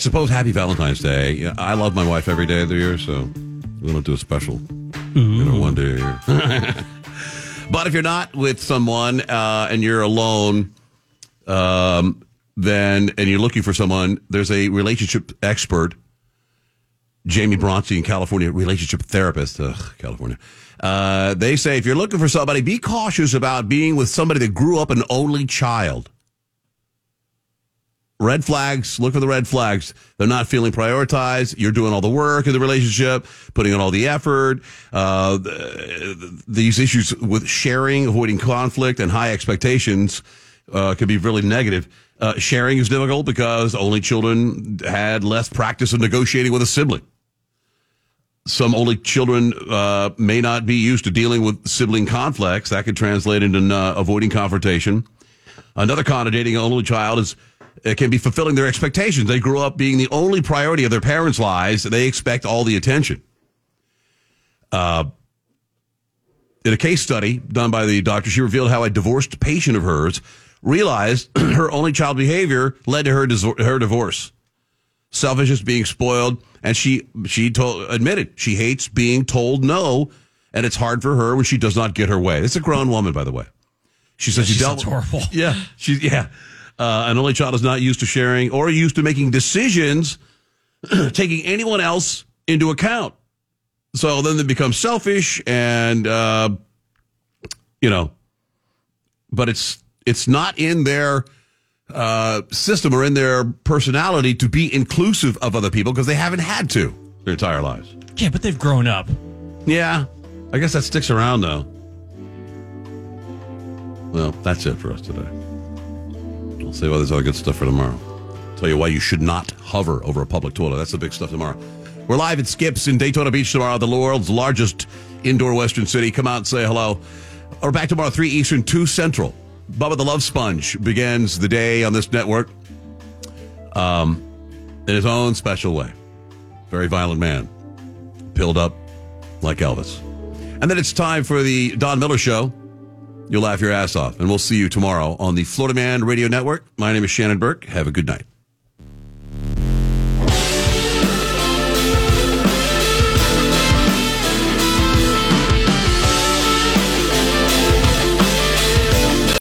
Suppose Happy Valentine's Day. Yeah, I love my wife every day of the year, so we don't do a special, you know, one day a year. but if you're not with someone uh, and you're alone, um, then and you're looking for someone, there's a relationship expert, Jamie Bronstein, in California relationship therapist, ugh, California. Uh, they say if you're looking for somebody, be cautious about being with somebody that grew up an only child. Red flags. Look for the red flags. They're not feeling prioritized. You're doing all the work in the relationship, putting in all the effort. Uh, th- these issues with sharing, avoiding conflict, and high expectations uh, can be really negative. Uh, sharing is difficult because only children had less practice of negotiating with a sibling. Some only children uh, may not be used to dealing with sibling conflicts. That could translate into uh, avoiding confrontation. Another con of dating an only child is can be fulfilling their expectations. They grew up being the only priority of their parents' lives. They expect all the attention. Uh, in a case study done by the doctor, she revealed how a divorced patient of hers realized her only child behavior led to her, her divorce. Selfishness, being spoiled, and she she told admitted she hates being told no, and it's hard for her when she does not get her way. It's a grown woman, by the way. She says She she dealt horrible. Yeah, she yeah. Uh, an only child is not used to sharing or used to making decisions, taking anyone else into account. So then they become selfish, and uh, you know, but it's it's not in their uh, system or in their personality to be inclusive of other people because they haven't had to their entire lives. Yeah, but they've grown up. Yeah, I guess that sticks around though. Well, that's it for us today. We'll see why there's other good stuff for tomorrow. Tell you why you should not hover over a public toilet. That's the big stuff tomorrow. We're live at Skips in Daytona Beach tomorrow, the world's largest indoor Western city. Come out and say hello. We're back tomorrow, 3 Eastern, 2 Central. Bubba the Love Sponge begins the day on this network um, in his own special way. Very violent man. Pilled up like Elvis. And then it's time for the Don Miller Show. You'll laugh your ass off. And we'll see you tomorrow on the Florida Man Radio Network. My name is Shannon Burke. Have a good night.